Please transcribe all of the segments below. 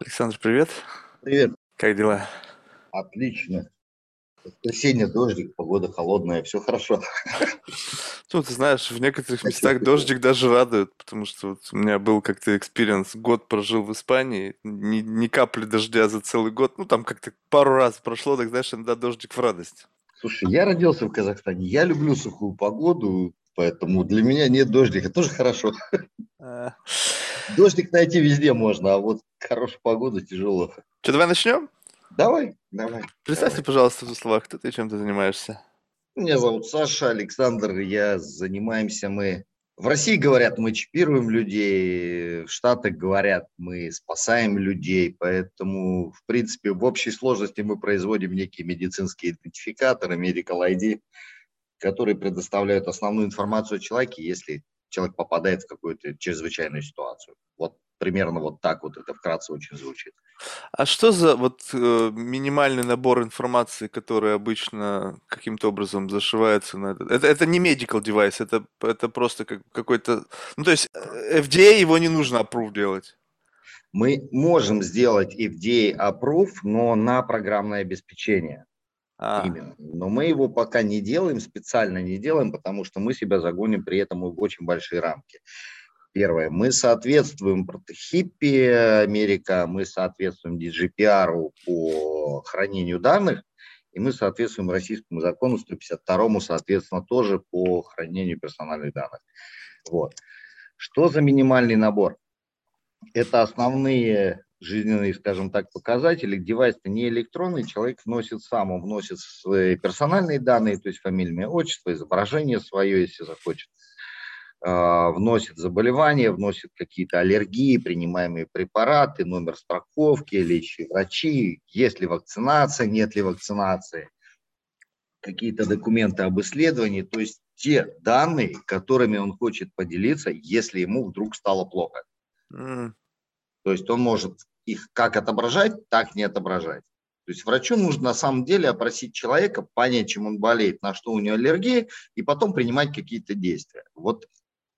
Александр, привет. Привет. Как дела? Отлично. Воскресенье, дождик, погода холодная, все хорошо. Ну, ты знаешь, в некоторых местах дождик даже радует, потому что вот у меня был как-то experience, год прожил в Испании, ни, ни капли дождя за целый год, ну, там как-то пару раз прошло, так знаешь, иногда дождик в радость. Слушай, я родился в Казахстане, я люблю сухую погоду, поэтому для меня нет дождика, тоже хорошо. А. Дождик найти везде можно, а вот хорошую погоду тяжело. Что, давай начнем? Давай, давай. Представься, давай. пожалуйста, в словах, кто ты, чем ты занимаешься? Меня зовут Саша Александр, я занимаемся мы... В России говорят, мы чипируем людей, в Штатах говорят, мы спасаем людей, поэтому, в принципе, в общей сложности мы производим некие медицинские идентификаторы, medical ID, которые предоставляют основную информацию о человеке, если человек попадает в какую-то чрезвычайную ситуацию. Вот примерно вот так вот это вкратце очень звучит. А что за вот э, минимальный набор информации, который обычно каким-то образом зашивается на этот? Это, это не medical device, это, это просто как, какой-то... Ну, то есть э, FDA его не нужно approve делать. Мы можем сделать FDA approve, но на программное обеспечение. А. Именно. Но мы его пока не делаем, специально не делаем, потому что мы себя загоним при этом в очень большие рамки. Первое, мы соответствуем протохиппи Америка, мы соответствуем GDPR по хранению данных, и мы соответствуем российскому закону 152, соответственно, тоже по хранению персональных данных. Вот. Что за минимальный набор? Это основные жизненные, скажем так, показатели. Девайс-то не электронный, человек вносит сам, он вносит свои персональные данные, то есть фамилия, имя, отчество, изображение свое, если захочет. А, вносит заболевания, вносит какие-то аллергии, принимаемые препараты, номер страховки, лечащие врачи, есть ли вакцинация, нет ли вакцинации, какие-то документы об исследовании, то есть те данные, которыми он хочет поделиться, если ему вдруг стало плохо. Mm. То есть он может их как отображать, так не отображать. То есть врачу нужно на самом деле опросить человека, понять, чем он болеет, на что у него аллергия, и потом принимать какие-то действия. Вот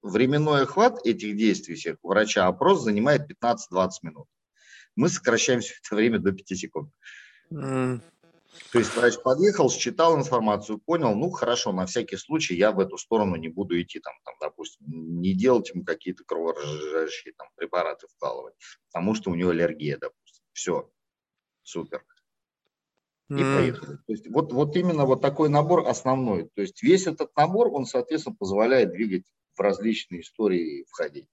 временной охват этих действий всех врача опрос занимает 15-20 минут. Мы сокращаем все это время до 5 секунд. То есть врач подъехал, считал информацию, понял, ну хорошо, на всякий случай я в эту сторону не буду идти, там, там допустим, не делать ему какие-то кроворазжижающие там, препараты вкалывать, потому что у него аллергия, допустим. Все, супер. И mm. поехали. То есть вот, вот именно вот такой набор основной. То есть весь этот набор, он, соответственно, позволяет двигать в различные истории входить.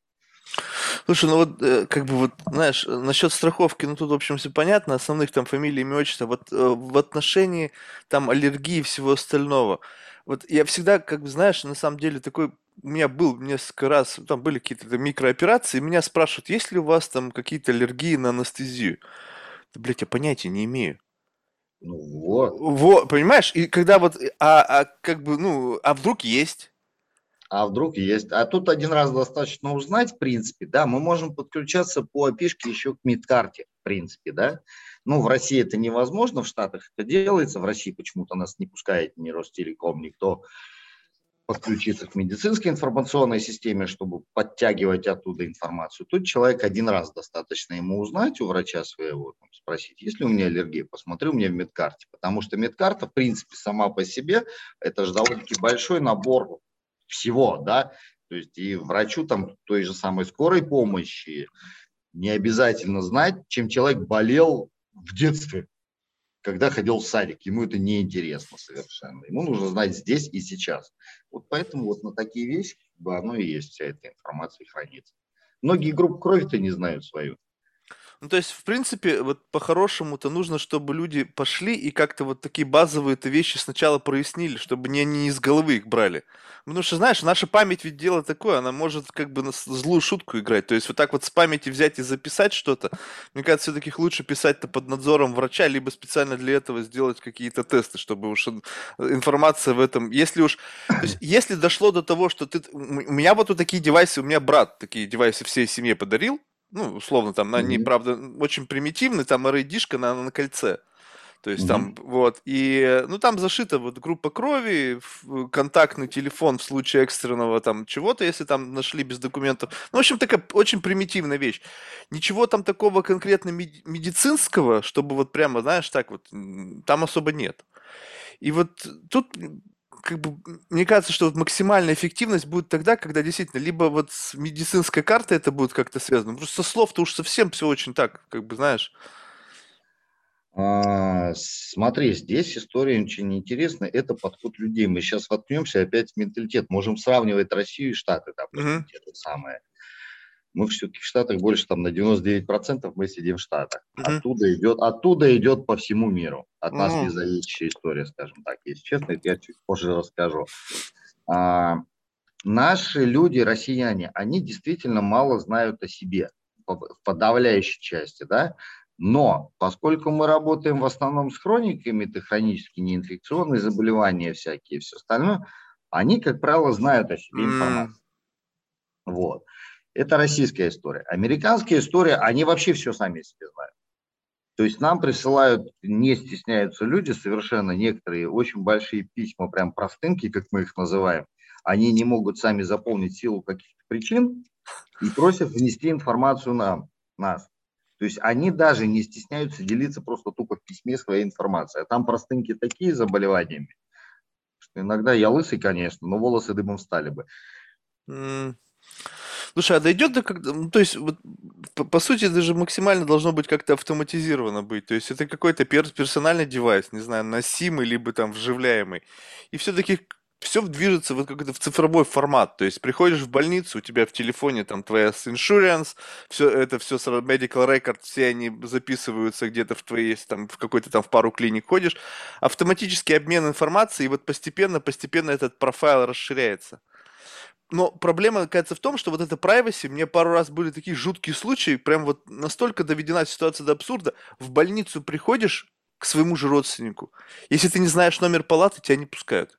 Слушай, ну вот, э, как бы вот, знаешь, насчет страховки, ну тут, в общем, все понятно, основных там фамилий, имя, отчество. Вот э, в отношении там аллергии и всего остального, вот я всегда, как бы, знаешь, на самом деле такой, у меня был несколько раз, там были какие-то микрооперации, и меня спрашивают, есть ли у вас там какие-то аллергии на анестезию? Да, блядь, я понятия не имею. Ну вот. Вот, понимаешь? И когда вот, а, а как бы, ну, а вдруг есть? А вдруг есть. А тут один раз достаточно узнать, в принципе, да, мы можем подключаться по опишке еще к медкарте, в принципе, да. Ну, в России это невозможно, в Штатах это делается, в России почему-то нас не пускает ни Ростелеком, никто подключиться к медицинской информационной системе, чтобы подтягивать оттуда информацию. Тут человек один раз достаточно ему узнать у врача своего, там, спросить, есть ли у меня аллергия, посмотри у меня в медкарте. Потому что медкарта, в принципе, сама по себе, это же довольно-таки большой набор всего, да, то есть и врачу там той же самой скорой помощи не обязательно знать, чем человек болел в детстве, когда ходил в садик. Ему это неинтересно совершенно. Ему нужно знать здесь и сейчас. Вот поэтому вот на такие вещи как бы оно и есть, вся эта информация хранится. Многие группы крови-то не знают свою. Ну, то есть, в принципе, вот по-хорошему-то нужно, чтобы люди пошли и как-то вот такие базовые-то вещи сначала прояснили, чтобы не они из головы их брали. Потому что, знаешь, наша память ведь дело такое, она может как бы на злую шутку играть. То есть вот так вот с памяти взять и записать что-то, мне кажется, все-таки лучше писать-то под надзором врача, либо специально для этого сделать какие-то тесты, чтобы уж информация в этом... Если уж... То есть, если дошло до того, что ты... У меня вот вот такие девайсы, у меня брат такие девайсы всей семье подарил, ну, условно, там, они, mm-hmm. правда, очень примитивны, там RAD-шка на, на кольце. То есть угу. там вот и ну там зашита вот группа крови, контактный телефон в случае экстренного там чего-то, если там нашли без документов. Ну, в общем, такая очень примитивная вещь. Ничего там такого конкретно медицинского, чтобы вот прямо, знаешь, так вот там особо нет. И вот тут как бы, мне кажется, что вот максимальная эффективность будет тогда, когда действительно либо вот с медицинской картой это будет как-то связано, просто со слов-то уж совсем все очень так, как бы, знаешь. А, смотри, здесь история очень интересная. Это подход людей. Мы сейчас воткнемся опять в менталитет. Можем сравнивать Россию и Штаты, допустим, uh-huh. те самое. Мы все-таки в Штатах больше там на 99% мы сидим в Штатах. Uh-huh. Оттуда идет, оттуда идет по всему миру. От uh-huh. нас независящая история, скажем так. Если честно, это я чуть позже расскажу. А, наши люди, россияне, они действительно мало знают о себе в подавляющей части, да, но поскольку мы работаем в основном с хрониками, это хронические неинфекционные заболевания всякие, все остальное, они, как правило, знают о себе информацию. Mm. Вот. Это российская история. Американская история, они вообще все сами себе знают. То есть нам присылают, не стесняются люди, совершенно некоторые очень большие письма, прям простынки, как мы их называем. Они не могут сами заполнить силу каких-то причин и просят внести информацию нам, нас. То есть они даже не стесняются делиться просто тупо в письме своей информацией. А там простынки такие заболеваниями, что иногда я лысый, конечно, но волосы дымом стали бы. Слушай, а дойдет до когда... Ну, то есть, вот, по, по сути, это же максимально должно быть как-то автоматизировано быть. То есть, это какой-то пер- персональный девайс, не знаю, носимый, либо там вживляемый. И все-таки все движется вот как-то в цифровой формат. То есть приходишь в больницу, у тебя в телефоне там твоя insurance, все это все medical record, все они записываются где-то в твоей, там, в какой-то там в пару клиник ходишь. Автоматический обмен информацией, и вот постепенно, постепенно этот профайл расширяется. Но проблема, кажется, в том, что вот это privacy, мне пару раз были такие жуткие случаи, прям вот настолько доведена ситуация до абсурда. В больницу приходишь к своему же родственнику. Если ты не знаешь номер палаты, тебя не пускают.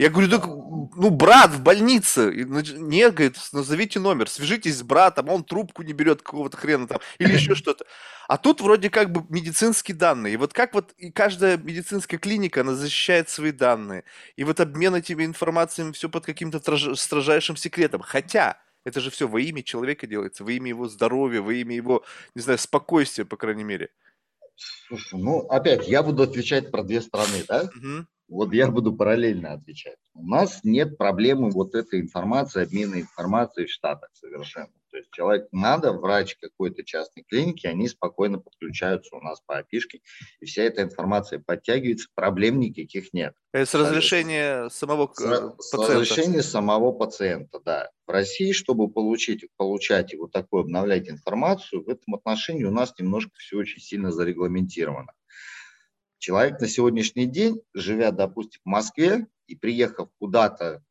Я говорю, так, ну, брат в больнице. Нет, говорит, назовите номер, свяжитесь с братом, он трубку не берет какого-то хрена там, или еще что-то. А тут вроде как бы медицинские данные. И вот как вот и каждая медицинская клиника, она защищает свои данные. И вот обмен этими информациями все под каким-то строжайшим секретом. Хотя, это же все во имя человека делается, во имя его здоровья, во имя его, не знаю, спокойствия, по крайней мере. Слушай, ну, опять, я буду отвечать про две страны, да? Угу. Вот я буду параллельно отвечать. У нас нет проблемы вот этой информации, обмена информацией в Штатах совершенно. То есть человек надо, врач какой-то частной клиники, они спокойно подключаются у нас по опишке, и вся эта информация подтягивается, проблем никаких нет. С разрешения самого с, пациента? С разрешения самого пациента, да. В России, чтобы получить, получать и вот такую обновлять информацию, в этом отношении у нас немножко все очень сильно зарегламентировано. Человек на сегодняшний день, живя, допустим, в Москве и приехав куда-то,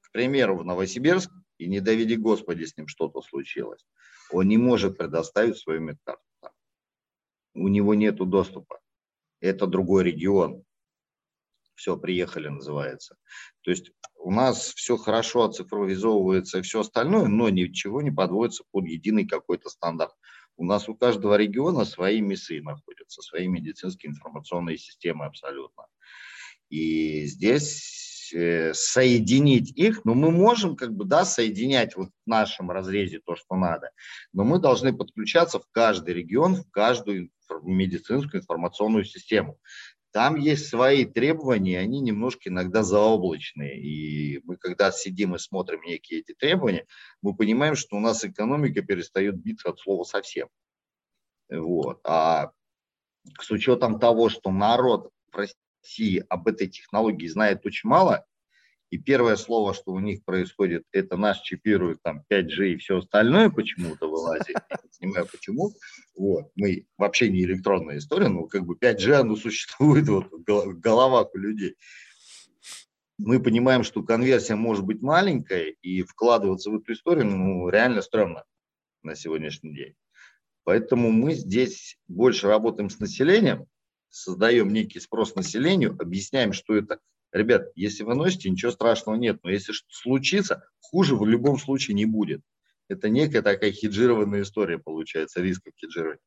к примеру, в Новосибирск, и не доведи Господи, с ним что-то случилось, он не может предоставить свою медкарту. У него нет доступа. Это другой регион. Все, приехали, называется. То есть у нас все хорошо оцифровизовывается и все остальное, но ничего не подводится под единый какой-то стандарт. У нас у каждого региона свои МИСы находятся, свои медицинские информационные системы абсолютно. И здесь э, соединить их, ну мы можем как бы, да, соединять вот в нашем разрезе то, что надо, но мы должны подключаться в каждый регион, в каждую медицинскую информационную систему. Там есть свои требования, они немножко иногда заоблачные. И мы, когда сидим и смотрим некие эти требования, мы понимаем, что у нас экономика перестает биться от слова совсем. Вот. А с учетом того, что народ в России об этой технологии знает очень мало, и первое слово, что у них происходит, это нас чипируют там 5G и все остальное почему-то вылазит. Я не понимаю, почему. Вот. Мы вообще не электронная история, но как бы 5G, оно существует вот, в головах у людей. Мы понимаем, что конверсия может быть маленькая, и вкладываться в эту историю ну, реально стрёмно на сегодняшний день. Поэтому мы здесь больше работаем с населением, создаем некий спрос населению, объясняем, что это Ребят, если вы носите, ничего страшного нет, но если что случится, хуже в любом случае не будет. Это некая такая хеджированная история получается, рисков хеджирования.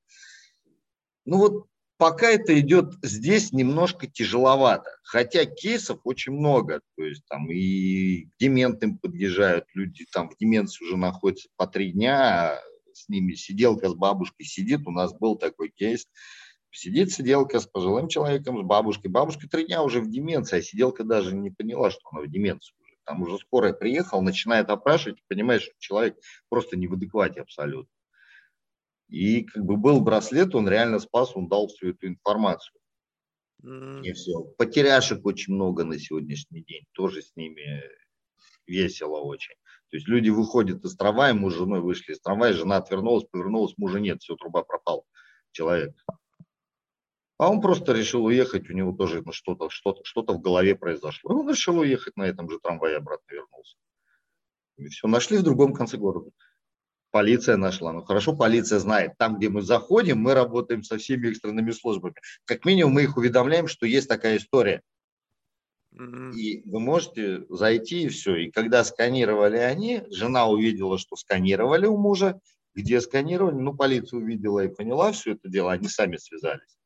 Ну вот пока это идет здесь немножко тяжеловато. Хотя кейсов очень много. То есть там и к дементным подъезжают люди, там в деменции уже находятся по три дня, с ними сиделка с бабушкой сидит. У нас был такой кейс. Сидит сиделка с пожилым человеком, с бабушкой. Бабушка три дня уже в деменции, а сиделка даже не поняла, что она в деменции уже. Там уже скорая приехала, начинает опрашивать, понимаешь, что человек просто не в адеквате абсолютно. И как бы был браслет, он реально спас, он дал всю эту информацию. Mm. И все. Потеряшек очень много на сегодняшний день. Тоже с ними весело очень. То есть люди выходят из трамвая, мы с женой вышли из трамвая, жена отвернулась, повернулась, мужа нет, все, труба пропал. Человек. А он просто решил уехать, у него тоже ну, что-то что что в голове произошло. Он решил уехать на этом же трамвае, обратно вернулся. И все, нашли в другом конце города полиция нашла. Ну хорошо, полиция знает. Там, где мы заходим, мы работаем со всеми экстренными службами. Как минимум мы их уведомляем, что есть такая история. И вы можете зайти и все. И когда сканировали они, жена увидела, что сканировали у мужа. Где сканировали? Ну, полиция увидела и поняла все это дело. Они сами связались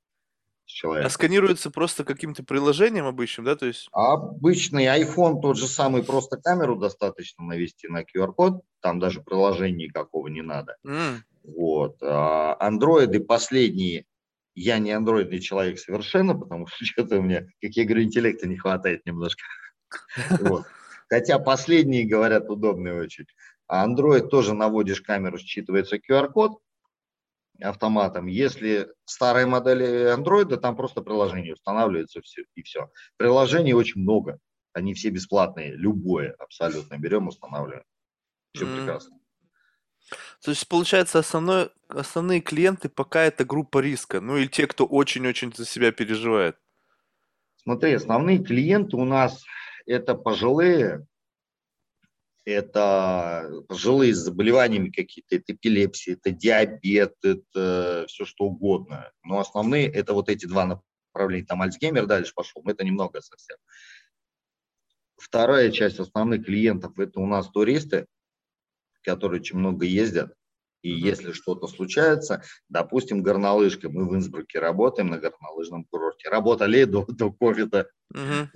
человека. А сканируется просто каким-то приложением обычным, да? То есть... Обычный iPhone тот же самый, просто камеру достаточно навести на QR-код, там даже приложения никакого не надо. Mm. Вот. А андроиды последние, я не андроидный человек совершенно, потому что что-то у меня, как я говорю, интеллекта не хватает немножко. Хотя последние, говорят, удобные очень. А Android тоже наводишь камеру, считывается QR-код, автоматом. Если старые модели андроида, там просто приложение устанавливается все, и все. Приложений очень много. Они все бесплатные, любое абсолютно. Берем, устанавливаем. Все mm. прекрасно. То есть, получается, основной, основные клиенты пока это группа риска, ну или те, кто очень-очень за себя переживает. Смотри, основные клиенты у нас это пожилые, это пожилые с заболеваниями какие-то, это эпилепсия, это диабет, это все что угодно. Но основные это вот эти два направления. Там Альцгеймер дальше пошел, но это немного совсем. Вторая часть основных клиентов это у нас туристы, которые очень много ездят. И mm-hmm. если что-то случается, допустим, горнолыжка, мы в Инсбруке работаем на горнолыжном курорте, работали до, до ковида. Mm-hmm.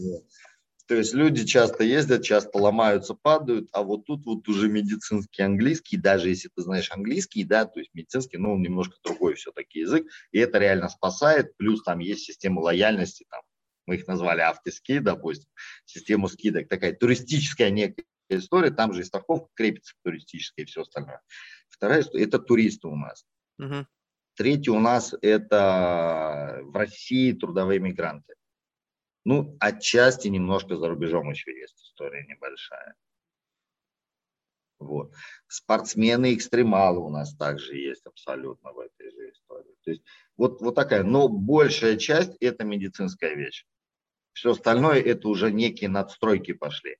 То есть люди часто ездят, часто ломаются, падают, а вот тут вот уже медицинский английский, даже если ты знаешь английский, да, то есть медицинский, ну, он немножко другой все-таки язык, и это реально спасает, плюс там есть система лояльности, там, мы их назвали автоски, допустим, систему скидок, такая туристическая некая история, там же и страховка крепится туристическая и все остальное. Вторая история – это туристы у нас. Угу. Третье у нас – это в России трудовые мигранты. Ну, отчасти немножко за рубежом еще есть история небольшая. Вот. Спортсмены, экстремалы у нас также есть абсолютно в этой же истории. То есть вот, вот такая, но большая часть это медицинская вещь. Все остальное это уже некие надстройки пошли.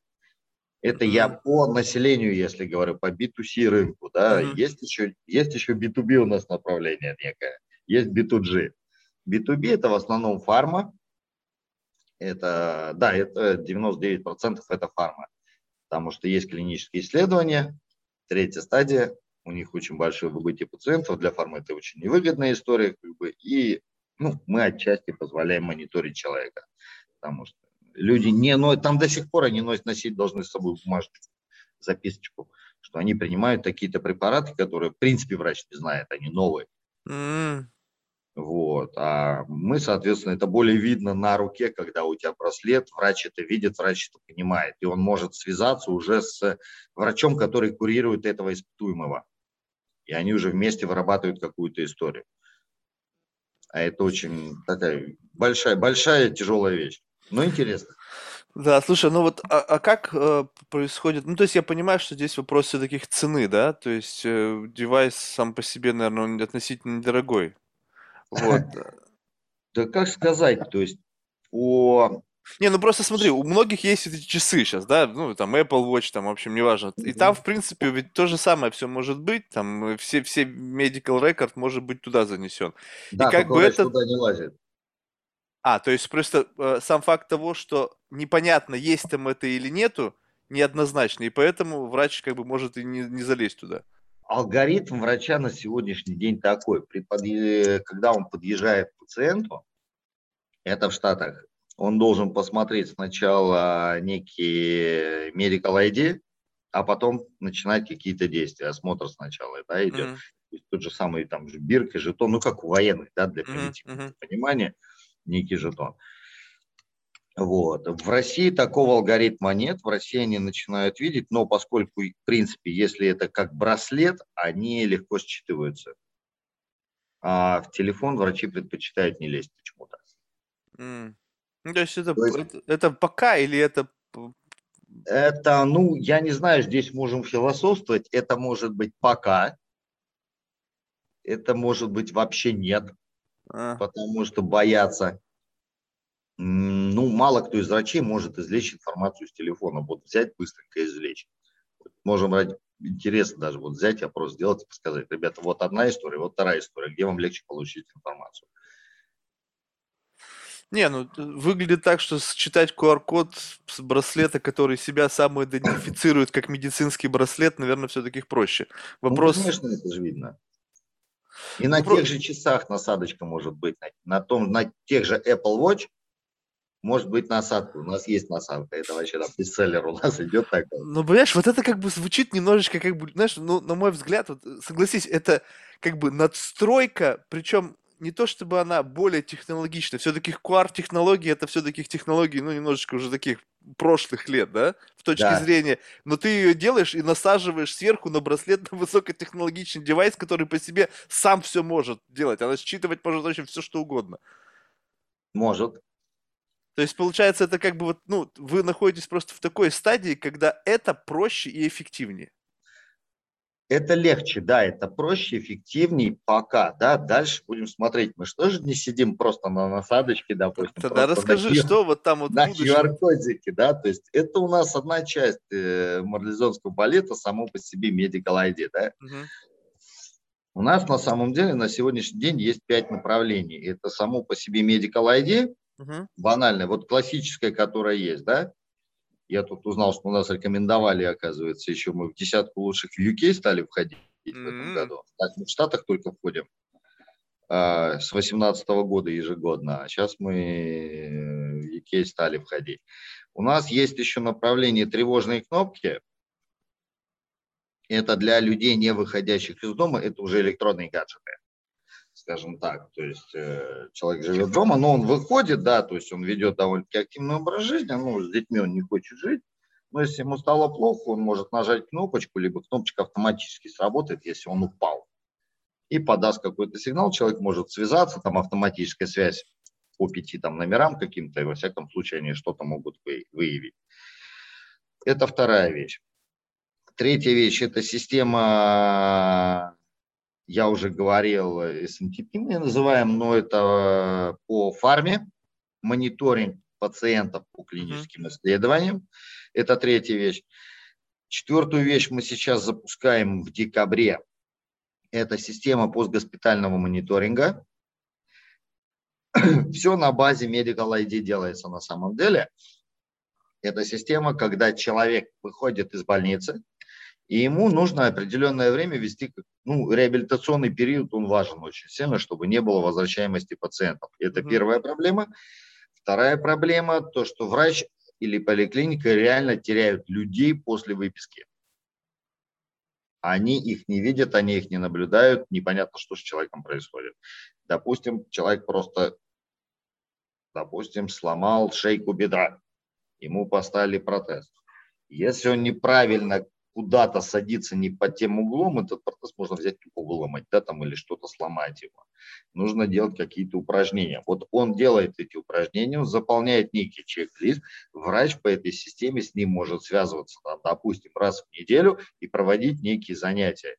Это mm-hmm. я по населению, если говорю, по B2C рынку, да, mm-hmm. есть еще, есть еще B2B у нас направление некое, есть B2G. B2B это в основном фарма, это, да, это 99% это фарма, потому что есть клинические исследования, третья стадия, у них очень большое выбытие пациентов, для фармы это очень невыгодная история, как бы, и ну, мы отчасти позволяем мониторить человека, потому что люди не но там до сих пор они носят, носить должны с собой бумажную записочку, что они принимают какие-то препараты, которые, в принципе, врач не знает, они новые. Mm. Вот. А мы, соответственно, это более видно на руке, когда у тебя браслет, врач это видит, врач это понимает, и он может связаться уже с врачом, который курирует этого испытуемого. И они уже вместе вырабатывают какую-то историю. А это очень такая большая, большая тяжелая вещь, но интересно. Да, слушай, ну вот, а, а как э, происходит? Ну, то есть я понимаю, что здесь вопрос все-таки цены, да? То есть э, девайс сам по себе, наверное, относительно недорогой. Вот. Да как сказать, то есть по... Не, ну просто смотри, у многих есть эти часы сейчас, да, ну там Apple Watch, там, в общем, неважно. И там, в принципе, ведь то же самое все может быть, там э, все, все medical record может быть туда занесен. Да, и как бы это... туда не лазит. А, то есть просто э, сам факт того, что непонятно, есть там это или нету, неоднозначно, и поэтому врач как бы может и не, не залезть туда. Алгоритм врача на сегодняшний день такой. При подъ... Когда он подъезжает к пациенту, это в Штатах, он должен посмотреть сначала некий medical ID, а потом начинать какие-то действия. Осмотр сначала да, идет. Mm-hmm. Тот же самый там же бирк и жетон, ну как у военных, да, для mm-hmm. понимания, некий жетон. Вот. В России такого алгоритма нет, в России они начинают видеть, но поскольку, в принципе, если это как браслет, они легко считываются. А в телефон врачи предпочитают не лезть почему-то. Mm. то есть это, то есть это, это пока или это... Это, ну, я не знаю, здесь можем философствовать, это может быть пока, это может быть вообще нет, а. потому что боятся ну, мало кто из врачей может извлечь информацию с телефона. Вот взять быстренько извлечь. Можем ради интересно даже вот взять опрос сделать и сказать, ребята, вот одна история, вот вторая история, где вам легче получить информацию. Не, ну выглядит так, что считать QR-код с браслета, который себя сам идентифицирует как медицинский браслет, наверное, все-таки проще. Ну, Вопрос... Ну, конечно, это же видно. И на Вопрос... тех же часах насадочка может быть, на, на, том, на тех же Apple Watch может быть насадка. У нас есть насадка. Это вообще там бестселлер у нас идет так. Ну, понимаешь, вот это как бы звучит немножечко, как бы, знаешь, ну, на мой взгляд, вот, согласись, это как бы надстройка, причем не то чтобы она более технологичная, все-таки QR-технологии это все-таки технологии, ну, немножечко уже таких прошлых лет, да, в точке да. зрения, но ты ее делаешь и насаживаешь сверху на браслет на высокотехнологичный девайс, который по себе сам все может делать, она считывать может очень все что угодно. Может. То есть, получается, это как бы вот, ну, вы находитесь просто в такой стадии, когда это проще и эффективнее. Это легче, да, это проще, эффективнее пока, да, дальше будем смотреть. Мы что же не сидим просто на насадочке, допустим. Тогда расскажи, на, что вот там вот На QR-кодике, да, то есть это у нас одна часть э, марлезонского балета, само по себе Medical ID, да. Угу. У нас на самом деле на сегодняшний день есть пять направлений. Это само по себе Medical ID, Угу. Банальная, вот классическая, которая есть, да? Я тут узнал, что у нас рекомендовали, оказывается, еще мы в десятку лучших в UK стали входить mm-hmm. в этом году. Так, мы в Штатах только входим а, с 2018 года ежегодно, а сейчас мы в UK стали входить. У нас есть еще направление тревожные кнопки. Это для людей, не выходящих из дома, это уже электронные гаджеты скажем так. То есть э, человек живет дома, но он выходит, да, то есть он ведет довольно-таки активный образ жизни, ну, с детьми он не хочет жить. Но если ему стало плохо, он может нажать кнопочку, либо кнопочка автоматически сработает, если он упал. И подаст какой-то сигнал, человек может связаться, там автоматическая связь по пяти там номерам каким-то, и во всяком случае они что-то могут выявить. Это вторая вещь. Третья вещь – это система я уже говорил, SMTP мы называем, но это по фарме, мониторинг пациентов по клиническим исследованиям. Это третья вещь. Четвертую вещь мы сейчас запускаем в декабре. Это система постгоспитального мониторинга. Все на базе Medical ID делается на самом деле. Это система, когда человек выходит из больницы, и ему нужно определенное время вести, ну, реабилитационный период, он важен очень сильно, чтобы не было возвращаемости пациентов. Это mm-hmm. первая проблема. Вторая проблема, то, что врач или поликлиника реально теряют людей после выписки. Они их не видят, они их не наблюдают, непонятно, что с человеком происходит. Допустим, человек просто, допустим, сломал шейку бедра, ему поставили протез. Если он неправильно куда-то садиться не под тем углом, этот протез можно взять тупо выломать, да, там, или что-то сломать его. Нужно делать какие-то упражнения. Вот он делает эти упражнения, он заполняет некий чек-лист, врач по этой системе с ним может связываться, там, допустим, раз в неделю и проводить некие занятия.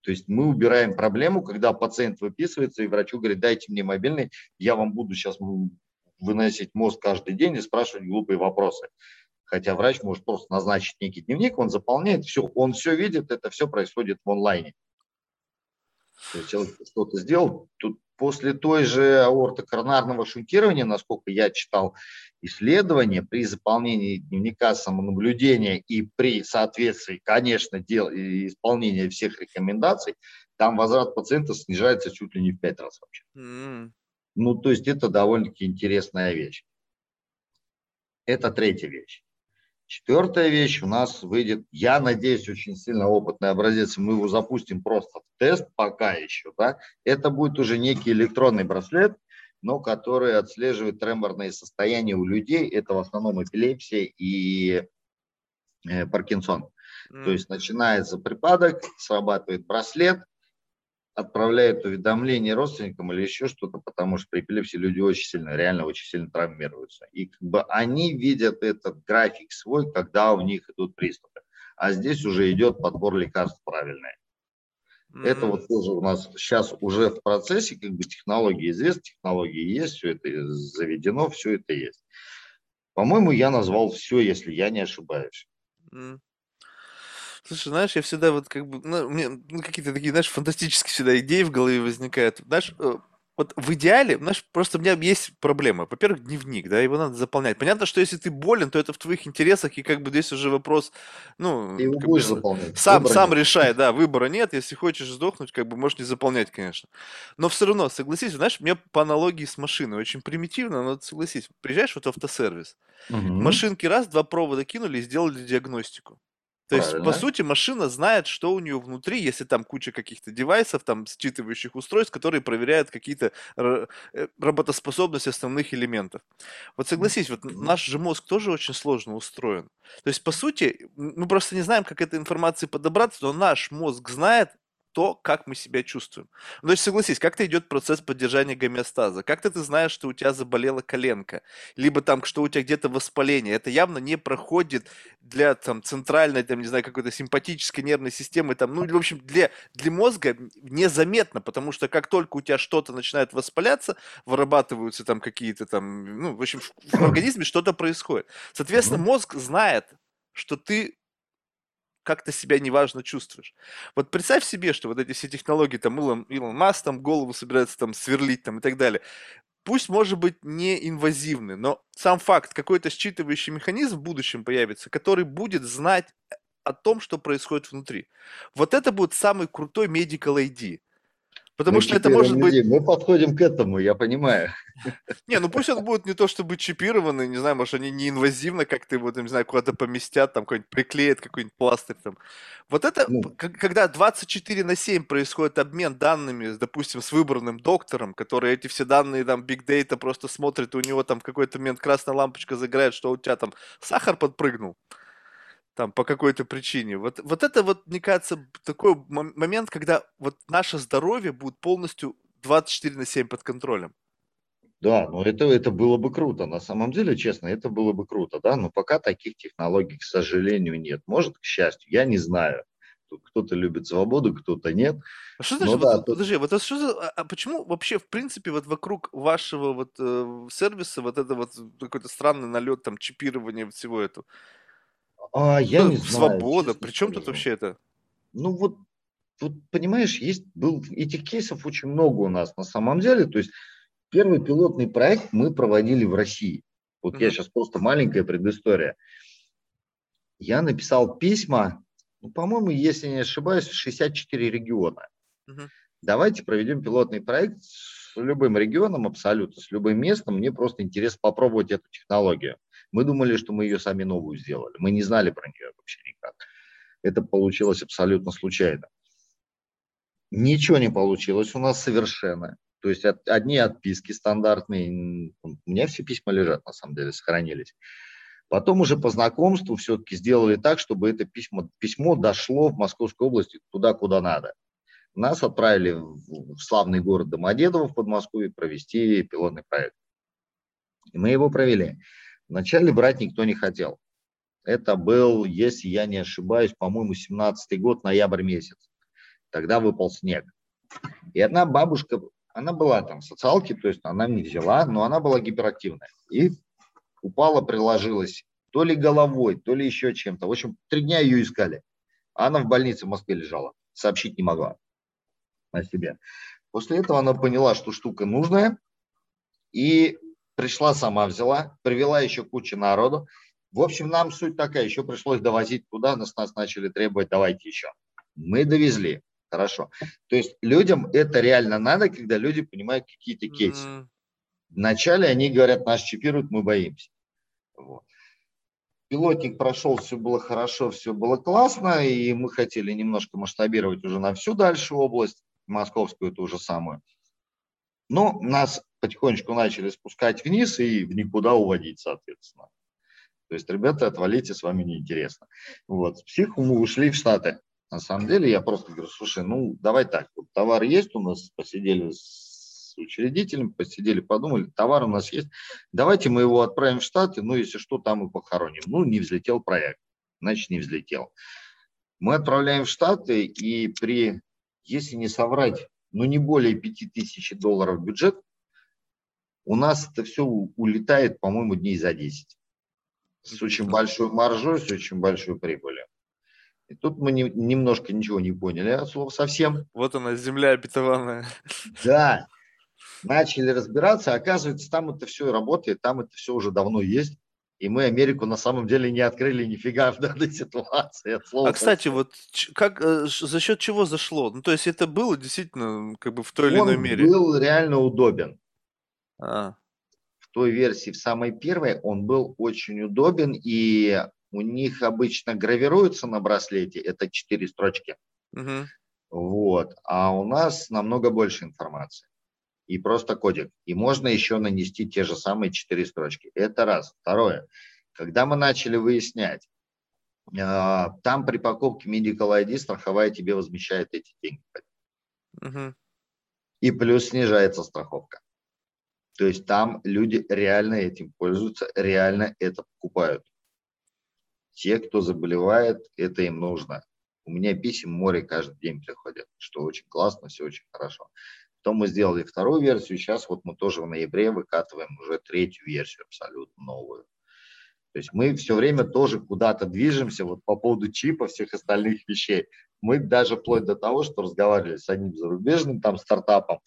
То есть мы убираем проблему, когда пациент выписывается, и врачу говорит, дайте мне мобильный, я вам буду сейчас выносить мозг каждый день и спрашивать глупые вопросы хотя врач может просто назначить некий дневник, он заполняет все, он все видит, это все происходит в онлайне. То есть человек что-то сделал, тут после той же аортокоронарного шунтирования, насколько я читал исследования, при заполнении дневника самонаблюдения и при соответствии, конечно, дел, исполнения всех рекомендаций, там возврат пациента снижается чуть ли не в пять раз вообще. Mm. Ну, то есть это довольно-таки интересная вещь. Это третья вещь. Четвертая вещь у нас выйдет, я надеюсь, очень сильно опытный образец, мы его запустим просто в тест пока еще, да, это будет уже некий электронный браслет, но который отслеживает треморные состояния у людей, это в основном эпилепсия и э, Паркинсон. Mm. То есть начинается припадок, срабатывает браслет, отправляет уведомление родственникам или еще что-то, потому что при эпилепсии люди очень сильно, реально очень сильно травмируются. И как бы они видят этот график свой, когда у них идут приступы. А здесь уже идет подбор лекарств правильный. Mm-hmm. Это вот тоже у нас сейчас уже в процессе, как бы технологии известны, технологии есть, все это заведено, все это есть. По-моему, я назвал все, если я не ошибаюсь. Слушай, знаешь, я всегда вот как бы, ну, у меня ну, какие-то такие, знаешь, фантастические всегда идеи в голове возникают. Знаешь, э, вот в идеале, знаешь, просто у меня есть проблема. Во-первых, дневник, да, его надо заполнять. Понятно, что если ты болен, то это в твоих интересах, и как бы здесь уже вопрос, ну, Ты его как будешь бы, заполнять. сам, Выбора сам нет. решай, да, выбора нет. Если хочешь сдохнуть, как бы можешь не заполнять, конечно. Но все равно, согласись, знаешь, мне по аналогии с машиной очень примитивно, но согласись, приезжаешь вот в автосервис, Мгм. машинки раз, два провода кинули и сделали диагностику. То есть, по Правильно. сути, машина знает, что у нее внутри, если там куча каких-то девайсов, там считывающих устройств, которые проверяют какие-то э, работоспособность основных элементов. Вот согласись, вот наш же мозг тоже очень сложно устроен. То есть, по сути, мы просто не знаем, как этой информации подобраться, но наш мозг знает то, как мы себя чувствуем. Ну, то есть, согласись, как-то идет процесс поддержания гомеостаза. Как-то ты знаешь, что у тебя заболела коленка, либо там, что у тебя где-то воспаление. Это явно не проходит для там центральной, там, не знаю, какой-то симпатической нервной системы, там, ну, в общем, для, для мозга незаметно, потому что как только у тебя что-то начинает воспаляться, вырабатываются там какие-то там, ну, в общем, в, в организме что-то происходит. Соответственно, мозг знает, что ты как-то себя неважно чувствуешь. Вот представь себе, что вот эти все технологии, там Илон, Илон Маск там голову собирается там сверлить там и так далее. Пусть, может быть, не инвазивны, но сам факт, какой-то считывающий механизм в будущем появится, который будет знать о том, что происходит внутри. Вот это будет самый крутой medical ID. Потому Мы что это может быть... людей. Мы подходим к этому, я понимаю. Не, ну пусть он будет не то чтобы чипированный, не знаю, может, они не инвазивно как-то его, там, не знаю, куда-то поместят, там, какой-нибудь приклеят, какой-нибудь пластырь там. Вот это, Ну. когда 24 на 7 происходит обмен данными, допустим, с выбранным доктором, который эти все данные, там, big data просто смотрит, у него там в какой-то момент красная лампочка загорает, что у тебя там сахар подпрыгнул, там, по какой-то причине. Вот, вот это вот, мне кажется, такой мом- момент, когда вот наше здоровье будет полностью 24 на 7 под контролем. Да, но это, это было бы круто. На самом деле, честно, это было бы круто, да, но пока таких технологий, к сожалению, нет. Может, к счастью, я не знаю. Кто-то любит свободу, кто-то нет. А что Ну значит, да, вот, тут- подожди, вот это что за, а, а почему вообще, в принципе, вот вокруг вашего вот э, сервиса вот это вот какой-то странный налет там чипирования всего этого? А, я Что, не знаю. Свобода, честно при чем тут вообще это? Ну вот, вот, понимаешь, есть был этих кейсов очень много у нас на самом деле. То есть первый пилотный проект мы проводили в России. Вот я Мгм. сейчас просто маленькая предыстория. Я написал письма, ну, по-моему, если не ошибаюсь, в 64 региона. Мгм. Давайте проведем пилотный проект с любым регионом абсолютно, с любым местом. Мне просто интересно попробовать эту технологию. Мы думали, что мы ее сами новую сделали. Мы не знали про нее вообще никак. Это получилось абсолютно случайно. Ничего не получилось у нас совершенно. То есть от- одни отписки стандартные. У меня все письма лежат, на самом деле, сохранились. Потом уже по знакомству все-таки сделали так, чтобы это письмо, письмо дошло в Московской области туда, куда надо. Нас отправили в славный город Домодедово в Подмосковье провести пилотный проект. И мы его провели. Вначале брать никто не хотел. Это был, если я не ошибаюсь, по-моему, 17-й год, ноябрь месяц. Тогда выпал снег. И одна бабушка, она была там в социалке, то есть она не взяла, но она была гиперактивная. И упала, приложилась то ли головой, то ли еще чем-то. В общем, три дня ее искали. Она в больнице в Москве лежала. Сообщить не могла о себе. После этого она поняла, что штука нужная, и пришла сама взяла, привела еще кучу народу. В общем, нам суть такая, еще пришлось довозить туда, нас, нас начали требовать, давайте еще. Мы довезли, хорошо. То есть людям это реально надо, когда люди понимают какие-то кейсы. Mm-hmm. Вначале они говорят, нас чипируют, мы боимся. Вот. Пилотник прошел, все было хорошо, все было классно, и мы хотели немножко масштабировать уже на всю дальшую область, московскую ту же самую. Но нас потихонечку начали спускать вниз и в никуда уводить, соответственно. То есть, ребята, отвалите, с вами неинтересно. Вот. С психу мы ушли в Штаты. На самом деле, я просто говорю, слушай, ну, давай так, вот товар есть у нас, посидели с учредителем, посидели, подумали, товар у нас есть, давайте мы его отправим в Штаты, ну, если что, там и похороним. Ну, не взлетел проект, значит, не взлетел. Мы отправляем в Штаты, и при, если не соврать, ну, не более 5000 долларов бюджет, у нас это все улетает, по-моему, дней за 10. С очень большой маржой, с очень большой прибылью. И тут мы не, немножко ничего не поняли от слова совсем. Вот она, земля обетованная. Да, начали разбираться, оказывается, там это все работает, там это все уже давно есть. И мы Америку на самом деле не открыли нифига в данной ситуации. От слова а, кстати, вот как, э, за счет чего зашло? Ну, то есть это было действительно как бы в той или иной мере? Он был реально удобен. А. В той версии, в самой первой, он был очень удобен, и у них обычно гравируется на браслете, это четыре строчки. Угу. Вот. А у нас намного больше информации и просто кодик. И можно еще нанести те же самые четыре строчки. Это раз. Второе. Когда мы начали выяснять, а, там при покупке Medical ID страховая тебе возмещает эти деньги. Угу. И плюс снижается страховка. То есть там люди реально этим пользуются, реально это покупают. Те, кто заболевает, это им нужно. У меня писем море каждый день приходят, что очень классно, все очень хорошо. Потом мы сделали вторую версию, сейчас вот мы тоже в ноябре выкатываем уже третью версию, абсолютно новую. То есть мы все время тоже куда-то движемся вот по поводу чипа, всех остальных вещей. Мы даже вплоть до того, что разговаривали с одним зарубежным там стартапом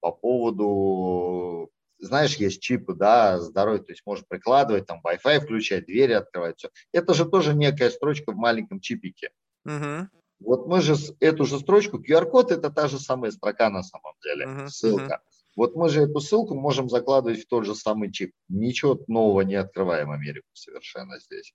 по поводу, знаешь, есть чипы, да, здоровье, то есть можно прикладывать, там Wi-Fi включать, двери открывать, все. Это же тоже некая строчка в маленьком чипике. Угу. Вот мы же эту же строчку, QR-код это та же самая строка на самом деле, uh-huh, ссылка. Uh-huh. Вот мы же эту ссылку можем закладывать в тот же самый чип. Ничего нового не открываем Америку совершенно здесь.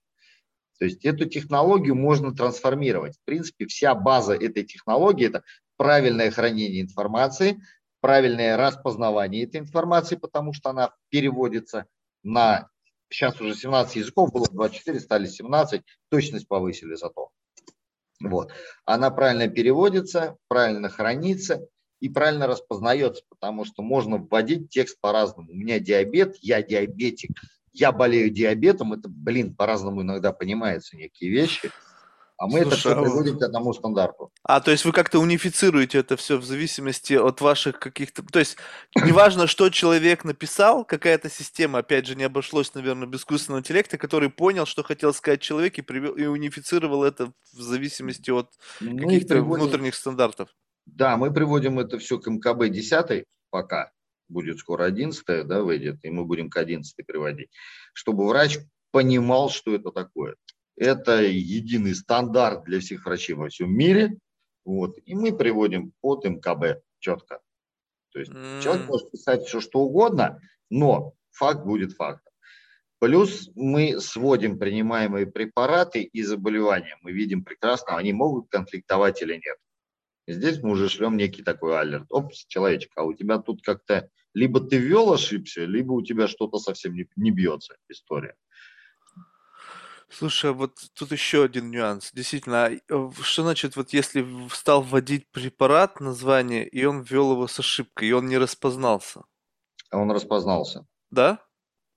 То есть эту технологию можно трансформировать. В принципе, вся база этой технологии – это правильное хранение информации, правильное распознавание этой информации, потому что она переводится на, сейчас уже 17 языков, было 24, стали 17, точность повысили зато. Вот. Она правильно переводится, правильно хранится и правильно распознается, потому что можно вводить текст по-разному. У меня диабет, я диабетик, я болею диабетом, это, блин, по-разному иногда понимаются некие вещи. А мы Слушай, это все а приводим к одному стандарту. А, то есть вы как-то унифицируете это все в зависимости от ваших каких-то... То есть неважно, что человек написал, какая-то система, опять же, не обошлось, наверное, без искусственного интеллекта, который понял, что хотел сказать человек и, привел, и унифицировал это в зависимости от каких-то приводим... внутренних стандартов. Да, мы приводим это все к МКБ 10 пока, будет скоро 11 да, выйдет, и мы будем к 11 приводить, чтобы врач понимал, что это такое. Это единый стандарт для всех врачей во всем мире. Вот, и мы приводим под МКБ четко. То есть mm. человек может писать все, что угодно, но факт будет фактом. Плюс мы сводим принимаемые препараты и заболевания. Мы видим прекрасно, они могут конфликтовать или нет. Здесь мы уже шлем некий такой алерт. Опс, человечек, а у тебя тут как-то либо ты ввел ошибся, либо у тебя что-то совсем не, не бьется история. Слушай, а вот тут еще один нюанс. Действительно, а, э, что значит, вот если стал вводить препарат, название, и он ввел его с ошибкой, и он не распознался? А он распознался. Да?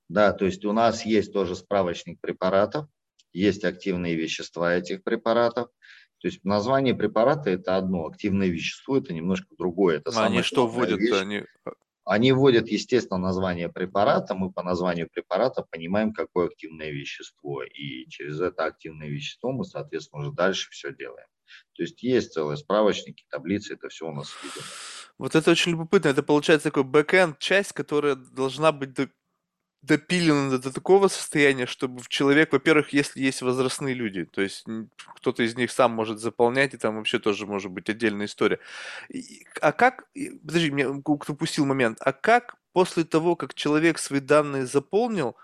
Да, то есть у нас есть тоже справочник препаратов, есть активные вещества этих препаратов. То есть название препарата это одно, активное вещество это немножко другое. Это а они что вводят? Они они вводят, естественно, название препарата. Мы по названию препарата понимаем, какое активное вещество. И через это активное вещество мы, соответственно, уже дальше все делаем. То есть есть целые справочники, таблицы, это все у нас видно. Вот это очень любопытно. Это получается такой бэкэнд часть, которая должна быть допилено до такого состояния, чтобы человек, во-первых, если есть возрастные люди, то есть кто-то из них сам может заполнять, и там вообще тоже может быть отдельная история. А как, подожди, мне упустил момент, а как после того, как человек свои данные заполнил,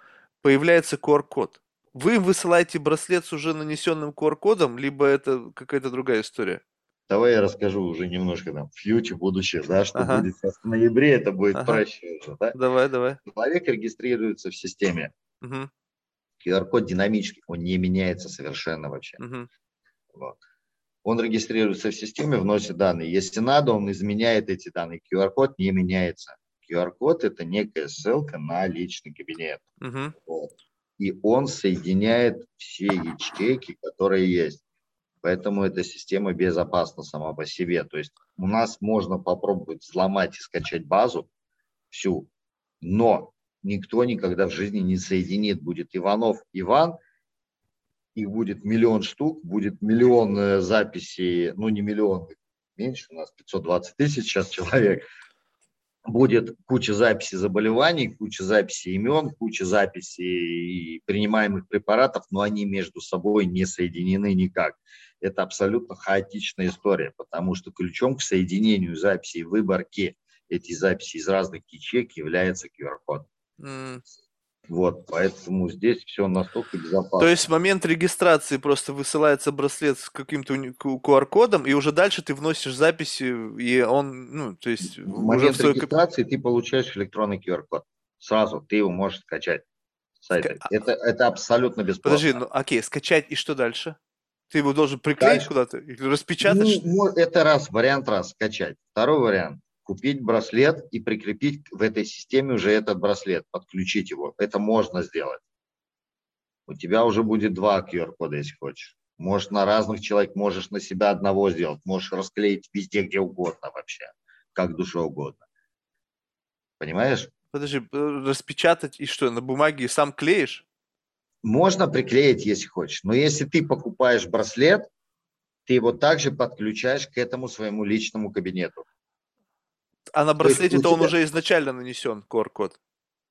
появляется QR-код? Вы высылаете браслет с уже нанесенным QR-кодом, либо это какая-то другая история? Давай я расскажу уже немножко там фьючер, будущее, да, что ага. будет сейчас в ноябре, это будет ага. проще уже, да? Давай, давай. Человек регистрируется в системе. Угу. QR-код динамический, он не меняется совершенно вообще. Угу. Вот. Он регистрируется в системе, вносит данные. Если надо, он изменяет эти данные. QR-код не меняется. QR-код – это некая ссылка на личный кабинет. Угу. Вот. И он соединяет все ячейки, которые есть. Поэтому эта система безопасна сама по себе. То есть у нас можно попробовать взломать и скачать базу всю, но никто никогда в жизни не соединит. Будет Иванов Иван, их будет миллион штук, будет миллион э, записей, ну не миллион, меньше, у нас 520 тысяч сейчас человек, будет куча записей заболеваний, куча записей имен, куча записей принимаемых препаратов, но они между собой не соединены никак это абсолютно хаотичная история, потому что ключом к соединению записей, выборке этих записей из разных ячеек является QR-код. Mm. Вот, поэтому здесь все настолько безопасно. То есть в момент регистрации просто высылается браслет с каким-то QR-кодом, и уже дальше ты вносишь записи, и он, ну, то есть... В момент уже регистрации ты получаешь электронный QR-код. Сразу ты его можешь скачать. Сайта. Ска... Это, это абсолютно бесплатно. Подожди, ну окей, скачать и что дальше? Ты его должен приклеить куда-то или распечатать? Ну, это раз, вариант раз, скачать. Второй вариант – купить браслет и прикрепить в этой системе уже этот браслет, подключить его. Это можно сделать. У тебя уже будет два QR-кода, если хочешь. Можешь на разных человек, можешь на себя одного сделать, можешь расклеить везде, где угодно вообще, как душе угодно. Понимаешь? Подожди, э, распечатать и что, на бумаге сам клеишь? Можно приклеить, если хочешь, но если ты покупаешь браслет, ты его также подключаешь к этому своему личному кабинету. А на браслете-то тебя... он уже изначально нанесен, QR-код?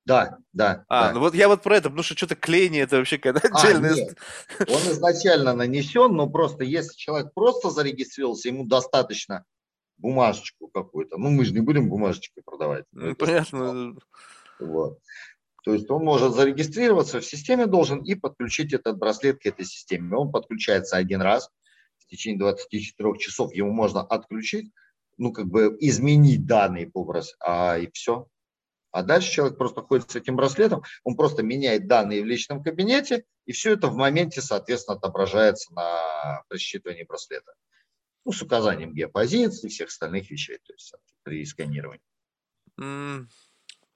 Да, да. А, да. ну вот я вот про это, потому что что-то клеение, это вообще какая-то а, отдельная... Нет. Он изначально нанесен, но просто если человек просто зарегистрировался, ему достаточно бумажечку какую-то. Ну, мы же не будем бумажечкой продавать. Ну, понятно. Вот. То есть он может зарегистрироваться в системе должен и подключить этот браслет к этой системе. Он подключается один раз в течение 24 часов. Ему можно отключить, ну как бы изменить данные по а и все. А дальше человек просто ходит с этим браслетом, он просто меняет данные в личном кабинете, и все это в моменте, соответственно, отображается на просчитывании браслета. Ну, с указанием геопозиции и всех остальных вещей, то есть при сканировании.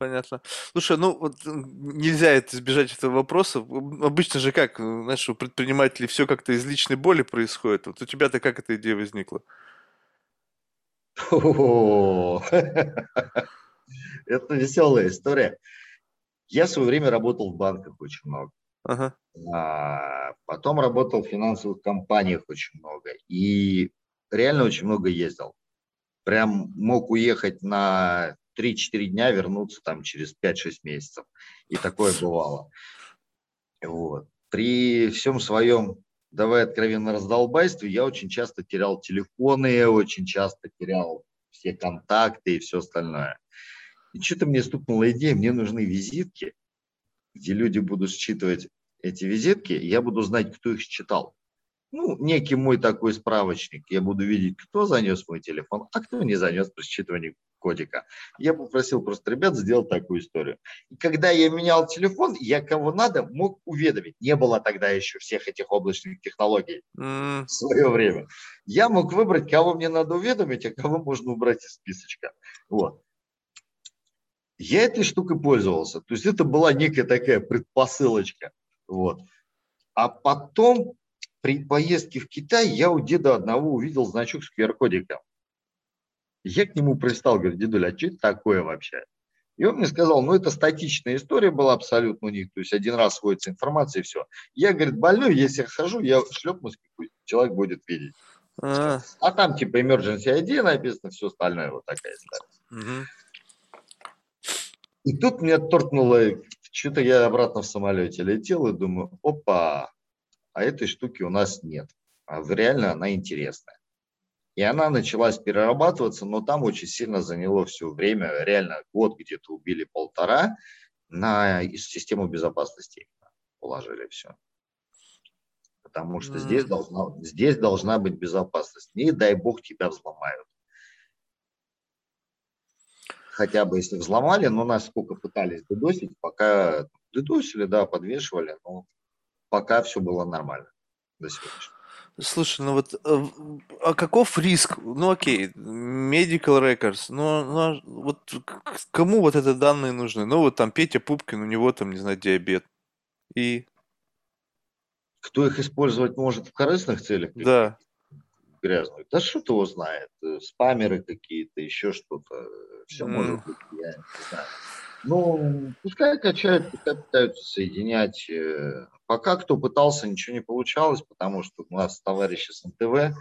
Понятно. Слушай, ну вот нельзя это избежать этого вопроса. Обычно же как, знаешь, у предпринимателей все как-то из личной боли происходит. Вот у тебя-то как эта идея возникла? Это веселая история. Я в свое время работал в банках очень много. Ага. А, потом работал в финансовых компаниях очень много. И реально очень много ездил. Прям мог уехать на 3-4 дня вернуться там через 5-6 месяцев. И такое бывало. Вот. При всем своем, давай откровенно, раздолбайстве, я очень часто терял телефоны, очень часто терял все контакты и все остальное. И что-то мне стукнула идея, мне нужны визитки, где люди будут считывать эти визитки, я буду знать, кто их считал. Ну, некий мой такой справочник. Я буду видеть, кто занес мой телефон, а кто не занес при считывании кодика. Я попросил просто ребят сделать такую историю. И когда я менял телефон, я кого надо мог уведомить. Не было тогда еще всех этих облачных технологий mm. в свое время. Я мог выбрать, кого мне надо уведомить, а кого можно убрать из списочка. Вот. Я этой штукой пользовался. То есть это была некая такая предпосылочка. Вот. А потом при поездке в Китай я у деда одного увидел значок с QR-кодиком. Я к нему пристал, говорю, дедуля, а что это такое вообще? И он мне сказал, ну это статичная история была абсолютно у них, то есть один раз сводится информация и все. Я, говорит, больной, если я хожу, я шлепнусь, человек будет видеть. А, а там типа emergency ID написано, все остальное вот такая история. Угу. И тут меня торкнуло, что-то я обратно в самолете летел и думаю, опа, а этой штуки у нас нет. А реально она интересная. И она началась перерабатываться, но там очень сильно заняло все время, реально год где-то убили полтора на систему безопасности положили все. Потому что mm. здесь, должна, здесь должна быть безопасность. Не дай бог тебя взломают хотя бы если взломали, но нас сколько пытались дедосить, пока дедосили, да, подвешивали, но пока все было нормально до сегодняшнего. Слушай, ну вот, э, а каков риск? Ну окей, medical records, но, но вот кому вот эти данные нужны? Ну вот там Петя Пупкин, у него там, не знаю, диабет. И? Кто их использовать может в корыстных целях? Да грязную. Да что его знает, э, спамеры какие-то, еще что-то, все mm. может быть, я не знаю. Ну, пускай качают, пускай пытаются соединять. Э, пока кто пытался, ничего не получалось, потому что у нас товарищи с НТВ,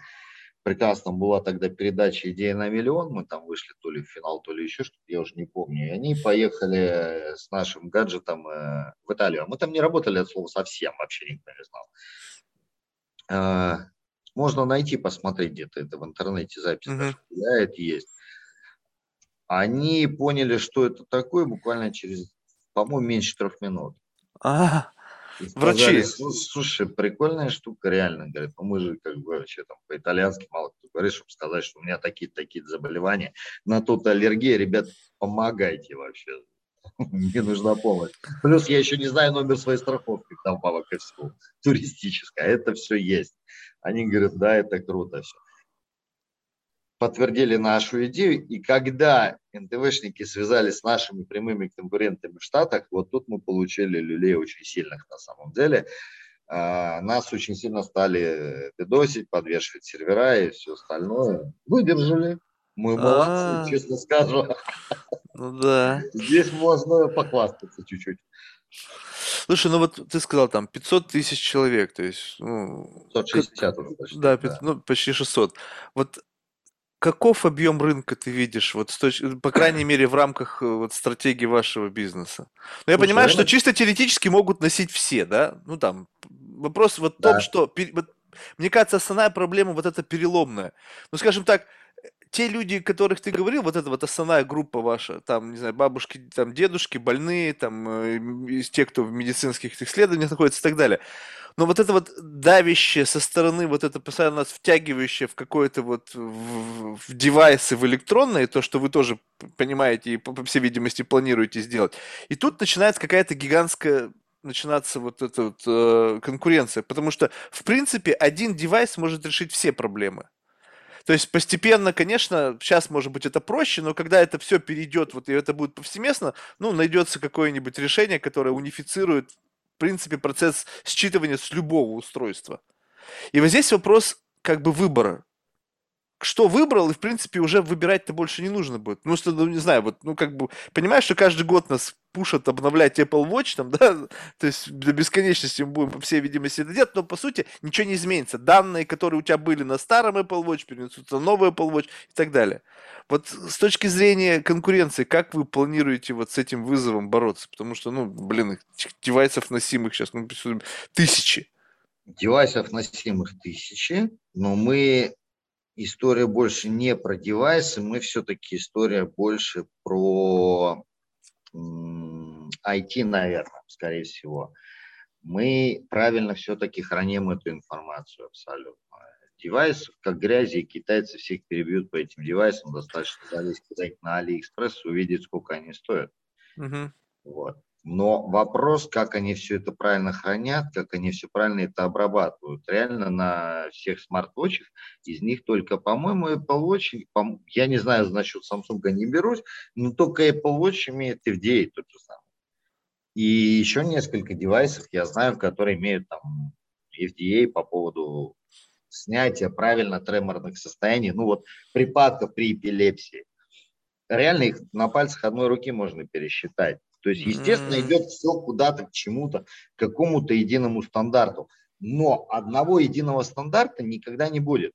прекрасно была тогда передача «Идея на миллион», мы там вышли то ли в финал, то ли еще что-то, я уже не помню, и они поехали с нашим гаджетом э, в Италию. Мы там не работали от слова совсем, вообще никто не знал. Можно найти, посмотреть где-то это в интернете, запись mm-hmm. даже гуляет, есть. Они поняли, что это такое буквально через, по-моему, меньше трех минут. А, врачи. Слушай, прикольная штука, реально. Говорят, ну мы же как бы вообще там по-итальянски мало кто говорит, чтобы сказать, что у меня такие-такие заболевания. На тут аллергия, ребят, помогайте вообще. Мне нужна помощь. Плюс я еще не знаю номер своей страховки, там мало ко всему, туристическая. Это все есть. Они говорят, да, это круто все. Подтвердили нашу идею, и когда НТВшники связались с нашими прямыми конкурентами в Штатах, вот тут мы получили люлей очень сильных на самом деле. А, нас очень сильно стали дедосить, подвешивать сервера и все остальное. Выдержали. Мы молодцы, А-а-а. честно скажу. Ну да. Здесь можно похвастаться чуть-чуть. Слушай, ну вот ты сказал там 500 тысяч человек, то есть... Ну, 160 уже почти. Да, да. Ну, почти 600. Вот каков объем рынка ты видишь, вот, по крайней мере, в рамках э, вот, стратегии вашего бизнеса? Ну, я Слушай, понимаю, что чисто теоретически могут носить все, да? Ну, там, вопрос вот в да. том, что... Вот, мне кажется, основная проблема вот эта переломная. Ну, скажем так, те люди, которых ты говорил, вот эта вот основная группа ваша, там, не знаю, бабушки, там, дедушки, больные, там, э, тех, кто в медицинских исследованиях находится и так далее. Но вот это вот давящее со стороны, вот это постоянно нас втягивающее в какое-то вот в, в девайсы, в электронные, то, что вы тоже понимаете и, по, по всей видимости, планируете сделать. И тут начинается какая-то гигантская начинаться вот эта вот э, конкуренция, потому что, в принципе, один девайс может решить все проблемы. То есть постепенно, конечно, сейчас, может быть, это проще, но когда это все перейдет, вот и это будет повсеместно, ну, найдется какое-нибудь решение, которое унифицирует, в принципе, процесс считывания с любого устройства. И вот здесь вопрос как бы выбора что выбрал, и, в принципе, уже выбирать-то больше не нужно будет. Ну, что, ну, не знаю, вот, ну, как бы, понимаешь, что каждый год нас пушат обновлять Apple Watch, там, да, то есть до бесконечности мы будем, по всей видимости, это делать, но, по сути, ничего не изменится. Данные, которые у тебя были на старом Apple Watch, перенесутся на новый Apple Watch и так далее. Вот с точки зрения конкуренции, как вы планируете вот с этим вызовом бороться? Потому что, ну, блин, девайсов носимых сейчас, ну, тысячи. Девайсов носимых тысячи, но мы история больше не про девайсы, мы все-таки история больше про IT, наверное, скорее всего. Мы правильно все-таки храним эту информацию абсолютно. Девайс, как грязи, и китайцы всех перебьют по этим девайсам. Достаточно залезть на Алиэкспресс, увидеть, сколько они стоят. Угу. Вот. Но вопрос, как они все это правильно хранят, как они все правильно это обрабатывают. Реально на всех смарт-вотчах из них только, по-моему, Apple Watch, по я не знаю, насчет Samsung не берусь, но только Apple Watch имеет FDA тот же самый. И еще несколько девайсов я знаю, которые имеют там FDA по поводу снятия правильно треморных состояний, ну вот припадков при эпилепсии. Реально их на пальцах одной руки можно пересчитать. То есть, естественно, идет все куда-то к чему-то, к какому-то единому стандарту. Но одного единого стандарта никогда не будет.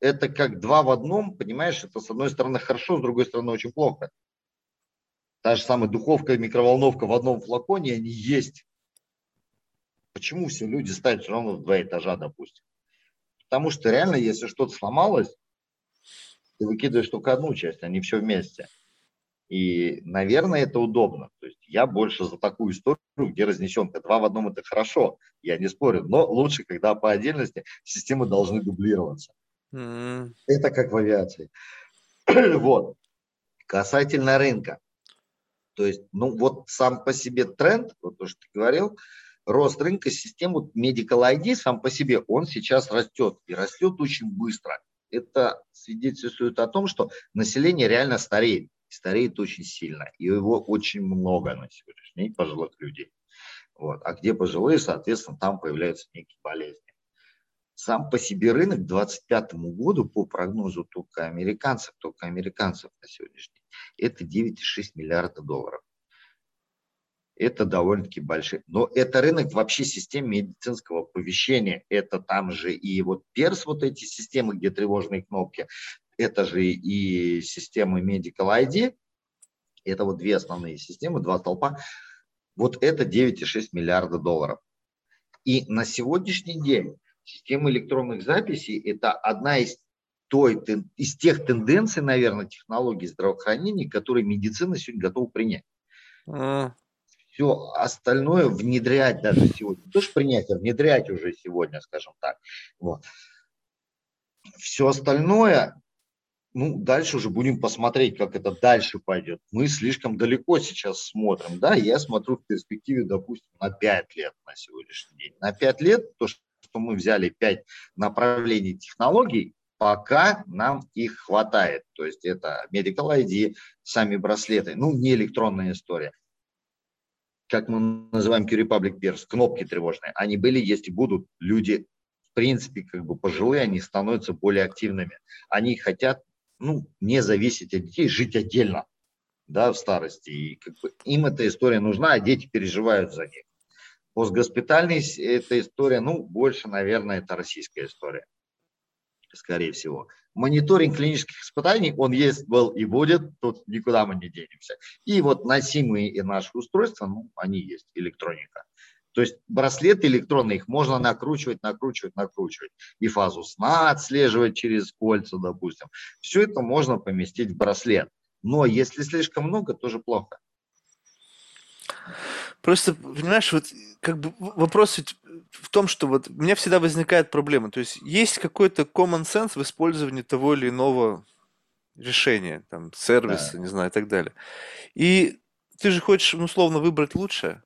это как два в одном, понимаешь, это с одной стороны хорошо, с другой стороны очень плохо. Та же самая духовка и микроволновка в одном флаконе, они есть. Почему все люди ставят все равно в два этажа, допустим? Потому что реально, если что-то сломалось, ты выкидываешь только одну часть, а не все вместе. И, наверное, это удобно. То есть я больше за такую историю, где разнесенка. Два в одном это хорошо, я не спорю. Но лучше, когда по отдельности системы должны дублироваться. Mm-hmm. Это как в авиации. вот. Касательно рынка. То есть, ну вот сам по себе тренд, вот то, что ты говорил, рост рынка системы Medical ID сам по себе, он сейчас растет и растет очень быстро. Это свидетельствует о том, что население реально стареет стареет очень сильно, и его очень много на сегодняшний день пожилых людей. Вот. А где пожилые, соответственно, там появляются некие болезни. Сам по себе рынок к 2025 году, по прогнозу только американцев, только американцев на сегодняшний день, это 9,6 миллиарда долларов. Это довольно-таки большие. Но это рынок вообще систем медицинского оповещения. Это там же и вот перс, вот эти системы, где тревожные кнопки, это же и системы Medical ID, это вот две основные системы, два столпа, вот это 9,6 миллиарда долларов. И на сегодняшний день система электронных записей – это одна из, той, из тех тенденций, наверное, технологий здравоохранения, которые медицина сегодня готова принять. А. Все остальное внедрять даже сегодня. Не то, что принять, а внедрять уже сегодня, скажем так. Вот. Все остальное ну, дальше уже будем посмотреть, как это дальше пойдет. Мы слишком далеко сейчас смотрим, да, я смотрю в перспективе, допустим, на 5 лет на сегодняшний день. На 5 лет, то, что мы взяли 5 направлений технологий, пока нам их хватает. То есть это Medical ID, сами браслеты, ну, не электронная история. Как мы называем Q-Republic Peers, кнопки тревожные. Они были, есть и будут. Люди в принципе, как бы пожилые, они становятся более активными. Они хотят ну, не зависеть от детей, жить отдельно, да, в старости. И как бы им эта история нужна, а дети переживают за них. Постгоспитальная эта история, ну, больше, наверное, это российская история, скорее всего. Мониторинг клинических испытаний, он есть, был и будет, тут никуда мы не денемся. И вот носимые и наши устройства, ну, они есть, электроника. То есть браслеты электронные, их можно накручивать, накручивать, накручивать. И фазу сна отслеживать через кольца, допустим. Все это можно поместить в браслет. Но если слишком много, тоже плохо. Просто, понимаешь, вот как бы вопрос ведь в том, что вот у меня всегда возникает проблема. То есть есть какой-то common sense в использовании того или иного решения, там, сервиса, да. не знаю, и так далее. И ты же хочешь, ну, условно, выбрать лучшее.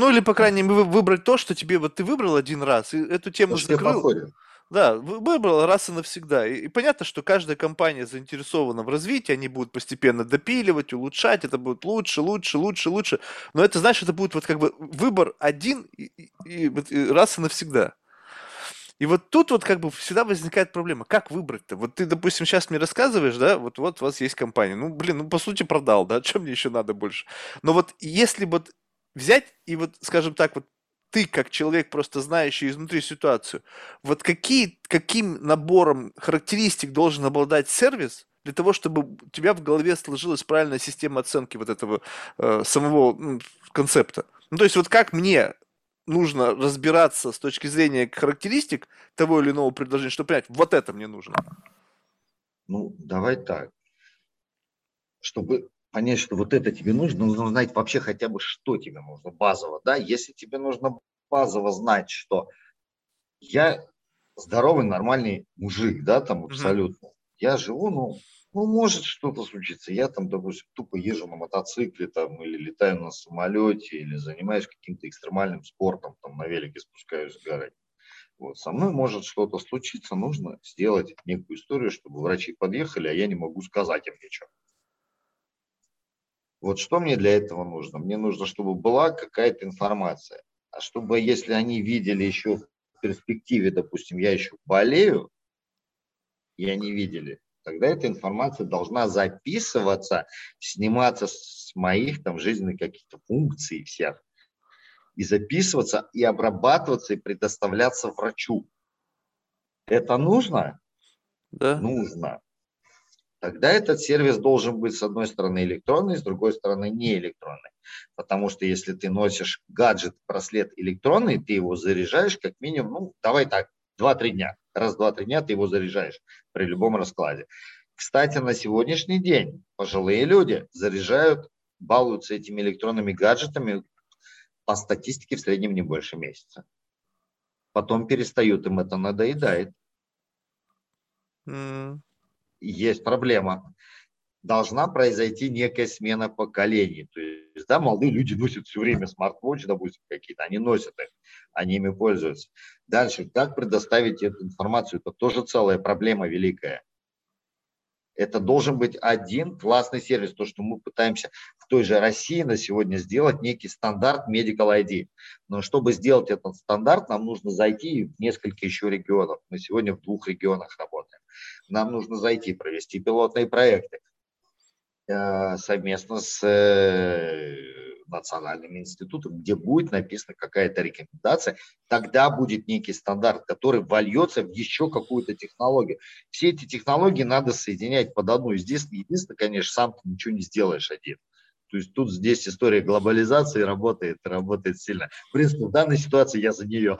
Ну, или, по крайней мере, выбрать то, что тебе вот ты выбрал один раз, и эту тему то, закрыл. Да, выбрал раз и навсегда. И, и понятно, что каждая компания заинтересована в развитии, они будут постепенно допиливать, улучшать, это будет лучше, лучше, лучше, лучше. Но это, знаешь, это будет вот как бы выбор один и, и, и, и раз и навсегда. И вот тут вот как бы всегда возникает проблема. Как выбрать-то? Вот ты, допустим, сейчас мне рассказываешь, да, вот, вот у вас есть компания. Ну, блин, ну, по сути, продал, да, чем мне еще надо больше? Но вот если вот взять и вот, скажем так, вот ты, как человек, просто знающий изнутри ситуацию, вот какие, каким набором характеристик должен обладать сервис для того, чтобы у тебя в голове сложилась правильная система оценки вот этого э, самого ну, концепта? Ну, то есть вот как мне нужно разбираться с точки зрения характеристик того или иного предложения, чтобы понять, вот это мне нужно? Ну, давай так. Чтобы понять, что вот это тебе нужно, нужно знать вообще хотя бы, что тебе нужно базово. Да? Если тебе нужно базово знать, что я здоровый, нормальный мужик, да, там абсолютно. Mm-hmm. Я живу, ну, ну, может что-то случиться. Я там, допустим, тупо езжу на мотоцикле там, или летаю на самолете, или занимаюсь каким-то экстремальным спортом, там на велике спускаюсь с горы. Вот, со мной может что-то случиться, нужно сделать некую историю, чтобы врачи подъехали, а я не могу сказать им ничего. Вот что мне для этого нужно? Мне нужно, чтобы была какая-то информация. А чтобы, если они видели еще в перспективе, допустим, я еще болею, и они видели, тогда эта информация должна записываться, сниматься с моих там жизненных каких-то функций всех, и записываться, и обрабатываться, и предоставляться врачу. Это нужно? да? нужно, тогда этот сервис должен быть с одной стороны электронный, с другой стороны не электронный. Потому что если ты носишь гаджет, браслет электронный, ты его заряжаешь как минимум, ну, давай так, 2-3 дня. Раз в 2-3 дня ты его заряжаешь при любом раскладе. Кстати, на сегодняшний день пожилые люди заряжают, балуются этими электронными гаджетами по статистике в среднем не больше месяца. Потом перестают, им это надоедает. Есть проблема. Должна произойти некая смена поколений. То есть, да, молодые люди носят все время смарт-вотч, допустим, какие-то, они носят их, они ими пользуются. Дальше, как предоставить эту информацию, это тоже целая проблема великая. Это должен быть один классный сервис, то, что мы пытаемся в той же России на сегодня сделать некий стандарт Medical ID. Но чтобы сделать этот стандарт, нам нужно зайти в несколько еще регионов. Мы сегодня в двух регионах работаем. Нам нужно зайти, провести пилотные проекты э, совместно с э, национальным институтом, где будет написана какая-то рекомендация, тогда будет некий стандарт, который вольется в еще какую-то технологию. Все эти технологии надо соединять под одну. Здесь единственное, конечно, сам ты ничего не сделаешь один. То есть тут здесь история глобализации работает, работает сильно. В принципе, в данной ситуации я за нее.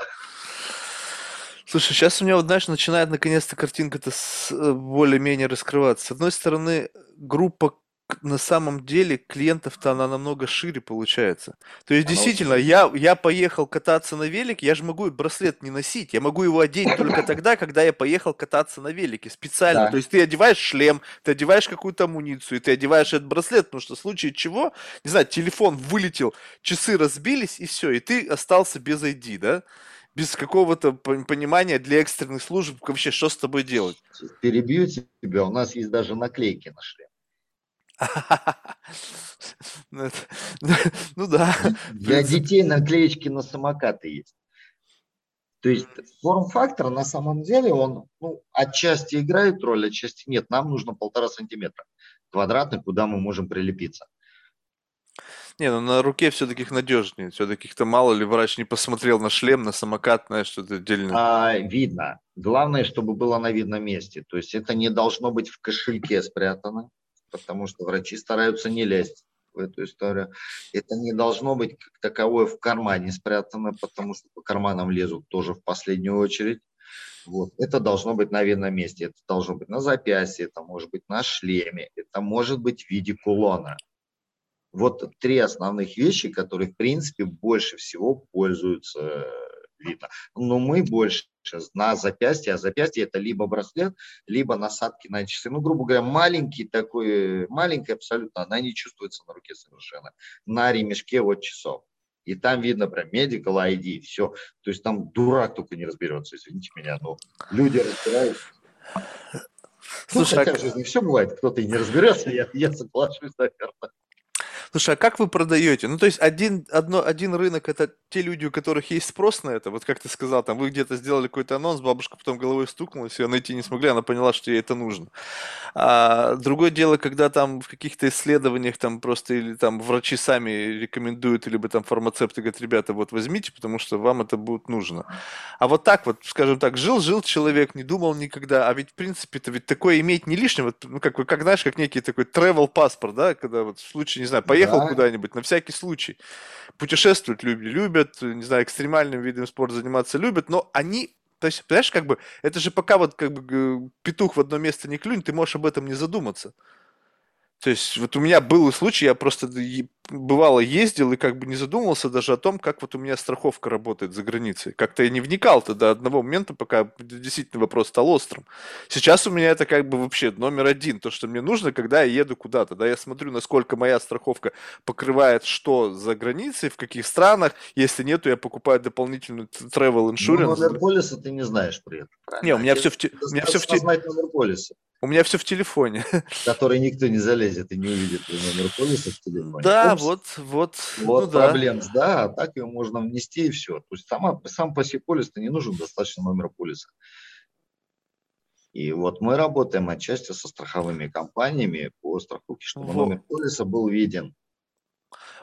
Слушай, сейчас у меня вот, знаешь, начинает наконец-то картинка-то э, более-менее раскрываться. С одной стороны, группа на самом деле клиентов-то она намного шире получается. То есть, она действительно, очень... я, я поехал кататься на велике, я же могу браслет не носить, я могу его одеть только тогда, когда я поехал кататься на велике специально. Да. То есть ты одеваешь шлем, ты одеваешь какую-то амуницию, ты одеваешь этот браслет, потому что в случае чего, не знаю, телефон вылетел, часы разбились и все, и ты остался без ID, да? Без какого-то понимания для экстренных служб вообще, что с тобой делать? Перебью тебя, у нас есть даже наклейки на шлем. Ну, ну да. Для детей наклеечки на самокаты есть. То есть форм-фактор на самом деле, он ну, отчасти играет роль, отчасти нет. Нам нужно полтора сантиметра квадратных, куда мы можем прилепиться. Не, ну на руке все-таки надежнее. Все-таки кто мало ли врач не посмотрел на шлем, на самокат, знаешь, что-то отдельное. А, видно. Главное, чтобы было на видном месте. То есть это не должно быть в кошельке спрятано потому что врачи стараются не лезть в эту историю. Это не должно быть как таковое в кармане спрятано, потому что по карманам лезут тоже в последнюю очередь. Вот. Это должно быть на видном месте. Это должно быть на запястье, это может быть на шлеме, это может быть в виде кулона. Вот три основных вещи, которые, в принципе, больше всего пользуются видно. Но мы больше на запястье, а запястье это либо браслет, либо насадки на часы. Ну, грубо говоря, маленький такой, маленький абсолютно, она не чувствуется на руке совершенно. На ремешке вот часов. И там видно прям medical ID, все. То есть там дурак только не разберется, извините меня, но люди разбирают. Ну, Слушай, ну, хотя а... в жизни все бывает, кто-то и не разберется, я, я соглашусь, наверное. Слушай, а как вы продаете? Ну, то есть один, одно, один рынок это те люди, у которых есть спрос на это. Вот как ты сказал, там вы где-то сделали какой-то анонс, бабушка потом головой стукнулась, ее найти не смогли, она поняла, что ей это нужно. А другое дело, когда там в каких-то исследованиях там просто или там врачи сами рекомендуют, либо там фармацевты говорят, ребята, вот возьмите, потому что вам это будет нужно. А вот так вот, скажем так, жил-жил человек, не думал никогда, а ведь в принципе-то ведь такое иметь не лишнее, вот, ну как, как знаешь, как некий такой travel паспорт, да, когда вот в случае, не знаю, поехал да. куда-нибудь, на всякий случай. Путешествовать любят, любят, не знаю, экстремальным видом спорта заниматься любят, но они то есть, понимаешь, как бы, это же пока вот как бы петух в одно место не клюнет, ты можешь об этом не задуматься. То есть вот у меня был случай, я просто бывало ездил и как бы не задумывался даже о том, как вот у меня страховка работает за границей. Как-то я не вникал тогда до одного момента, пока действительно вопрос стал острым. Сейчас у меня это как бы вообще номер один, то, что мне нужно, когда я еду куда-то. Да, я смотрю, насколько моя страховка покрывает что за границей, в каких странах. Если нету, я покупаю дополнительную travel insurance. Ну, номер полиса ты не знаешь при этом. Правильно? Не, у меня все в, те... у меня все в, те... номер полиса. У меня все в телефоне. Который никто не залезет и не увидит номер полиса в телефоне. Да, Вот, вот. Вот ну, проблем, да. да, так его можно внести и все. То есть сама, сам по себе полис-то не нужен, достаточно номер полиса. И вот мы работаем отчасти со страховыми компаниями по страховке, чтобы вот. номер полиса был виден.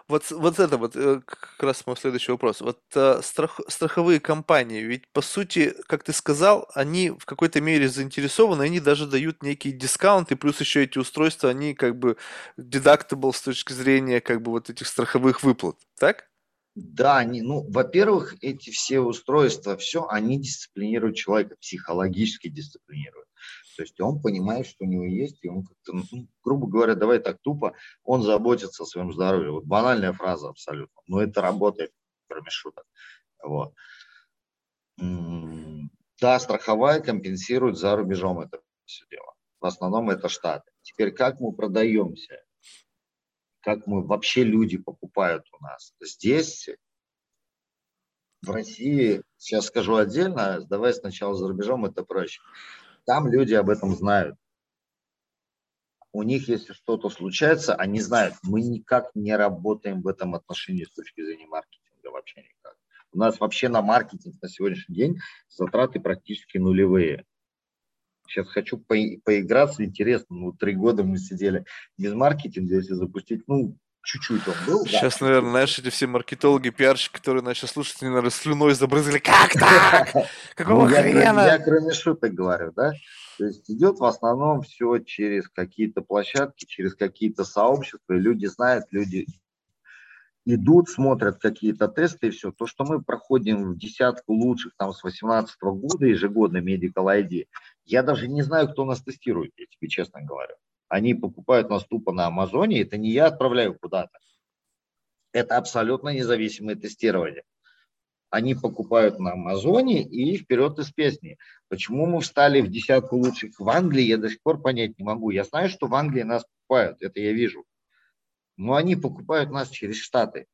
Вот, вот это вот э, как раз мой следующий вопрос. Вот э, страх, страховые компании, ведь по сути, как ты сказал, они в какой-то мере заинтересованы, они даже дают некие дискаунты, плюс еще эти устройства, они как бы deductible с точки зрения как бы вот этих страховых выплат, так? Да, они, ну, во-первых, эти все устройства, все, они дисциплинируют человека, психологически дисциплинируют. То есть он понимает, что у него есть, и он как-то, ну, грубо говоря, давай так тупо, он заботится о своем здоровье. Вот банальная фраза абсолютно, но это работает, кроме. Вот. Да, страховая компенсирует за рубежом это все дело. В основном это Штаты. Теперь как мы продаемся? Как мы вообще люди покупают у нас? Здесь в России, сейчас скажу отдельно, давай сначала за рубежом, это проще. Там люди об этом знают. У них, если что-то случается, они знают, мы никак не работаем в этом отношении с точки зрения маркетинга, вообще никак. У нас вообще на маркетинг на сегодняшний день затраты практически нулевые. Сейчас хочу по поиграться, интересно, ну, три года мы сидели без маркетинга, если запустить, ну, чуть-чуть он был. Сейчас, да, наверное, знаешь, эти все маркетологи, пиарщики, которые начали слушать, они, наверное, слюной забрызгали. Как так? Какого ну, хрена? Я, я кроме шуток говорю, да? То есть идет в основном все через какие-то площадки, через какие-то сообщества, и люди знают, люди идут, смотрят какие-то тесты и все. То, что мы проходим в десятку лучших там с 18 года ежегодно Medical ID, я даже не знаю, кто нас тестирует, я тебе честно говорю. Они покупают нас тупо на Амазоне, это не я отправляю куда-то. Это абсолютно независимое тестирование. Они покупают на Амазоне и вперед из песни. Почему мы встали в десятку лучших в Англии, я до сих пор понять не могу. Я знаю, что в Англии нас покупают, это я вижу. Но они покупают нас через Штаты.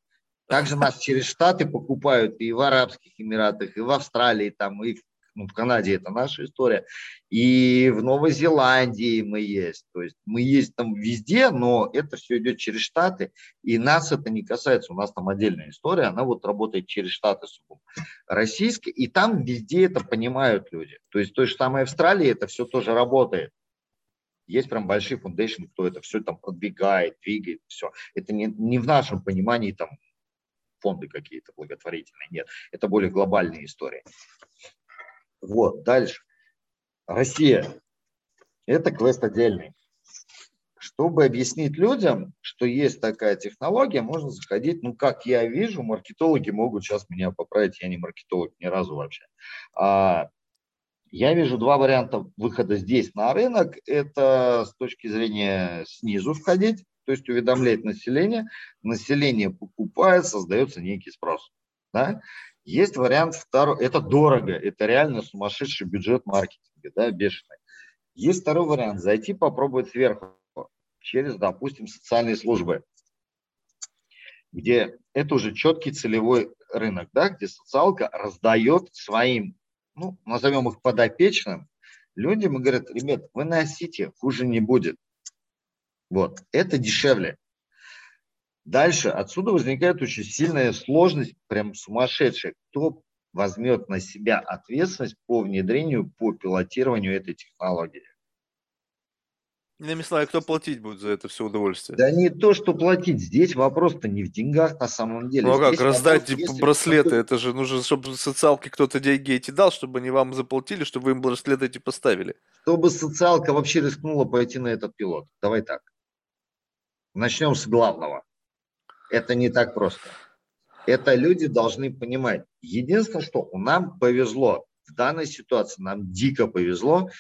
Также нас через Штаты покупают и в Арабских Эмиратах, и в Австралии, там, и в ну, в Канаде это наша история, и в Новой Зеландии мы есть. То есть мы есть там везде, но это все идет через Штаты, и нас это не касается. У нас там отдельная история, она вот работает через Штаты сугубо. Российские, и там везде это понимают люди. То есть в той же самой Австралии это все тоже работает. Есть прям большие фундейшны, кто это все там продвигает, двигает, все. Это не, не в нашем понимании там фонды какие-то благотворительные, нет. Это более глобальные истории. Вот, дальше. Россия. Это квест отдельный. Чтобы объяснить людям, что есть такая технология, можно заходить, ну, как я вижу, маркетологи могут сейчас меня поправить, я не маркетолог ни разу вообще. А, я вижу два варианта выхода здесь на рынок. Это с точки зрения снизу входить, то есть уведомлять население. Население покупает, создается некий спрос. Да? Есть вариант второй, это дорого, это реально сумасшедший бюджет маркетинга, да, бешеный. Есть второй вариант, зайти попробовать сверху, через, допустим, социальные службы, где это уже четкий целевой рынок, да, где социалка раздает своим, ну, назовем их подопечным, людям и говорят, ребят, вы носите, хуже не будет. Вот, это дешевле. Дальше отсюда возникает очень сильная сложность, прям сумасшедшая. Кто возьмет на себя ответственность по внедрению, по пилотированию этой технологии? Я не знаю, кто платить будет за это все удовольствие. Да не то, что платить. Здесь вопрос-то не в деньгах на самом деле. Ну а как, раздать вопрос, браслеты, это же нужно, чтобы социалке кто-то деньги эти дал, чтобы они вам заплатили, чтобы вы им браслеты эти поставили. Чтобы социалка вообще рискнула пойти на этот пилот. Давай так. Начнем с главного. Это не так просто. Это люди должны понимать. Единственное, что нам повезло в данной ситуации, нам дико повезло,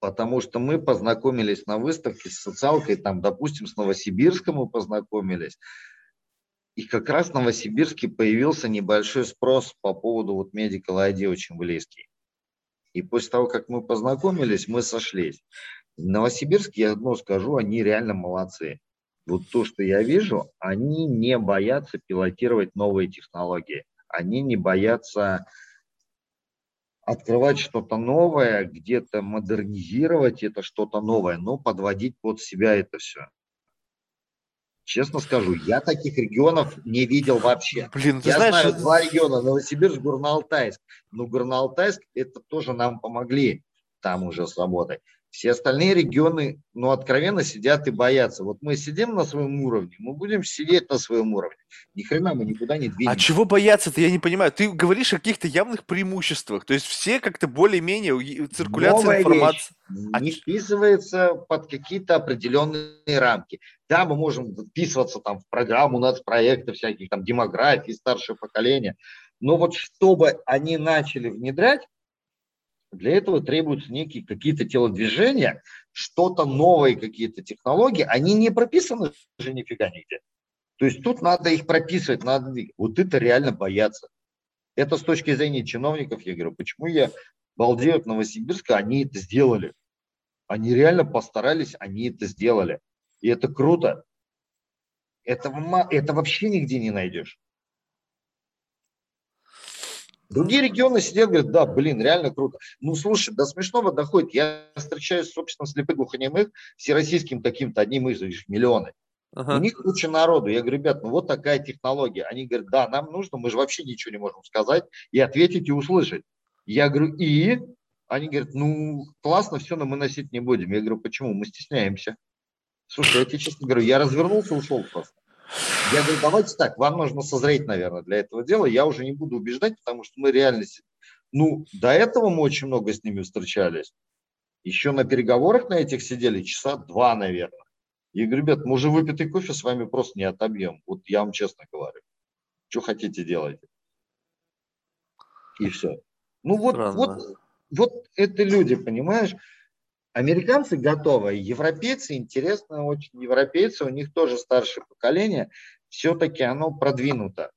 потому что мы познакомились на выставке с социалкой, там, допустим, с Новосибирском мы познакомились, и как раз в Новосибирске появился небольшой спрос по поводу вот Medical ID очень близкий. И после того, как мы познакомились, мы сошлись. В Новосибирске, я одно скажу, они реально молодцы вот то, что я вижу, они не боятся пилотировать новые технологии. Они не боятся открывать что-то новое, где-то модернизировать это что-то новое, но подводить под себя это все. Честно скажу, я таких регионов не видел вообще. Блин, ты я знаешь, знаю два региона, Новосибирск, Горно-Алтайск. Но Горно-Алтайск это тоже нам помогли там уже с работой. Все остальные регионы, ну, откровенно сидят и боятся. Вот мы сидим на своем уровне, мы будем сидеть на своем уровне. Ни хрена мы никуда не двинемся. А чего бояться-то, я не понимаю. Ты говоришь о каких-то явных преимуществах. То есть все как-то более-менее циркуляция Новая информации. Вещь а не вписывается под какие-то определенные рамки. Да, мы можем вписываться там в программу нацпроекты всяких, там демографии, старшее поколение. Но вот чтобы они начали внедрять, для этого требуются некие какие-то телодвижения, что-то новые какие-то технологии. Они не прописаны же нифига нигде. То есть тут надо их прописывать, надо Вот это реально бояться. Это с точки зрения чиновников, я говорю, почему я балдею от Новосибирска, они это сделали. Они реально постарались, они это сделали. И это круто. Это, это вообще нигде не найдешь. Другие регионы сидят, говорят, да, блин, реально круто. Ну, слушай, до смешного доходит. Я встречаюсь, собственно, слепых глухонемых, всероссийским таким-то одним из их миллионы. Ага. У них куча народу. Я говорю, ребят, ну вот такая технология. Они говорят, да, нам нужно, мы же вообще ничего не можем сказать и ответить и услышать. Я говорю, и? Они говорят, ну, классно, все, но мы носить не будем. Я говорю, почему? Мы стесняемся. Слушай, я тебе честно говорю, я развернулся, ушел просто. Я говорю, давайте так, вам нужно созреть, наверное, для этого дела. Я уже не буду убеждать, потому что мы реально... Ну, до этого мы очень много с ними встречались. Еще на переговорах на этих сидели часа два, наверное. Я говорю, ребят, мы уже выпитый кофе с вами просто не отобьем. Вот я вам честно говорю. Что хотите, делайте. И все. Ну вот, вот, вот это люди, понимаешь? Американцы готовы, европейцы, интересно очень, европейцы, у них тоже старшее поколение, все-таки оно продвинуто,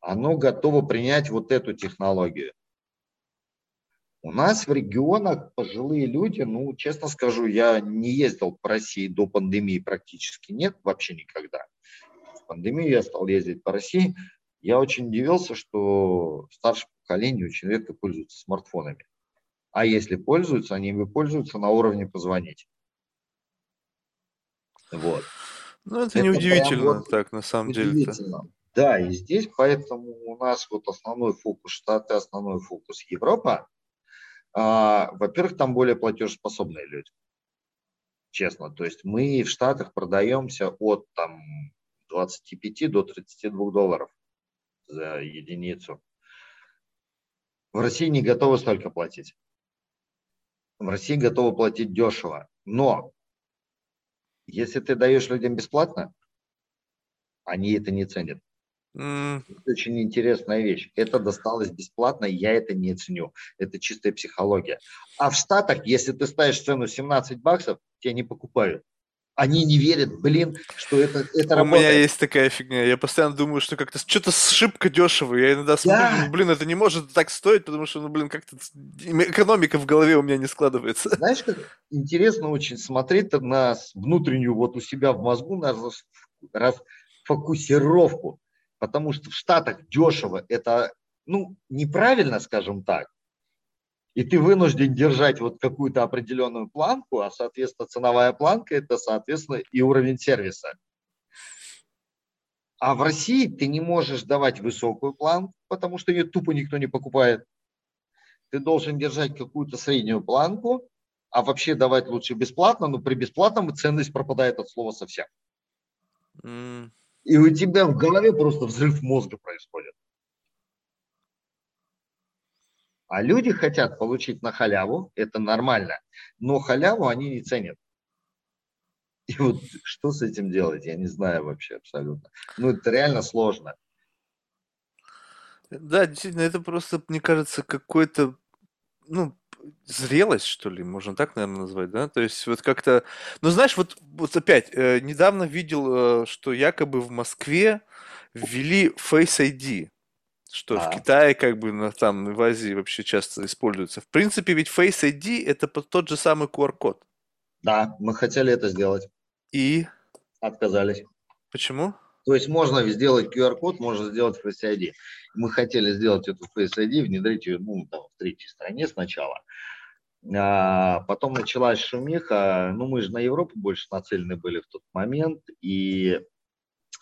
оно готово принять вот эту технологию. У нас в регионах пожилые люди, ну, честно скажу, я не ездил по России до пандемии практически нет, вообще никогда. В пандемию я стал ездить по России. Я очень удивился, что старшее поколение очень редко пользуется смартфонами. А если пользуются, они ими пользуются на уровне позвонить. Вот. Ну, это, это неудивительно вот так, на самом деле. Да, и здесь поэтому у нас вот основной фокус Штаты, основной фокус Европа. А, во-первых, там более платежеспособные люди. Честно. То есть мы в Штатах продаемся от там 25 до 32 долларов за единицу. В России не готовы столько платить в России готовы платить дешево. Но если ты даешь людям бесплатно, они это не ценят. Mm. Это очень интересная вещь. Это досталось бесплатно, я это не ценю. Это чистая психология. А в Штатах, если ты ставишь цену 17 баксов, тебя не покупают они не верят, блин, что это, это У работает. меня есть такая фигня. Я постоянно думаю, что как-то что-то шибко дешево. Я иногда смотрю, да. ну, блин, это не может так стоить, потому что, ну, блин, как-то экономика в голове у меня не складывается. Знаешь, как интересно очень смотреть на внутреннюю вот у себя в мозгу на расфокусировку. Потому что в Штатах дешево это, ну, неправильно, скажем так и ты вынужден держать вот какую-то определенную планку, а, соответственно, ценовая планка – это, соответственно, и уровень сервиса. А в России ты не можешь давать высокую планку, потому что ее тупо никто не покупает. Ты должен держать какую-то среднюю планку, а вообще давать лучше бесплатно, но при бесплатном ценность пропадает от слова совсем. Mm. И у тебя в голове просто взрыв мозга происходит. А люди хотят получить на халяву, это нормально, но халяву они не ценят. И вот что с этим делать, я не знаю вообще абсолютно. Ну, это реально сложно. Да, действительно, это просто, мне кажется, какой-то, ну, зрелость, что ли, можно так, наверное, назвать, да? То есть вот как-то... Ну, знаешь, вот, вот опять, э, недавно видел, э, что якобы в Москве ввели Face ID что а. в Китае, как бы, на, там, в Азии вообще часто используется. В принципе, ведь Face ID – это тот же самый QR-код. Да, мы хотели это сделать. И? Отказались. Почему? То есть можно сделать QR-код, можно сделать Face ID. Мы хотели сделать эту Face ID, внедрить ее ну, там, в третьей стране сначала. А потом началась шумиха. Ну, мы же на Европу больше нацелены были в тот момент. И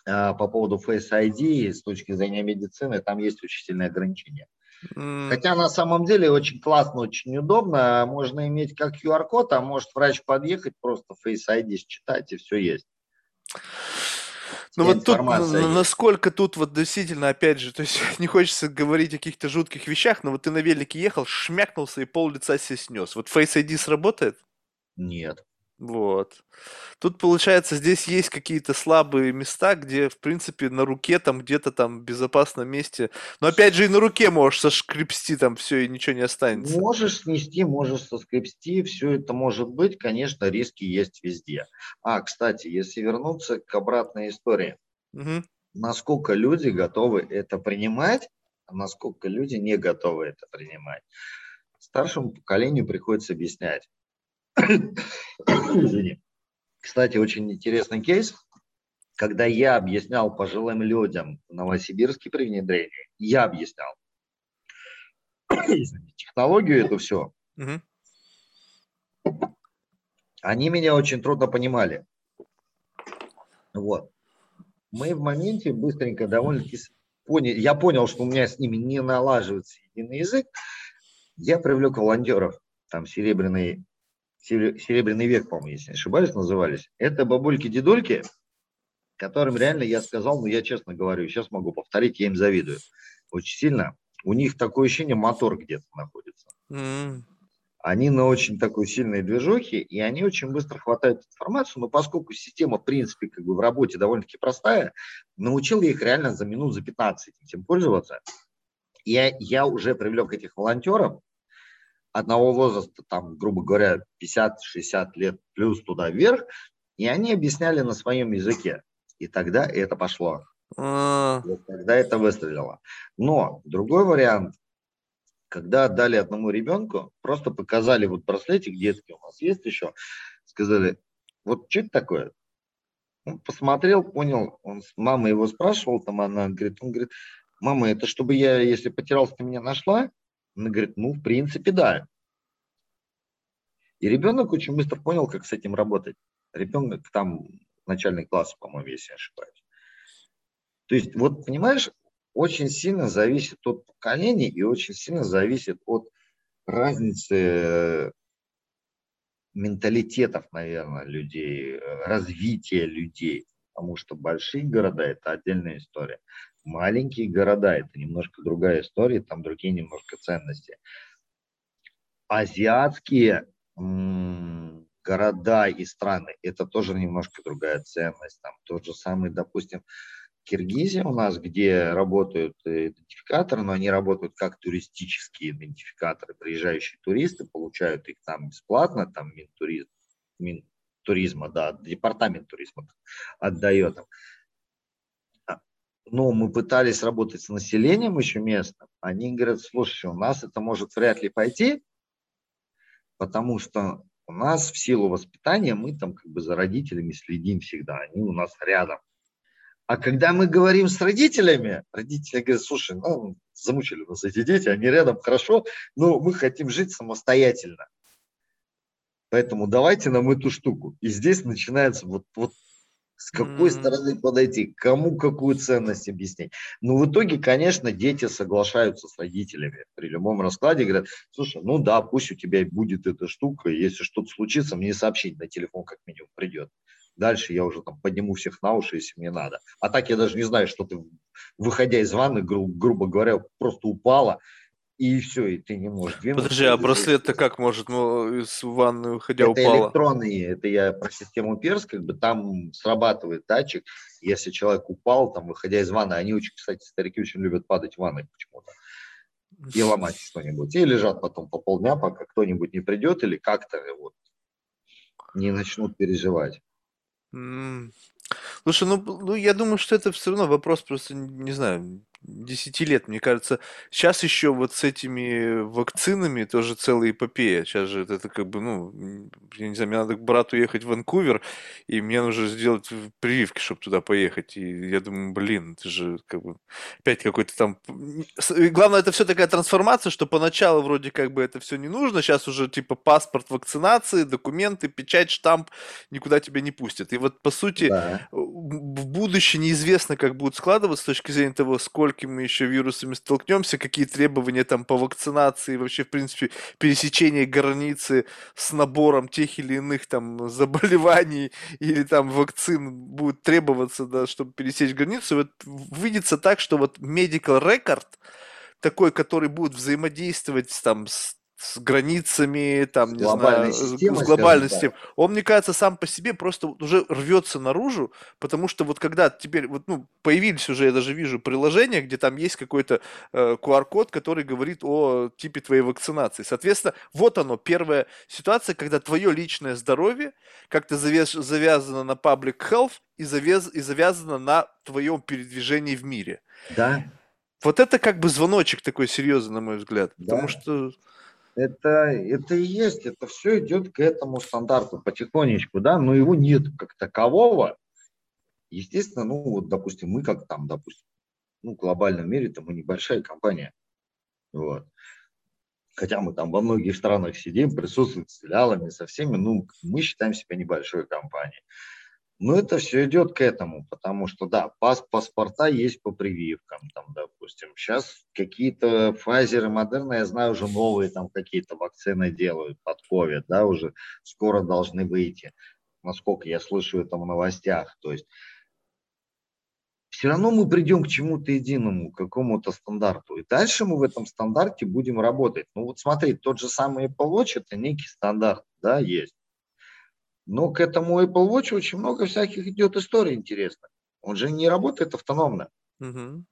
по поводу Face ID с точки зрения медицины, там есть очень ограничения. Mm. Хотя на самом деле очень классно, очень удобно. Можно иметь как QR-код, а может врач подъехать, просто Face ID считать, и все есть. Ну вот тут, есть. насколько тут вот действительно, опять же, то есть не хочется говорить о каких-то жутких вещах, но вот ты на велике ехал, шмякнулся и пол лица себе снес. Вот Face ID сработает? Нет. Вот. Тут, получается, здесь есть какие-то слабые места, где, в принципе, на руке там где-то там в безопасном месте. Но опять же и на руке можешь соскребсти там все и ничего не останется. Можешь снести, можешь соскребсти, все это может быть. Конечно, риски есть везде. А, кстати, если вернуться к обратной истории. Угу. Насколько люди готовы это принимать, а насколько люди не готовы это принимать. Старшему поколению приходится объяснять Извини. Кстати, очень интересный кейс. Когда я объяснял пожилым людям в Новосибирске при внедрении, я объяснял технологию эту все, угу. они меня очень трудно понимали. Вот. Мы в моменте быстренько довольно-таки поняли, я понял, что у меня с ними не налаживается единый язык, я привлек волонтеров, там серебряный Серебряный век, по-моему, если не ошибаюсь, назывались. Это бабульки-дедульки, которым реально я сказал, ну я честно говорю, сейчас могу повторить, я им завидую. Очень сильно. У них такое ощущение, мотор где-то находится. Mm. Они на очень такой сильной движухе, и они очень быстро хватают информацию, но поскольку система, в принципе, как бы в работе довольно-таки простая, научил я их реально за минут, за 15 этим пользоваться. Я, я уже привлек этих волонтеров, одного возраста, там, грубо говоря, 50-60 лет плюс туда вверх, и они объясняли на своем языке. И тогда это пошло. А. Вот тогда это выстрелило. Но другой вариант, когда отдали одному ребенку, просто показали вот браслетик детский, у нас есть еще, сказали, вот что это такое? Он посмотрел, понял, он, мама его спрашивал, там она говорит, он говорит, мама, это чтобы я, если потерялся, ты меня нашла? Она говорит, ну, в принципе, да. И ребенок очень быстро понял, как с этим работать. Ребенок там начальный класс, по-моему, если не ошибаюсь. То есть, вот, понимаешь, очень сильно зависит от поколений и очень сильно зависит от разницы э, менталитетов, наверное, людей, э, развития людей. Потому что большие города – это отдельная история. Маленькие города – это немножко другая история, там другие немножко ценности. Азиатские города и страны, это тоже немножко другая ценность. Там тот же самый, допустим, Киргизия у нас, где работают идентификаторы, но они работают как туристические идентификаторы. Приезжающие туристы получают их там бесплатно, там Минтуризм, Минтуризма, да, департамент туризма отдает им но мы пытались работать с населением еще местным, они говорят, слушай, у нас это может вряд ли пойти, потому что у нас в силу воспитания мы там как бы за родителями следим всегда, они у нас рядом. А когда мы говорим с родителями, родители говорят, слушай, ну, замучили нас эти дети, они рядом хорошо, но мы хотим жить самостоятельно. Поэтому давайте нам эту штуку. И здесь начинается вот, вот с какой mm-hmm. стороны подойти, кому какую ценность объяснить. Но в итоге, конечно, дети соглашаются с родителями при любом раскладе, говорят, слушай, ну да, пусть у тебя будет эта штука, если что-то случится, мне сообщить на телефон как минимум придет. Дальше я уже там подниму всех на уши, если мне надо. А так я даже не знаю, что ты, выходя из ванны, гру- грубо говоря, просто упала, и все, и ты не можешь двинуться. Подожди, а браслет-то как может, ну, из ванны уходя это упала? Это электронные, это я про систему ПЕРС, как бы там срабатывает датчик, если человек упал, там, выходя из ванны, они очень, кстати, старики очень любят падать в ванной почему-то и ломать что-нибудь. И лежат потом по полдня, пока кто-нибудь не придет или как-то вот не начнут переживать. Слушай, ну, ну я думаю, что это все равно вопрос просто, не знаю, 10 лет, мне кажется. Сейчас еще вот с этими вакцинами тоже целая эпопея. Сейчас же это как бы, ну, я не знаю, мне надо к брату ехать в Ванкувер, и мне нужно сделать прививки, чтобы туда поехать. И я думаю, блин, это же как бы опять какой-то там... И главное, это все такая трансформация, что поначалу вроде как бы это все не нужно, сейчас уже типа паспорт вакцинации, документы, печать, штамп, никуда тебя не пустят. И вот по сути да. в будущее неизвестно, как будет складываться с точки зрения того, сколько мы еще вирусами столкнемся, какие требования там по вакцинации, вообще, в принципе, пересечение границы с набором тех или иных там заболеваний или там вакцин будет требоваться, да, чтобы пересечь границу, вот видится так, что вот medical record, такой, который будет взаимодействовать там с с границами, там, с не знаю, системой, с глобальной системой. Он, мне кажется, сам по себе просто уже рвется наружу, потому что вот когда теперь, вот, ну, появились уже, я даже вижу, приложения, где там есть какой-то э, QR-код, который говорит о типе твоей вакцинации. Соответственно, вот оно, первая ситуация, когда твое личное здоровье как-то завяз, завязано на public health и, завяз, и завязано на твоем передвижении в мире. Да. Вот это как бы звоночек такой серьезный, на мой взгляд. Да. Потому что это, это и есть, это все идет к этому стандарту потихонечку, да, но его нет как такового. Естественно, ну вот, допустим, мы как там, допустим, ну, в глобальном мире, то мы небольшая компания. Вот. Хотя мы там во многих странах сидим, присутствуем с филиалами, со всеми, ну, мы считаем себя небольшой компанией. Но это все идет к этому, потому что, да, пас, паспорта есть по прививкам, там, допустим. Сейчас какие-то Pfizer и Moderna, я знаю, уже новые там какие-то вакцины делают под COVID, да, уже скоро должны выйти, насколько я слышу это в новостях. То есть все равно мы придем к чему-то единому, к какому-то стандарту. И дальше мы в этом стандарте будем работать. Ну вот смотри, тот же самый Apple Watch, это некий стандарт, да, есть. Но к этому Apple Watch очень много всяких идет историй интересных. Он же не работает автономно. Угу.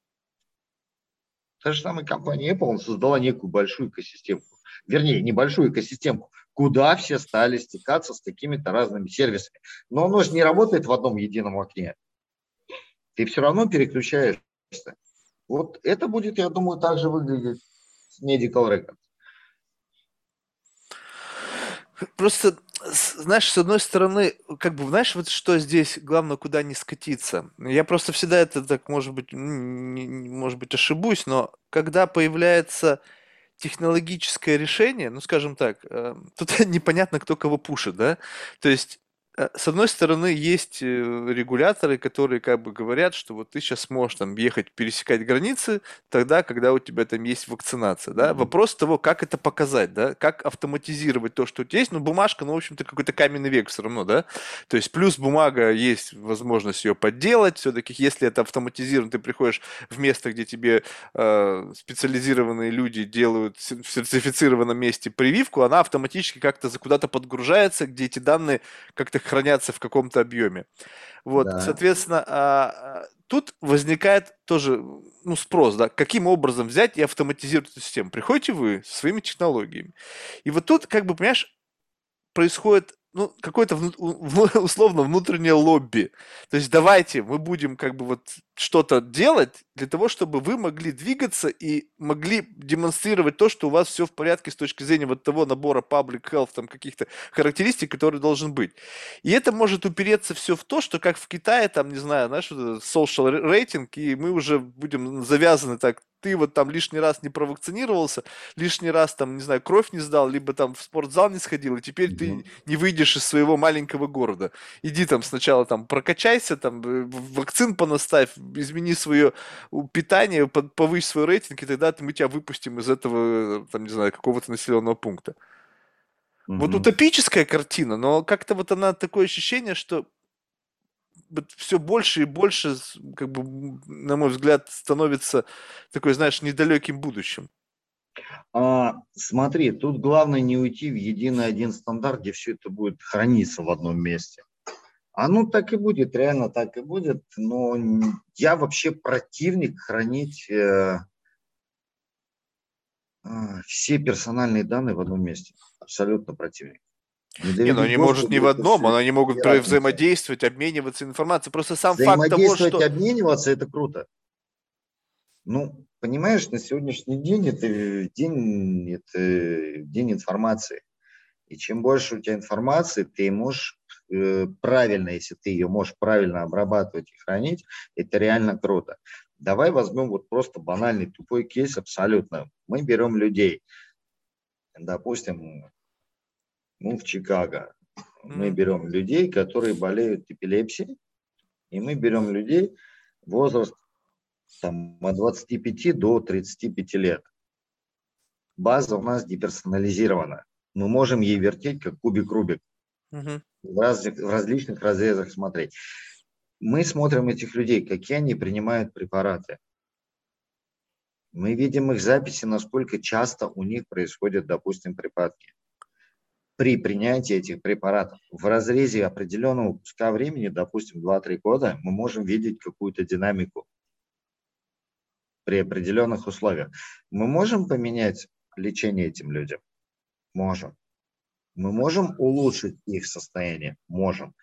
Та же самая компания Apple, он создала некую большую экосистему. Вернее, небольшую экосистему, куда все стали стекаться с какими-то разными сервисами. Но оно же не работает в одном едином окне. Ты все равно переключаешься. Вот это будет, я думаю, также выглядеть с Medical Records. Просто знаешь, с одной стороны, как бы, знаешь, вот что здесь главное, куда не скатиться. Я просто всегда это так, может быть, не, может быть, ошибусь, но когда появляется технологическое решение, ну, скажем так, э, тут непонятно, кто кого пушит, да, то есть с одной стороны, есть э, регуляторы, которые как бы говорят, что вот ты сейчас сможешь там ехать, пересекать границы тогда, когда у тебя там есть вакцинация, да. Mm-hmm. Вопрос того, как это показать, да, как автоматизировать то, что у тебя есть. Ну, бумажка, ну, в общем-то, какой-то каменный век все равно, да. То есть плюс бумага, есть возможность ее подделать. Все-таки, если это автоматизировано, ты приходишь в место, где тебе э, специализированные люди делают в сертифицированном месте прививку, она автоматически как-то куда-то подгружается, где эти данные как-то хранятся в каком-то объеме. Вот, да. соответственно, а, тут возникает тоже ну, спрос, да, каким образом взять и автоматизировать эту систему. Приходите вы со своими технологиями. И вот тут, как бы, понимаешь, происходит ну, какое-то условно внутреннее лобби. То есть давайте мы будем как бы вот что-то делать для того, чтобы вы могли двигаться и могли демонстрировать то, что у вас все в порядке с точки зрения вот того набора public health, там каких-то характеристик, которые должен быть. И это может упереться все в то, что как в Китае, там, не знаю, знаешь, social рейтинг, и мы уже будем завязаны так ты вот там лишний раз не провакцинировался, лишний раз там, не знаю, кровь не сдал, либо там в спортзал не сходил, и теперь ты не выйдешь из своего маленького города. Иди там сначала там прокачайся, там э, вакцин понаставь, измени свое питание, повысь свой рейтинг, и тогда мы тебя выпустим из этого, там, не знаю, какого-то населенного пункта. Mm-hmm. Вот утопическая картина, но как-то вот она такое ощущение, что все больше и больше, как бы, на мой взгляд, становится такой, знаешь, недалеким будущим. А, смотри, тут главное не уйти в единый один стандарт, где все это будет храниться в одном месте. Оно так и будет, реально так и будет, но я вообще противник хранить э, э, все персональные данные в одном месте. Абсолютно противник. Не, не ну они может не в одном, но они могут взаимодействовать, обмениваться информацией. Просто сам факт того, что... обмениваться, это круто. Ну, понимаешь, на сегодняшний день это день, это день информации. И чем больше у тебя информации, ты можешь э, правильно, если ты ее можешь правильно обрабатывать и хранить, это реально круто. Давай возьмем вот просто банальный тупой кейс абсолютно. Мы берем людей, допустим, ну, в Чикаго. Мы берем людей, которые болеют эпилепсией, и мы берем людей возраст там, от 25 до 35 лет. База у нас деперсонализирована. Мы можем ей вертеть, как кубик Рубик. Угу. В, разных, в различных разрезах смотреть. Мы смотрим этих людей, какие они принимают препараты. Мы видим их записи, насколько часто у них происходят, допустим, припадки. При принятии этих препаратов в разрезе определенного куска времени, допустим, 2-3 года, мы можем видеть какую-то динамику при определенных условиях. Мы можем поменять лечение этим людям? Можем. Мы можем улучшить их состояние? Можем.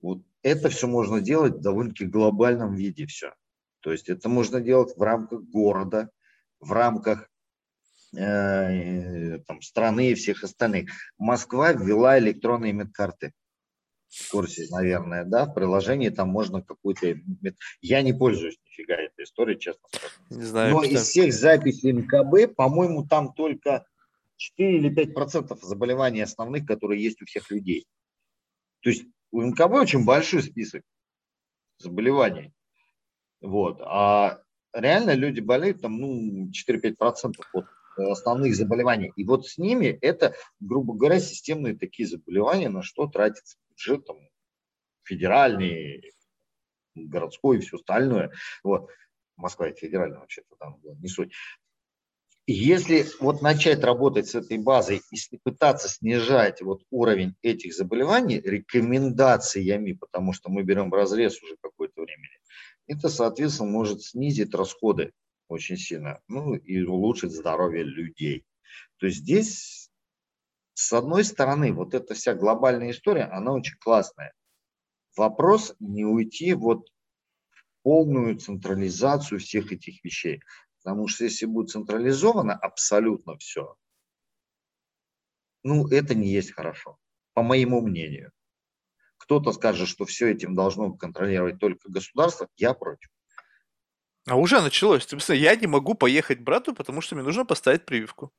Вот это все можно делать в довольно-таки глобальном виде все. То есть это можно делать в рамках города, в рамках э, там, страны и всех остальных. Москва ввела электронные медкарты в курсе, наверное, да, в приложении там можно какую-то... Я не пользуюсь нифига этой историей, честно скажу. Не знаю, Но из всех записей МКБ, по-моему, там только 4 или 5 процентов заболеваний основных, которые есть у всех людей. То есть у МКБ очень большой список заболеваний. Вот. А реально люди болеют там, ну, 4-5% от основных заболеваний. И вот с ними это, грубо говоря, системные такие заболевания, на что тратится бюджет там, федеральный, городской и все остальное. Вот. Москва это федеральная вообще-то там не суть. Если вот начать работать с этой базой и пытаться снижать вот уровень этих заболеваний рекомендациями, потому что мы берем разрез уже какое-то времени, это, соответственно, может снизить расходы очень сильно, ну и улучшить здоровье людей. То есть здесь, с одной стороны, вот эта вся глобальная история, она очень классная. Вопрос не уйти вот в полную централизацию всех этих вещей. Потому что если будет централизовано абсолютно все, ну, это не есть хорошо, по моему мнению. Кто-то скажет, что все этим должно контролировать только государство, я против. А уже началось. Я не могу поехать брату, потому что мне нужно поставить прививку.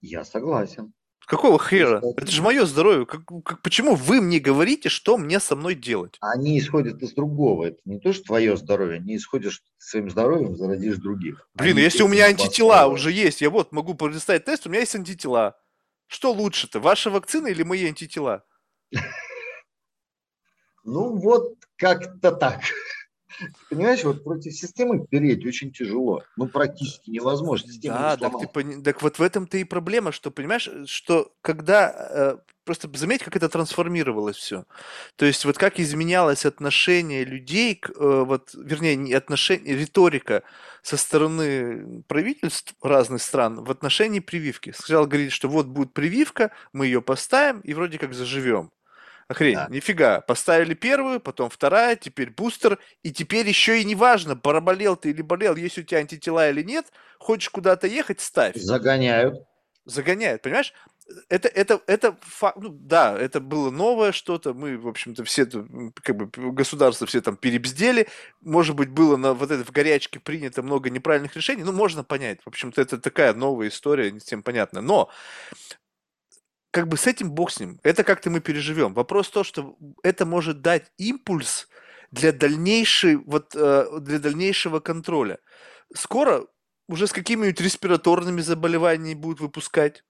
Я согласен. Какого хера? Это же мое здоровье. Как, как, почему вы мне говорите, что мне со мной делать? Они исходят из другого. Это не то, что твое здоровье. Они исходят, что ты своим здоровьем зародишь других. Блин, Они если у меня антитела уже есть, я вот могу представить тест, у меня есть антитела. Что лучше-то, ваша вакцина или мои антитела? Ну вот как-то так. Понимаешь, вот против системы переть очень тяжело. Ну, практически невозможно. Система да, так, ты, пон... так вот в этом-то и проблема, что, понимаешь, что когда... Э, просто заметь, как это трансформировалось все. То есть вот как изменялось отношение людей, к, э, вот, вернее, не отношение, риторика со стороны правительств разных стран в отношении прививки. Сначала говорит, что вот будет прививка, мы ее поставим и вроде как заживем. Охренеть, да. нифига. Поставили первую, потом вторая, теперь бустер. И теперь еще и не важно, проболел ты или болел, есть у тебя антитела или нет. Хочешь куда-то ехать, ставь. Загоняют. Загоняют, понимаешь? Это, это, это ну, да, это было новое что-то, мы, в общем-то, все, как бы, государство все там перебздели, может быть, было на вот этой в горячке принято много неправильных решений, ну, можно понять, в общем-то, это такая новая история, не всем понятно, но как бы с этим бог с ним. Это как-то мы переживем. Вопрос в том, что это может дать импульс для дальнейшей, вот, э, для дальнейшего контроля. Скоро уже с какими-нибудь респираторными заболеваниями будут выпускать.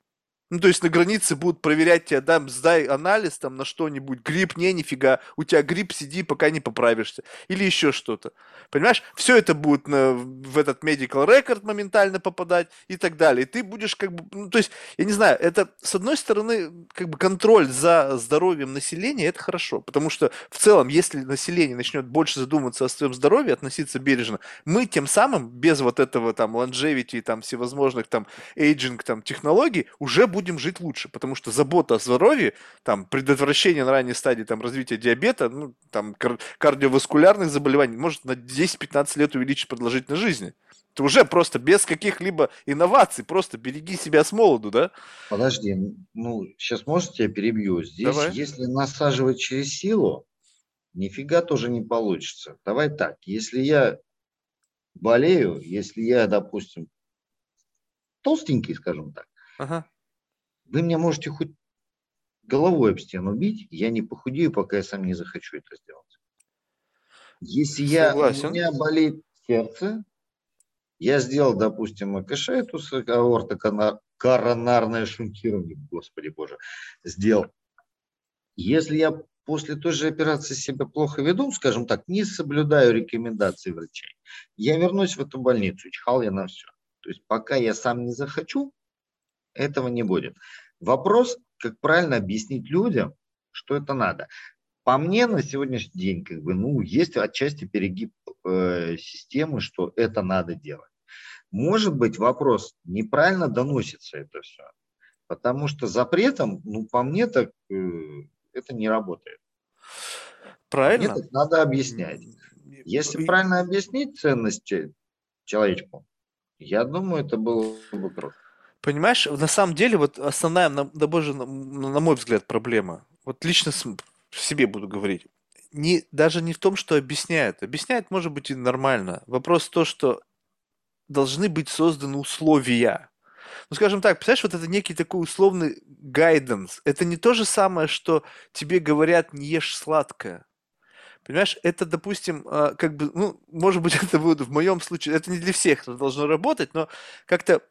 Ну, то есть на границе будут проверять тебя, да, сдай анализ там на что-нибудь, грипп, не, нифига, у тебя грипп, сиди, пока не поправишься. Или еще что-то. Понимаешь? Все это будет на, в этот medical record моментально попадать и так далее. И ты будешь как бы, ну, то есть, я не знаю, это, с одной стороны, как бы контроль за здоровьем населения, это хорошо, потому что в целом, если население начнет больше задумываться о своем здоровье, относиться бережно, мы тем самым, без вот этого там longevity, там всевозможных там aging, там технологий, уже будем жить лучше, потому что забота о здоровье, там, предотвращение на ранней стадии там, развития диабета, ну, там, кар- кардиоваскулярных заболеваний может на 10-15 лет увеличить продолжительность жизни. Это уже просто без каких-либо инноваций, просто береги себя с молоду, да? Подожди, ну, сейчас, может, я перебью? Здесь, Давай. если насаживать через силу, нифига тоже не получится. Давай так, если я болею, если я, допустим, толстенький, скажем так, ага. Вы меня можете хоть головой об стену бить, я не похудею, пока я сам не захочу это сделать. Если я, у меня болит сердце, Я сделал, допустим, АКШ, эту аортокоронарное шунтирование, господи боже, сделал. Если я после той же операции себя плохо веду, скажем так, не соблюдаю рекомендации врачей, я вернусь в эту больницу, чихал я на все. То есть пока я сам не захочу, этого не будет. Вопрос, как правильно объяснить людям, что это надо. По мне на сегодняшний день, как бы, ну, есть отчасти перегиб э, системы, что это надо делать. Может быть, вопрос, неправильно доносится это все. Потому что запретом, ну, по мне так э, это не работает. Правильно. Мне так надо объяснять. Если правильно объяснить ценности человечку, я думаю, это было бы круто. Понимаешь, на самом деле, вот основная, на, на, на, на мой взгляд, проблема, вот лично с, себе буду говорить, не, даже не в том, что объясняют. Объясняют, может быть, и нормально. Вопрос в том, что должны быть созданы условия. Ну, скажем так, представляешь, вот это некий такой условный гайденс. Это не то же самое, что тебе говорят, не ешь сладкое. Понимаешь, это, допустим, а, как бы, ну, может быть, это будет в моем случае, это не для всех это должно работать, но как-то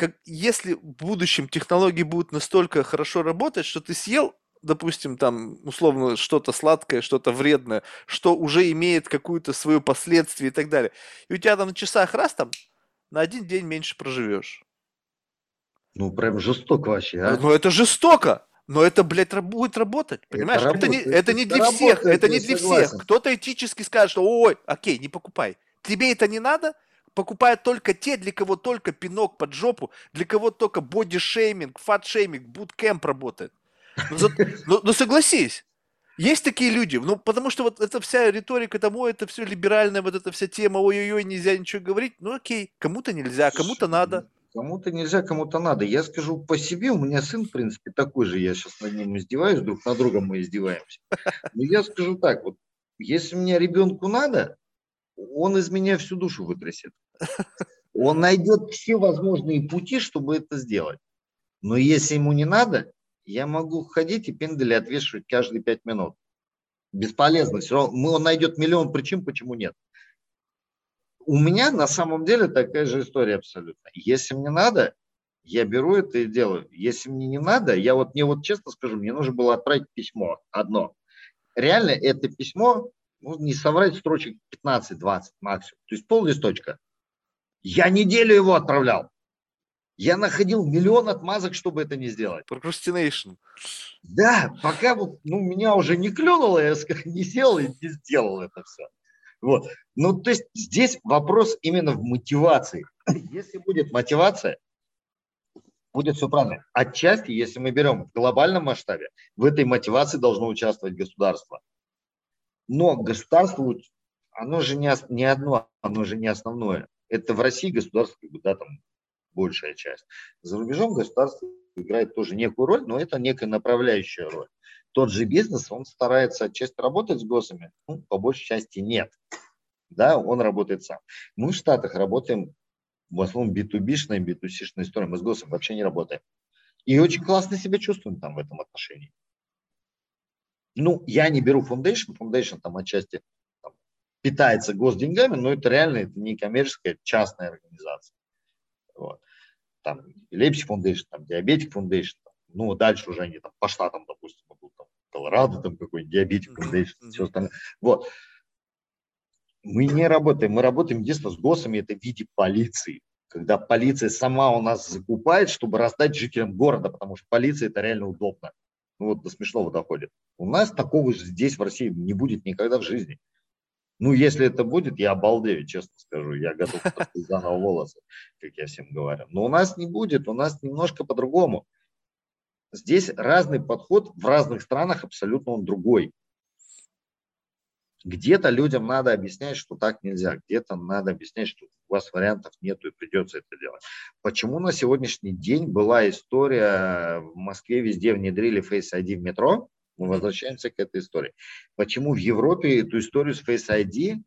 как, если в будущем технологии будут настолько хорошо работать, что ты съел, допустим, там, условно, что-то сладкое, что-то вредное, что уже имеет какую-то свою последствие и так далее, и у тебя там на часах раз там на один день меньше проживешь. Ну, прям жестоко вообще, а? Ну, это жестоко. Но это, блядь, будет работать, понимаешь? Это, это не, это не для всех, это не для всех. Кто-то этически скажет, что, ой, окей, не покупай. Тебе это не надо? Покупают только те, для кого только пинок под жопу, для кого только бодишейминг, fat shaming, bootcamp работает. Но, ну, но, но согласись, есть такие люди, ну, потому что вот эта вся риторика тому, это все либеральная, вот эта вся тема, ой-ой-ой, нельзя ничего говорить, ну окей, кому-то нельзя, кому-то надо. Кому-то нельзя, кому-то надо. Я скажу по себе, у меня сын, в принципе, такой же, я сейчас над ним издеваюсь, друг на другом мы издеваемся. Но я скажу так, вот, если мне ребенку надо, он из меня всю душу вытрясет. Он найдет все возможные пути, чтобы это сделать. Но если ему не надо, я могу ходить и пендали отвешивать каждые пять минут. Бесполезно. Все равно он найдет миллион причин, почему нет. У меня на самом деле такая же история абсолютно. Если мне надо, я беру это и делаю. Если мне не надо, я вот мне вот честно скажу, мне нужно было отправить письмо одно. Реально это письмо, ну, не соврать строчек 15-20 максимум, то есть пол листочка. Я неделю его отправлял. Я находил миллион отмазок, чтобы это не сделать. Procrastination. Да, пока вот, ну, меня уже не клюнуло, я не сел и не сделал это все. Вот. Ну, то есть здесь вопрос именно в мотивации. Если будет мотивация, будет все правильно. Отчасти, если мы берем в глобальном масштабе, в этой мотивации должно участвовать государство. Но государство, оно же не, не одно, оно же не основное. Это в России государство, да, там большая часть. За рубежом государство играет тоже некую роль, но это некая направляющая роль тот же бизнес, он старается отчасти работать с госами, ну, по большей части нет. Да, он работает сам. Мы в Штатах работаем в основном B2B-шной, B2C-шной историей. Мы с госом вообще не работаем. И очень классно себя чувствуем там в этом отношении. Ну, я не беру Foundation. Foundation там отчасти там, питается госденьгами, но это реально это не коммерческая, частная организация. Вот. Там Лепси Foundation, там Диабетик Foundation, там, ну, дальше уже они там по штатам, допустим, Колорадо, там какой-нибудь диабетик, mm-hmm. все остальное. Вот. Мы не работаем, мы работаем единственно с ГОСами, это в виде полиции. Когда полиция сама у нас закупает, чтобы раздать жителям города, потому что полиция это реально удобно. Ну вот до смешного доходит. У нас такого же здесь в России не будет никогда в жизни. Ну, если это будет, я обалдею, честно скажу. Я готов заново волосы, как я всем говорю. Но у нас не будет, у нас немножко по-другому. Здесь разный подход, в разных странах абсолютно он другой. Где-то людям надо объяснять, что так нельзя, где-то надо объяснять, что у вас вариантов нету и придется это делать. Почему на сегодняшний день была история, в Москве везде внедрили Face ID в метро, мы возвращаемся к этой истории. Почему в Европе эту историю с Face ID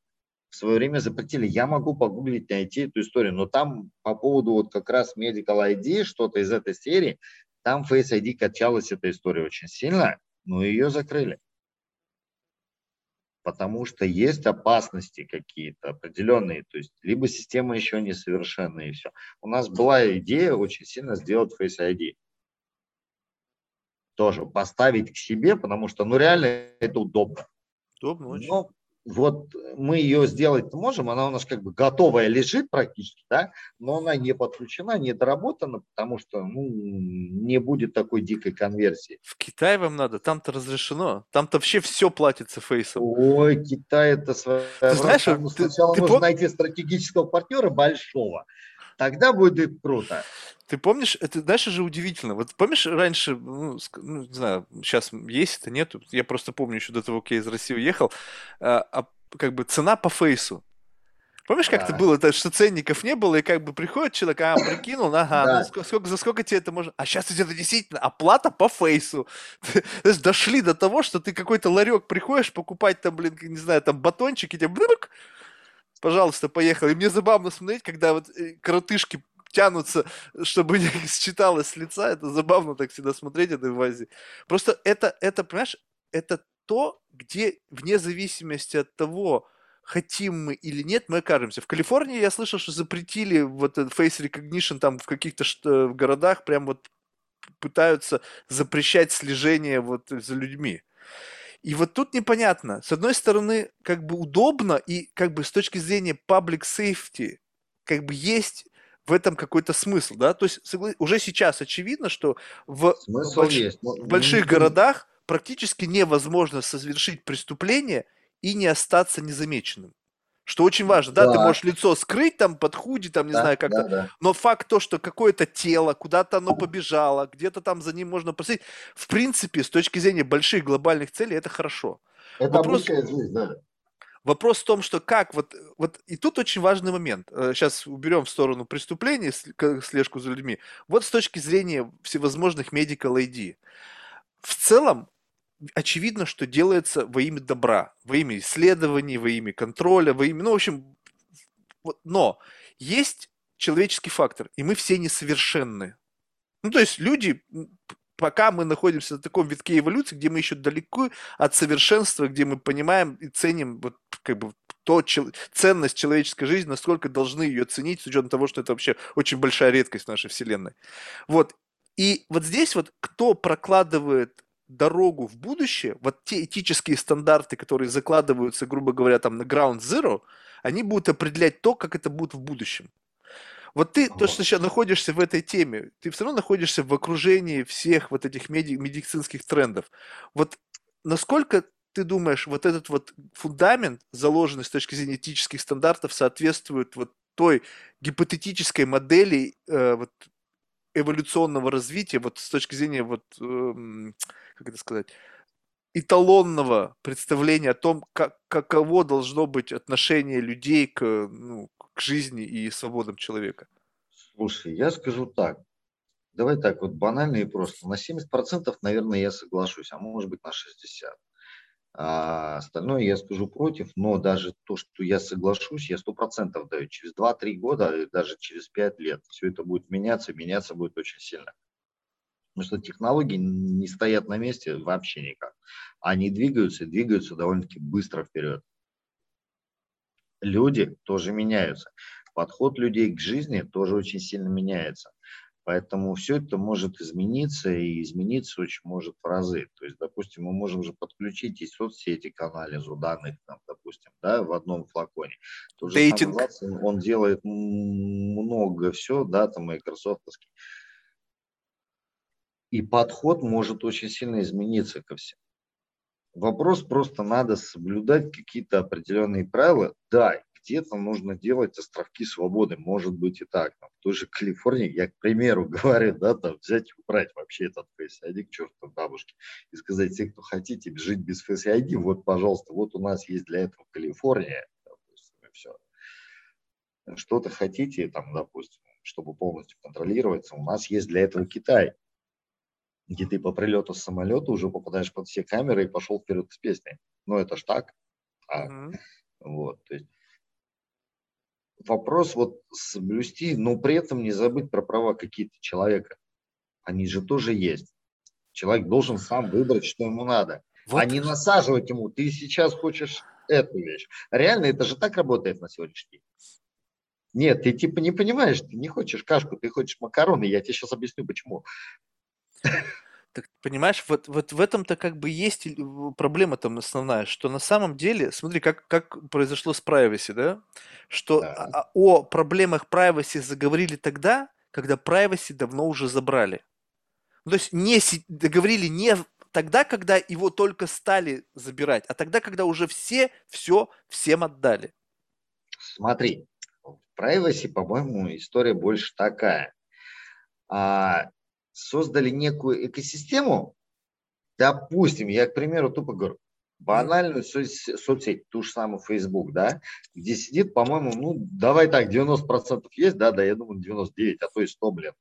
в свое время запретили. Я могу погуглить, найти эту историю, но там по поводу вот как раз Medical ID, что-то из этой серии, там Face ID качалась эта история очень сильно, но ее закрыли. Потому что есть опасности какие-то определенные, то есть либо система еще несовершенная и все. У нас была идея очень сильно сделать Face ID. Тоже поставить к себе, потому что ну реально это удобно. Удобно очень. Но вот мы ее сделать можем, она у нас как бы готовая лежит практически, да, но она не подключена, не доработана, потому что ну, не будет такой дикой конверсии. В Китае вам надо, там-то разрешено, там-то вообще все платится фейсом. Ой, Китай это. Ты знаешь, ты, сначала ты нужно пом... найти стратегического партнера большого, тогда будет круто. Ты помнишь, это дальше же удивительно. Вот помнишь, раньше, ну, ну, не знаю, сейчас есть это, нету. Я просто помню еще до того, как я из России уехал, а, а как бы цена по фейсу. Помнишь, как да. это было, что ценников не было, и как бы приходит человек, а, прикинул, ага, да. ну сколько, сколько, за сколько тебе это можно... А сейчас это действительно оплата по фейсу. Знаешь, дошли до того, что ты какой-то ларек приходишь покупать там, блин, не знаю, там батончики, тебе пожалуйста, поехал. И мне забавно смотреть, когда вот э, коротышки тянутся, чтобы не считалось с лица. Это забавно так всегда смотреть этой вазе. Просто это, это, понимаешь, это то, где вне зависимости от того, хотим мы или нет, мы окажемся. В Калифорнии я слышал, что запретили вот face recognition там в каких-то в городах, прям вот пытаются запрещать слежение вот за людьми. И вот тут непонятно. С одной стороны, как бы удобно, и как бы с точки зрения public safety, как бы есть в этом какой-то смысл, да? То есть уже сейчас очевидно, что в, больш... есть, в больших городах практически невозможно совершить преступление и не остаться незамеченным. Что очень важно, да, да, ты можешь лицо скрыть там под худи, там, не да, знаю, как-то, да, да. но факт то, что какое-то тело, куда-то оно побежало, где-то там за ним можно просить, в принципе, с точки зрения больших глобальных целей, это хорошо. Это Вопрос... жизнь, да. Вопрос в том, что как вот, вот и тут очень важный момент. Сейчас э, уберем в сторону преступлений, слежку за людьми. Вот с точки зрения всевозможных medical ID. В целом, очевидно, что делается во имя добра, во имя исследований, во имя контроля, во имя, ну, в общем, но есть человеческий фактор, и мы все несовершенны. Ну, то есть люди, пока мы находимся на таком витке эволюции, где мы еще далеко от совершенства, где мы понимаем и ценим вот как бы то, ценность человеческой жизни, насколько должны ее ценить, с учетом того, что это вообще очень большая редкость в нашей Вселенной. Вот. И вот здесь вот кто прокладывает дорогу в будущее, вот те этические стандарты, которые закладываются, грубо говоря, там на ground zero, они будут определять то, как это будет в будущем. Вот ты, то, что сейчас находишься в этой теме, ты все равно находишься в окружении всех вот этих меди- медицинских трендов. Вот насколько ты думаешь, вот этот вот фундамент, заложенный с точки зрения этических стандартов, соответствует вот той гипотетической модели э, вот, эволюционного развития, вот с точки зрения вот э, как это сказать, эталонного представления о том, как, каково должно быть отношение людей к, ну, к жизни и свободам человека? Слушай, я скажу так. Давай так вот банально и просто. На 70% наверное я соглашусь, а может быть на 60%. А остальное я скажу против, но даже то, что я соглашусь, я сто процентов даю. Через 2-3 года, даже через 5 лет все это будет меняться, меняться будет очень сильно. Потому что технологии не стоят на месте вообще никак. Они двигаются двигаются довольно-таки быстро вперед. Люди тоже меняются. Подход людей к жизни тоже очень сильно меняется. Поэтому все это может измениться, и измениться очень может в разы. То есть, допустим, мы можем уже подключить и соцсети к анализу данных, там, допустим, да, в одном флаконе. Тот Дейтинг. он делает много все, да, там, майкрософтовский и подход может очень сильно измениться ко всему. Вопрос просто надо соблюдать какие-то определенные правила. Да, где-то нужно делать островки свободы, может быть и так. Там, в той же Калифорнии, я, к примеру, говорю, да, там взять и убрать вообще этот Face ID к черту бабушке и сказать, те, кто хотите жить без Face ID, вот, пожалуйста, вот у нас есть для этого Калифорния, допустим, и все. Что-то хотите, там, допустим, чтобы полностью контролироваться, у нас есть для этого Китай где ты по прилету самолета уже попадаешь под все камеры и пошел вперед с песней. Ну, это ж так. А, mm-hmm. Вот, то есть вопрос вот соблюсти, но при этом не забыть про права какие-то человека. Они же тоже есть. Человек должен сам выбрать, что ему надо. вот. а не насаживать ему. Ты сейчас хочешь эту вещь. Реально, это же так работает на сегодняшний день. Нет, ты типа не понимаешь, ты не хочешь кашку, ты хочешь макароны. Я тебе сейчас объясню, почему. Так, понимаешь, вот, вот в этом-то как бы есть проблема там основная, что на самом деле, смотри, как, как произошло с privacy, да? Что да. О, о проблемах privacy заговорили тогда, когда privacy давно уже забрали. Ну, то есть не договорили не тогда, когда его только стали забирать, а тогда, когда уже все все всем отдали. Смотри, в privacy, по-моему, история больше такая. А, создали некую экосистему, допустим, я, к примеру, тупо говорю, банальную соц- соцсеть, ту же самую Facebook, да, где сидит, по-моему, ну, давай так, 90% есть, да, да, я думаю, 99, а то и 100, блин,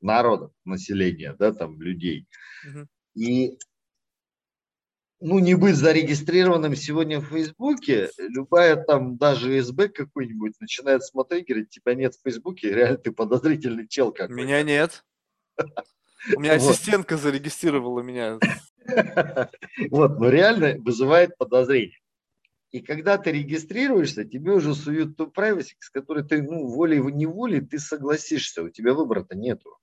народа, населения, да, там, людей. Uh-huh. И ну, не быть зарегистрированным сегодня в Фейсбуке, любая там, даже СБ какой-нибудь начинает смотреть, говорит, тебя нет в Фейсбуке, реально ты подозрительный чел какой-то. Меня нет. У меня ассистентка зарегистрировала меня. Вот, но реально вызывает подозрение. И когда ты регистрируешься, тебе уже суют ту privacy, с которой ты, ну, волей-неволей ты согласишься, у тебя выбора-то нету.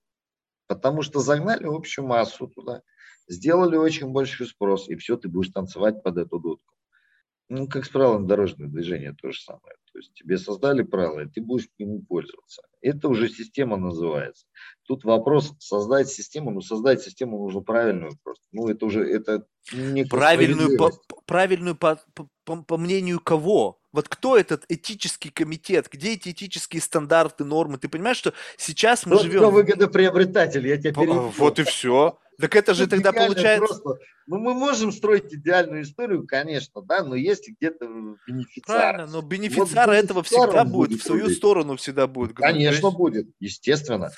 Потому что загнали общую массу туда, сделали очень большой спрос, и все, ты будешь танцевать под эту дудку. Ну, как с правилом дорожного движения, то же самое. То есть тебе создали правила, и ты будешь ими пользоваться. Это уже система называется. Тут вопрос создать систему, но создать систему нужно правильную просто. Ну, это уже это правильную, по, правильную по, по, по мнению кого? Вот кто этот этический комитет? Где эти этические стандарты, нормы? Ты понимаешь, что сейчас мы Тот, живем... Кто выгодоприобретатель, я тебя перебью. Вот и все. Так это же тогда получается... Просто. Ну, мы можем строить идеальную историю, конечно, да, но есть где-то бенефициар. Правильно, но бенефициар вот этого всегда будет, будет, в свою будет. сторону всегда будет. Конечно, есть... будет, естественно.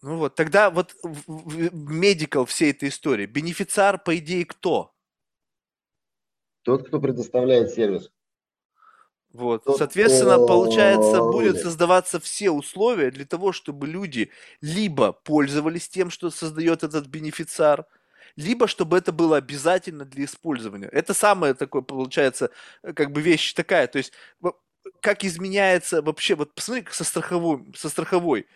Ну вот, тогда вот медикал всей этой истории, бенефициар, по идее, кто? Тот, кто предоставляет сервис. Вот. Соответственно, получается, будет создаваться все условия для того, чтобы люди либо пользовались тем, что создает этот бенефициар, либо чтобы это было обязательно для использования. Это самое такое, получается, как бы вещь такая. То есть, как изменяется вообще, вот посмотри со страховой, со страховой.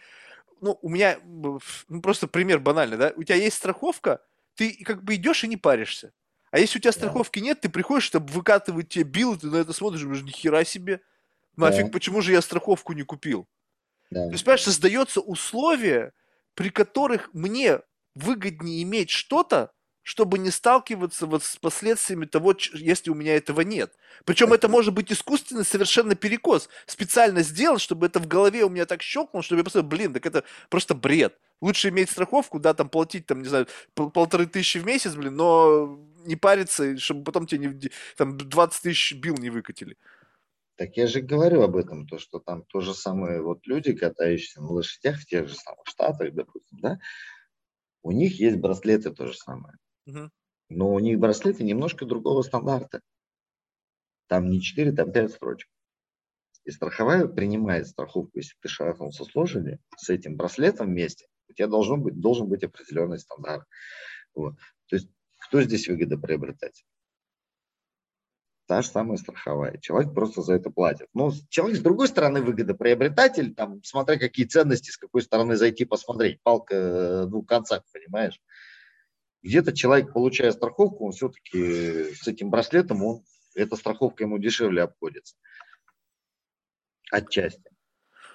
Ну, у меня, ну, просто пример банальный, да, у тебя есть страховка, ты как бы идешь и не паришься. А если у тебя страховки нет, ты приходишь, чтобы выкатывать тебе билл, ты на это смотришь, думаешь, ни хера себе. Нафиг, да. почему же я страховку не купил? Да. То есть, понимаешь, создается условие, при которых мне выгоднее иметь что-то, чтобы не сталкиваться вот с последствиями того, если у меня этого нет. Причем это может быть искусственный совершенно перекос. Специально сделан, чтобы это в голове у меня так щелкнуло, чтобы я просто, блин, так это просто бред. Лучше иметь страховку, да, там платить, там, не знаю, пол полторы тысячи в месяц, блин, но не париться, чтобы потом тебе не, там 20 тысяч бил не выкатили. Так я же говорю об этом, то, что там то же самое, вот люди, катающиеся на лошадях в тех же самых штатах, допустим, да, у них есть браслеты то же самое. Угу. Но у них браслеты немножко другого стандарта. Там не 4, там 5 строчек. И страховая принимает страховку, если ты шарахнулся с лошади, с этим браслетом вместе, у тебя должен быть, должен быть определенный стандарт. Вот. То есть кто здесь выгодоприобретатель? Та же самая страховая. Человек просто за это платит. Но человек, с другой стороны, выгодоприобретатель, там, смотря какие ценности, с какой стороны зайти посмотреть. Палка в двух концах, понимаешь? Где-то человек, получая страховку, он все-таки с этим браслетом, он, эта страховка ему дешевле обходится. Отчасти.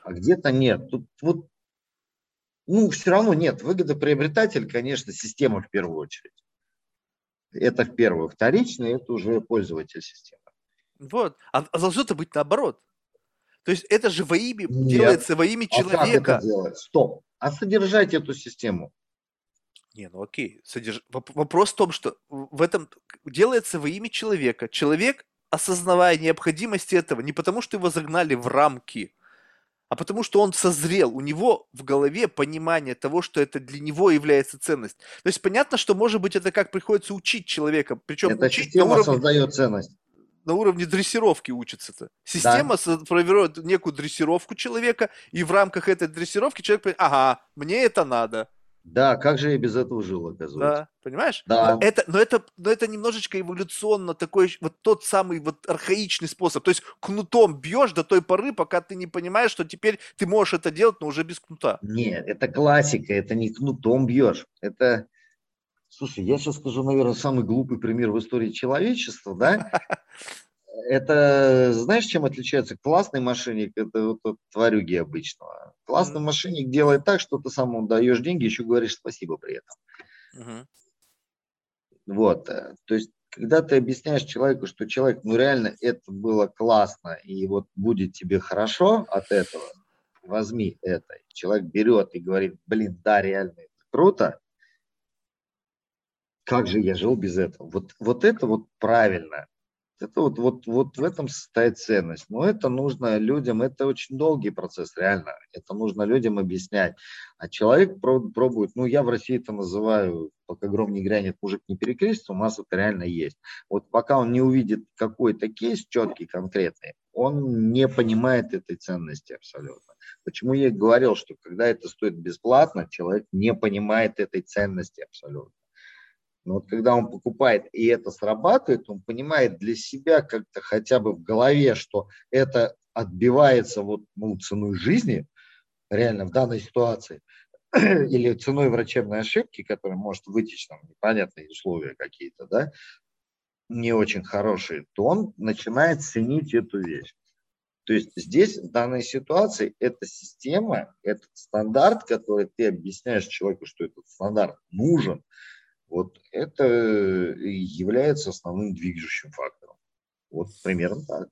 А где-то нет. Тут вот, ну, все равно нет. Выгодоприобретатель, конечно, система в первую очередь. Это в первую. Вторично, это уже пользователь системы. Вот. А, а должно это быть наоборот. То есть это же во имя, Нет. делается во имя человека. А как это делать? Стоп. А содержать эту систему? Не, ну окей. Содерж... Вопрос в том, что в этом делается во имя человека. Человек, осознавая необходимость этого, не потому что его загнали в рамки, а потому что он созрел, у него в голове понимание того, что это для него является ценность. То есть понятно, что может быть это как приходится учить человека, причем Эта учить система на уровне, создает ценность. На уровне дрессировки учится-то. Система да. формирует некую дрессировку человека, и в рамках этой дрессировки человек понимает, ага, мне это надо. Да, как же я без этого жил, оказывается. Да, понимаешь? Да. Но это, но это, но это немножечко эволюционно такой, вот тот самый вот архаичный способ. То есть кнутом бьешь до той поры, пока ты не понимаешь, что теперь ты можешь это делать, но уже без кнута. Нет, это классика, это не кнутом бьешь. Это, слушай, я сейчас скажу, наверное, самый глупый пример в истории человечества, да? это, знаешь, чем отличается классный мошенник это вот от тварюги обычного? Классный mm-hmm. мошенник делает так, что ты самому даешь деньги, еще говоришь спасибо при этом. Mm-hmm. Вот, э, то есть, когда ты объясняешь человеку, что человек, ну реально это было классно, и вот будет тебе хорошо от этого, возьми это. Человек берет и говорит, блин, да, реально это круто, как же я жил без этого? Вот, вот это вот правильно. Это вот, вот, вот в этом состоит ценность. Но это нужно людям, это очень долгий процесс, реально. Это нужно людям объяснять. А человек пробует, ну я в России это называю, пока гром не грянет, мужик не перекрестится, у нас это реально есть. Вот пока он не увидит какой-то кейс четкий, конкретный, он не понимает этой ценности абсолютно. Почему я говорил, что когда это стоит бесплатно, человек не понимает этой ценности абсолютно. Но вот когда он покупает и это срабатывает, он понимает для себя как-то хотя бы в голове, что это отбивается вот, ну, ценой жизни, реально в данной ситуации, или ценой врачебной ошибки, которая может вытечь там непонятные условия какие-то, да, не очень хорошие, то он начинает ценить эту вещь. То есть здесь, в данной ситуации, эта система, этот стандарт, который ты объясняешь человеку, что этот стандарт нужен, вот это является основным движущим фактором. Вот примерно так.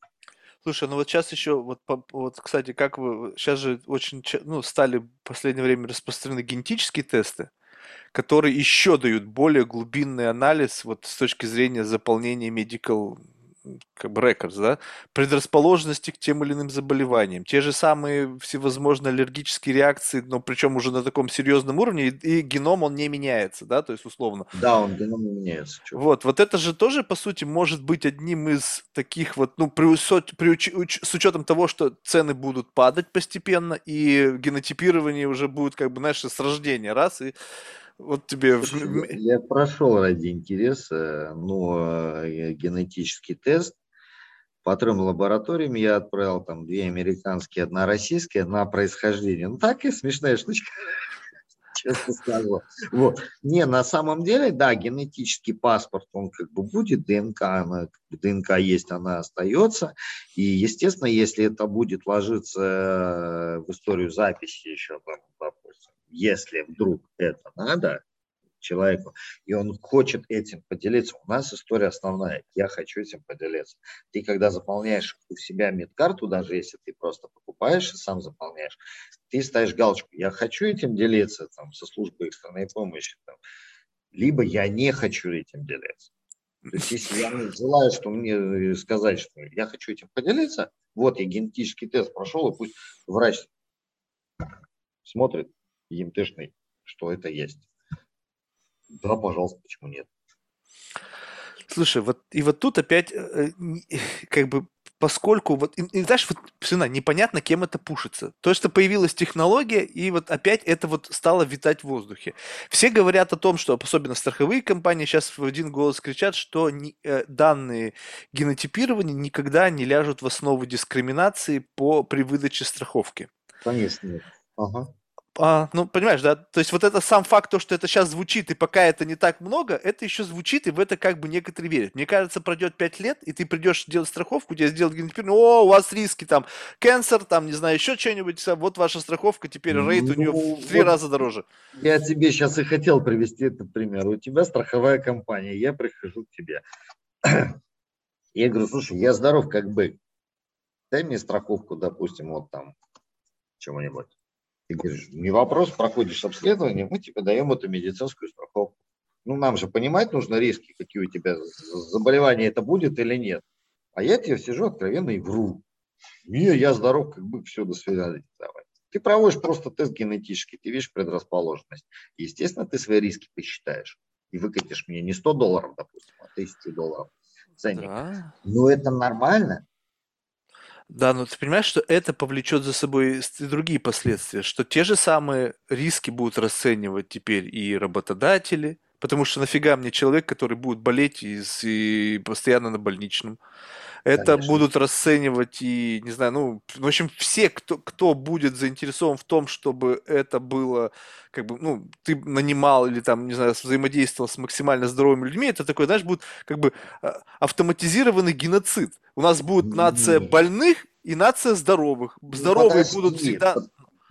Слушай, ну вот сейчас еще, вот, вот кстати, как вы, сейчас же очень, ну, стали в последнее время распространены генетические тесты, которые еще дают более глубинный анализ вот с точки зрения заполнения medical как бы records, да, предрасположенности к тем или иным заболеваниям, те же самые всевозможные аллергические реакции, но причем уже на таком серьезном уровне, и, и геном он не меняется, да, то есть условно. Да, он геном не меняется. Чё. Вот, вот это же тоже, по сути, может быть одним из таких вот, ну, при, при с учетом того, что цены будут падать постепенно, и генотипирование уже будет, как бы, знаешь, с рождения, раз, и вот тебе... Я прошел ради интереса, но э, генетический тест по трем лабораториям я отправил там две американские, одна российская, одна происхождение. Ну, так и смешная штучка, честно скажу. Вот. Не, на самом деле, да, генетический паспорт, он как бы будет, ДНК, она, ДНК есть, она остается. И, естественно, если это будет ложиться э, в историю записи еще, там, если вдруг это надо человеку, и он хочет этим поделиться, у нас история основная, я хочу этим поделиться. Ты когда заполняешь у себя медкарту, даже если ты просто покупаешь и сам заполняешь, ты ставишь галочку, я хочу этим делиться там, со службой экстренной помощи, там, либо я не хочу этим делиться. То есть, если я желаю, что мне э, сказать, что я хочу этим поделиться, вот я генетический тест прошел, и пусть врач смотрит, ЕМТшный, что это есть. Да, пожалуйста, почему нет? Слушай, вот и вот тут опять э, как бы поскольку вот, и, и знаешь, вот, сына, непонятно, кем это пушится. То, что появилась технология, и вот опять это вот стало витать в воздухе. Все говорят о том, что, особенно страховые компании, сейчас в один голос кричат, что не, э, данные генотипирования никогда не ляжут в основу дискриминации по, при выдаче страховки. Конечно, нет. Ага. А, ну, понимаешь, да? То есть вот это сам факт, то, что это сейчас звучит, и пока это не так много, это еще звучит, и в это как бы некоторые верят. Мне кажется, пройдет 5 лет, и ты придешь делать страховку, тебе сделают генотипирование, о, у вас риски, там, канцер, там, не знаю, еще что-нибудь, вот ваша страховка, теперь рейд у нее ну, в три вот раза дороже. Я тебе сейчас и хотел привести этот пример. У тебя страховая компания, я прихожу к тебе. Я говорю, слушай, я здоров как бы, дай мне страховку, допустим, вот там, чего-нибудь ты говоришь, не вопрос, проходишь обследование, мы тебе даем эту медицинскую страховку. Ну, нам же понимать нужно риски, какие у тебя заболевания это будет или нет. А я тебе сижу откровенно и вру. Не, я здоров, как бы, все, до свидания. Давай. Ты проводишь просто тест генетический, ты видишь предрасположенность. Естественно, ты свои риски посчитаешь. И выкатишь мне не 100 долларов, допустим, а 1000 долларов ценник. Да. Но это нормально. Да, но ты понимаешь, что это повлечет за собой и другие последствия, что те же самые риски будут расценивать теперь и работодатели, потому что нафига мне человек, который будет болеть и, и постоянно на больничном, это Конечно. будут расценивать и, не знаю, ну, в общем, все, кто, кто будет заинтересован в том, чтобы это было, как бы, ну, ты нанимал или там, не знаю, взаимодействовал с максимально здоровыми людьми, это такой, знаешь, будет как бы а, автоматизированный геноцид. У нас будет нация больных и нация здоровых. Ну, Здоровые ну, будут всегда...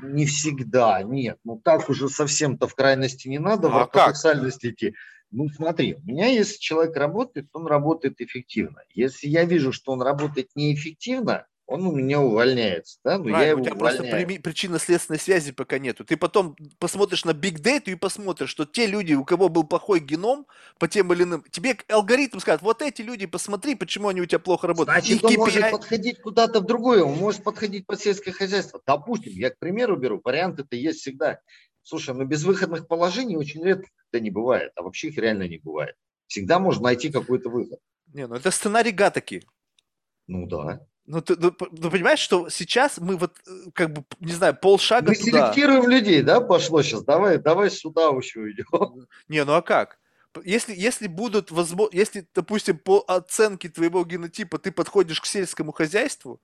Не всегда, нет. Ну так уже совсем-то в крайности не надо, ну, а в ортодоксальность идти. Ну, смотри, у меня если человек работает, он работает эффективно. Если я вижу, что он работает неэффективно, он у меня увольняется, да? Но я его у тебя увольняю. просто причинно-следственной связи пока нету. Ты потом посмотришь на Big Data и посмотришь, что те люди, у кого был плохой геном по тем или иным, тебе алгоритм скажет, вот эти люди, посмотри, почему они у тебя плохо работают. Значит, Их он KPI... может подходить куда-то в другое, он может подходить под сельское хозяйство. Допустим, я, к примеру, беру, варианты-то есть всегда. Слушай, ну безвыходных положений очень редко не бывает, а вообще их реально не бывает. Всегда можно найти какой-то выход. Не, ну это сценарий Гатаки. Ну да. Ну ты, ну, ну, понимаешь, что сейчас мы вот, э, как бы, не знаю, полшага Мы туда. селектируем людей, да, пошло сейчас, давай, давай сюда еще уйдем. Не, ну а как? Если, если будут возможно, если, допустим, по оценке твоего генотипа ты подходишь к сельскому хозяйству,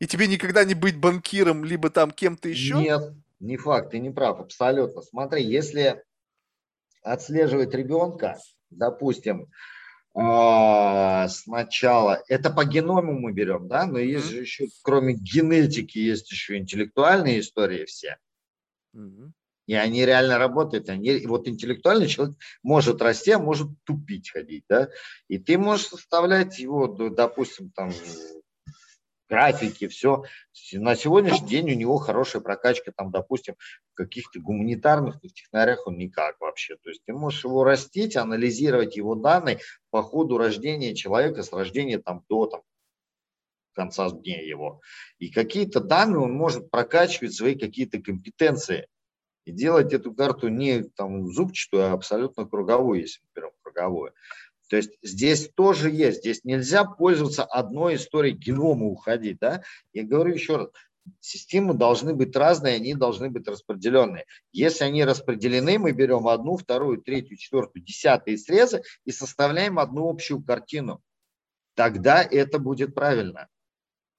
и тебе никогда не быть банкиром, либо там кем-то еще? Нет, не факт, ты не прав, абсолютно. Смотри, если отслеживать ребенка, допустим, сначала, это по геному мы берем, да, но есть же еще, кроме генетики, есть еще интеллектуальные истории все. И они реально работают. Они, вот интеллектуальный человек может расти, а может тупить ходить, да. И ты можешь составлять его, допустим, там графики, все. На сегодняшний день у него хорошая прокачка, там, допустим, в каких-то гуманитарных технарях он никак вообще. То есть ты можешь его растить, анализировать его данные по ходу рождения человека с рождения там до там, конца дня его. И какие-то данные он может прокачивать свои какие-то компетенции и делать эту карту не там зубчатую, а абсолютно круговую, если мы берем круговую. То есть здесь тоже есть, здесь нельзя пользоваться одной историей генома уходить. Да? Я говорю еще раз, системы должны быть разные, они должны быть распределенные. Если они распределены, мы берем одну, вторую, третью, четвертую, десятые срезы и составляем одну общую картину. Тогда это будет правильно.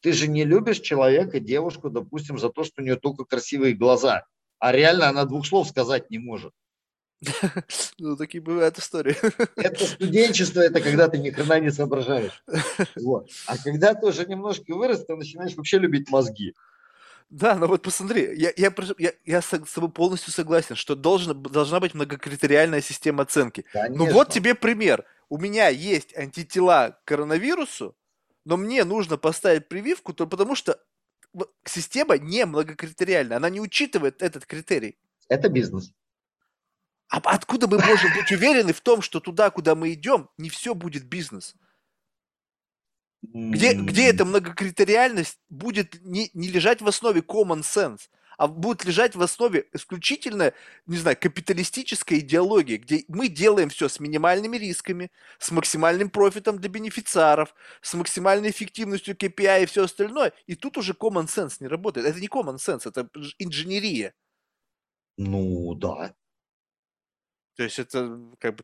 Ты же не любишь человека, девушку, допустим, за то, что у нее только красивые глаза, а реально она двух слов сказать не может. Ну, такие бывают истории. Это студенчество, это когда ты ни хрена не соображаешь. Вот. А когда ты уже немножко вырос, ты начинаешь вообще любить мозги. Да, но вот посмотри, я, я, я, я с тобой полностью согласен, что должен, должна быть многокритериальная система оценки. Конечно. Ну вот тебе пример. У меня есть антитела к коронавирусу, но мне нужно поставить прививку, то потому что система не многокритериальная, она не учитывает этот критерий. Это бизнес. А откуда мы можем быть уверены в том, что туда, куда мы идем, не все будет бизнес? Где, где эта многокритериальность будет не, не лежать в основе common sense, а будет лежать в основе исключительно, не знаю, капиталистической идеологии, где мы делаем все с минимальными рисками, с максимальным профитом для бенефициаров, с максимальной эффективностью KPI и все остальное. И тут уже common sense не работает. Это не common sense, это инженерия. Ну да, то есть это как бы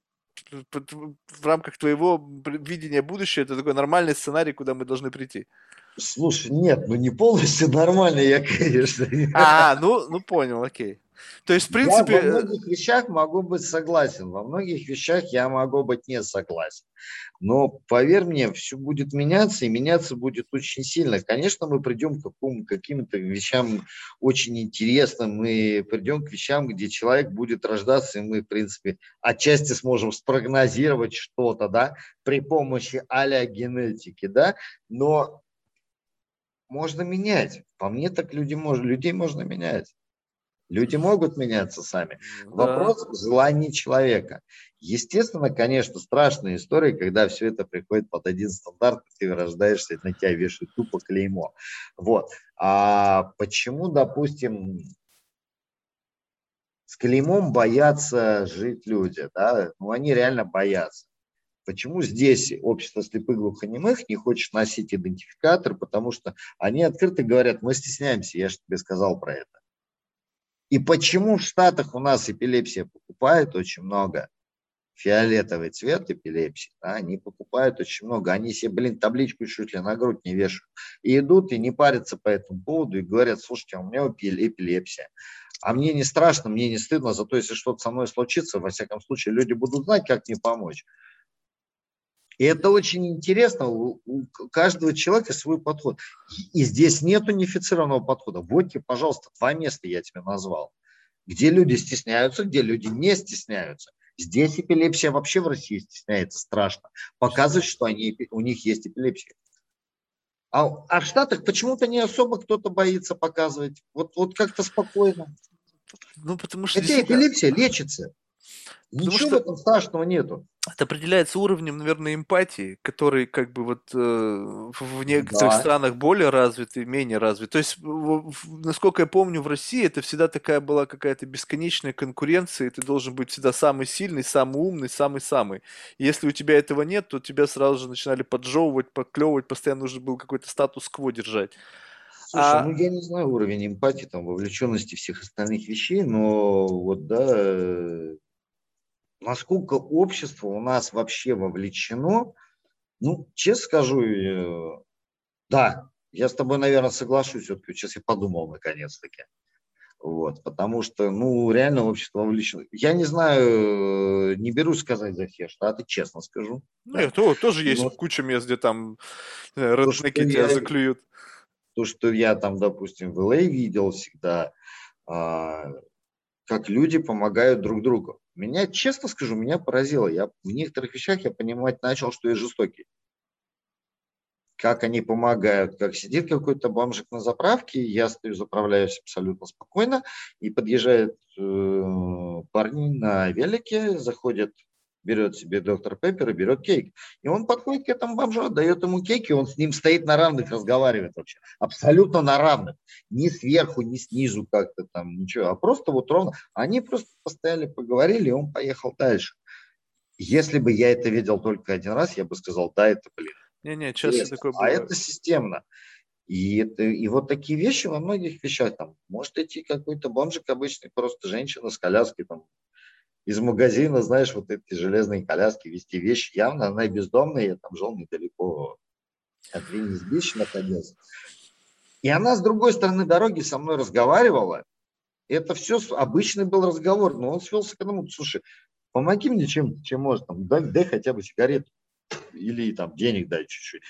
в рамках твоего видения будущего это такой нормальный сценарий, куда мы должны прийти. Слушай, нет, ну не полностью нормальный я, конечно. А, ну, ну понял, окей. То есть, в принципе... Я во многих вещах могу быть согласен, во многих вещах я могу быть не согласен. Но поверь мне, все будет меняться, и меняться будет очень сильно. Конечно, мы придем к какому, каким-то вещам очень интересным, мы придем к вещам, где человек будет рождаться, и мы, в принципе, отчасти сможем спрогнозировать что-то, да, при помощи а генетики, да, но можно менять. По мне так люди людей можно менять. Люди могут меняться сами. Да. Вопрос в желании человека. Естественно, конечно, страшная история, когда все это приходит под один стандарт, ты рождаешься, на тебя вешают тупо клеймо. Вот. А почему, допустим, с клеймом боятся жить люди? Да? Ну, они реально боятся. Почему здесь общество слепых глухонемых не хочет носить идентификатор? Потому что они открыто говорят, мы стесняемся, я же тебе сказал про это. И почему в Штатах у нас эпилепсия покупает очень много? Фиолетовый цвет эпилепсии, да, они покупают очень много. Они себе, блин, табличку чуть ли на грудь не вешают. И идут и не парятся по этому поводу и говорят, слушайте, у меня эпилепсия. А мне не страшно, мне не стыдно, зато если что-то со мной случится, во всяком случае, люди будут знать, как мне помочь. И это очень интересно, у каждого человека свой подход. И здесь нет унифицированного подхода. Вот тебе, пожалуйста, два места я тебе назвал. Где люди стесняются, где люди не стесняются. Здесь эпилепсия вообще в России стесняется страшно. Показывает, что они, у них есть эпилепсия. А, а в Штатах почему-то не особо кто-то боится показывать. Вот, вот как-то спокойно. Ну, потому что... Хотя эпилепсия лечится. Потому Ничего что... в этом страшного нету это определяется уровнем, наверное, эмпатии, который как бы вот э, в некоторых да. странах более развитый, менее развит. То есть, в, в, насколько я помню, в России это всегда такая была какая-то бесконечная конкуренция, и ты должен быть всегда самый сильный, самый умный, самый-самый. Если у тебя этого нет, то тебя сразу же начинали поджевывать, поклевывать, постоянно нужно был какой-то статус-кво держать. Слушай, а... ну я не знаю уровень эмпатии, там, вовлеченности всех остальных вещей, но вот да, э, насколько общество у нас вообще вовлечено, ну, честно скажу, э, да, я с тобой, наверное, соглашусь, вот сейчас я подумал наконец-таки. Вот, потому что, ну, реально общество вовлечено. Я не знаю, не берусь сказать за все штаты, честно скажу. Ну, да. то, тоже есть вот. куча мест, где там э, роднеки тебя я, заклюют. То, что я там, допустим, в ЛА видел всегда, а, как люди помогают друг другу. Меня, честно скажу, меня поразило. Я в некоторых вещах я понимать начал, что я жестокий. Как они помогают, как сидит какой-то бомжик на заправке, я стою, заправляюсь абсолютно спокойно, и подъезжают э, парни на велике, заходят берет себе доктор Пеппер и берет кейк. И он подходит к этому бомжу, дает ему кейк, и он с ним стоит на равных, разговаривает вообще. Абсолютно на равных. Ни сверху, ни снизу как-то там, ничего. А просто вот ровно. Они просто постояли, поговорили, и он поехал дальше. Если бы я это видел только один раз, я бы сказал, да, это, блин. Не-не, часто такое а бывает. А это системно. И, это, и вот такие вещи во многих вещах. Там, может идти какой-то бомжик обычный, просто женщина с коляской, там, из магазина, знаешь, вот эти железные коляски везти вещи. Явно она бездомная, я там жил недалеко от Venice Beach находился. И она с другой стороны дороги со мной разговаривала. Это все обычный был разговор, но он свелся к одному. Слушай, помоги мне чем, чем можно, там, дай, дай хотя бы сигарету или там денег дай чуть-чуть.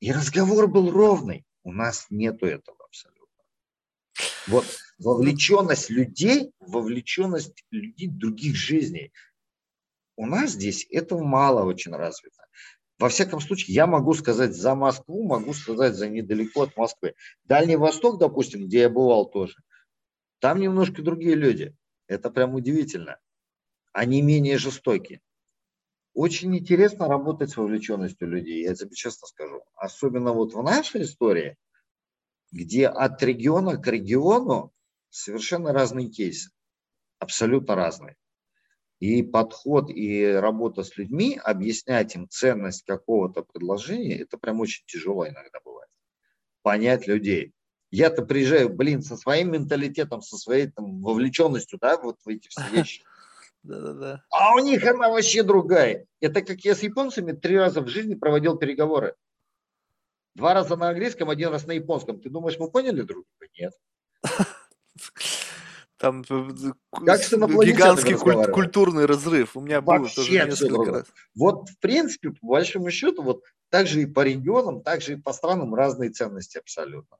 И разговор был ровный. У нас нету этого абсолютно. Вот вовлеченность людей, вовлеченность людей других жизней. У нас здесь этого мало очень развито. Во всяком случае, я могу сказать за Москву, могу сказать за недалеко от Москвы. Дальний Восток, допустим, где я бывал тоже, там немножко другие люди. Это прям удивительно. Они менее жестокие. Очень интересно работать с вовлеченностью людей, я тебе честно скажу. Особенно вот в нашей истории – где от региона к региону совершенно разные кейсы, абсолютно разные. И подход и работа с людьми, объяснять им ценность какого-то предложения, это прям очень тяжело иногда бывает. Понять людей. Я-то приезжаю, блин, со своим менталитетом, со своей там, вовлеченностью, да, вот в эти все вещи. Да-да-да. А у них она вообще другая. Это как я с японцами три раза в жизни проводил переговоры. Два раза на английском, один раз на японском. Ты думаешь, мы поняли друг друга? Нет. Там э, как гигантский куль- культурный разрыв. У меня было тоже несколько раз. Вот, в принципе, по большому счету, вот так же и по регионам, так же и по странам разные ценности абсолютно.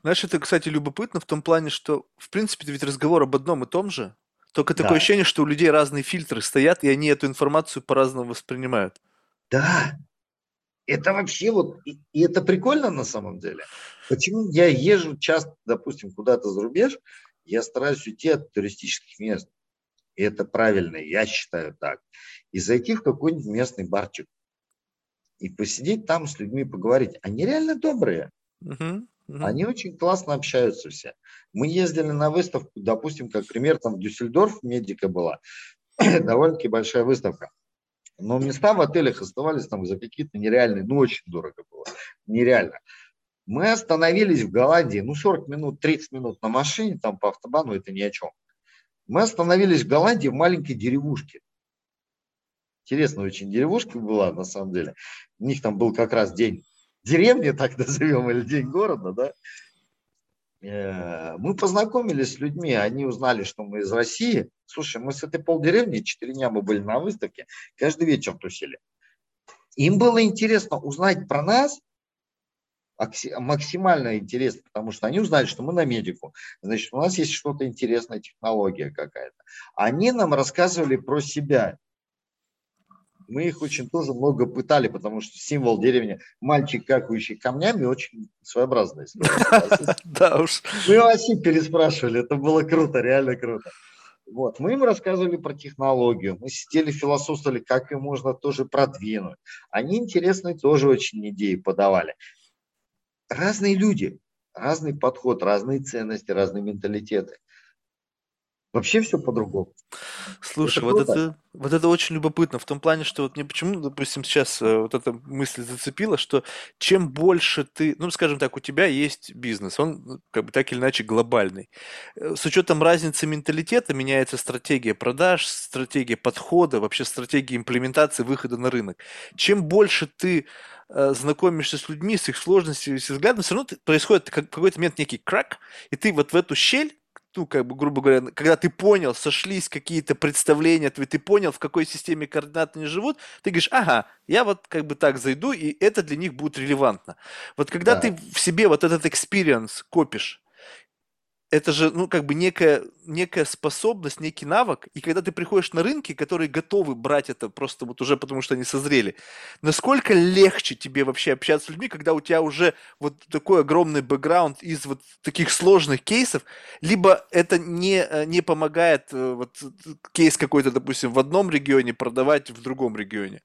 Знаешь, это, кстати, любопытно в том плане, что, в принципе, это ведь разговор об одном и том же, только да. такое ощущение, что у людей разные фильтры стоят, и они эту информацию по-разному воспринимают. Да, это вообще вот, и, и это прикольно на самом деле. Почему я езжу часто, допустим, куда-то за рубеж, я стараюсь уйти от туристических мест. И это правильно, я считаю так. И зайти в какой-нибудь местный барчик. И посидеть там с людьми, поговорить. Они реально добрые. Uh-huh, uh-huh. Они очень классно общаются все. Мы ездили на выставку, допустим, как пример, там в Дюссельдорф медика была. Довольно-таки большая выставка. Но места в отелях оставались там за какие-то нереальные, ну очень дорого было, нереально. Мы остановились в Голландии, ну 40 минут, 30 минут на машине, там по автобану это ни о чем. Мы остановились в Голландии в маленькой деревушке. Интересная очень деревушка была, на самом деле. У них там был как раз день деревни, так назовем, или день города, да. Э, мы познакомились с людьми, они узнали, что мы из России. Слушай, мы с этой полдеревни, четыре дня мы были на выставке, каждый вечер тусили. Им было интересно узнать про нас, максимально интересно, потому что они узнали, что мы на медику, значит, у нас есть что-то интересная технология какая-то. Они нам рассказывали про себя, мы их очень тоже много пытали, потому что символ деревни мальчик, какающий камнями, очень своеобразный. Да уж. Мы Васи переспрашивали, это было круто, реально круто. Вот. Мы им рассказывали про технологию, мы сидели, философствовали, как ее можно тоже продвинуть. Они интересные тоже очень идеи подавали. Разные люди, разный подход, разные ценности, разные менталитеты. Вообще все по-другому. Слушай, это вот это, вот это очень любопытно в том плане, что вот мне почему, допустим, сейчас э, вот эта мысль зацепила, что чем больше ты, ну, скажем так, у тебя есть бизнес, он ну, как бы так или иначе глобальный. Э, с учетом разницы менталитета меняется стратегия продаж, стратегия подхода, вообще стратегия имплементации выхода на рынок. Чем больше ты э, знакомишься с людьми, с их сложностями, с их взглядом, все равно происходит в какой-то момент некий крак, и ты вот в эту щель ну, как бы, грубо говоря, когда ты понял, сошлись какие-то представления, ты, ты понял, в какой системе координат они живут, ты говоришь, ага, я вот как бы так зайду, и это для них будет релевантно. Вот когда да. ты в себе вот этот experience копишь, это же, ну, как бы некая, некая способность, некий навык. И когда ты приходишь на рынки, которые готовы брать это просто вот уже потому, что они созрели, насколько легче тебе вообще общаться с людьми, когда у тебя уже вот такой огромный бэкграунд из вот таких сложных кейсов, либо это не, э, не помогает э, вот кейс какой-то, допустим, в одном регионе продавать в другом регионе?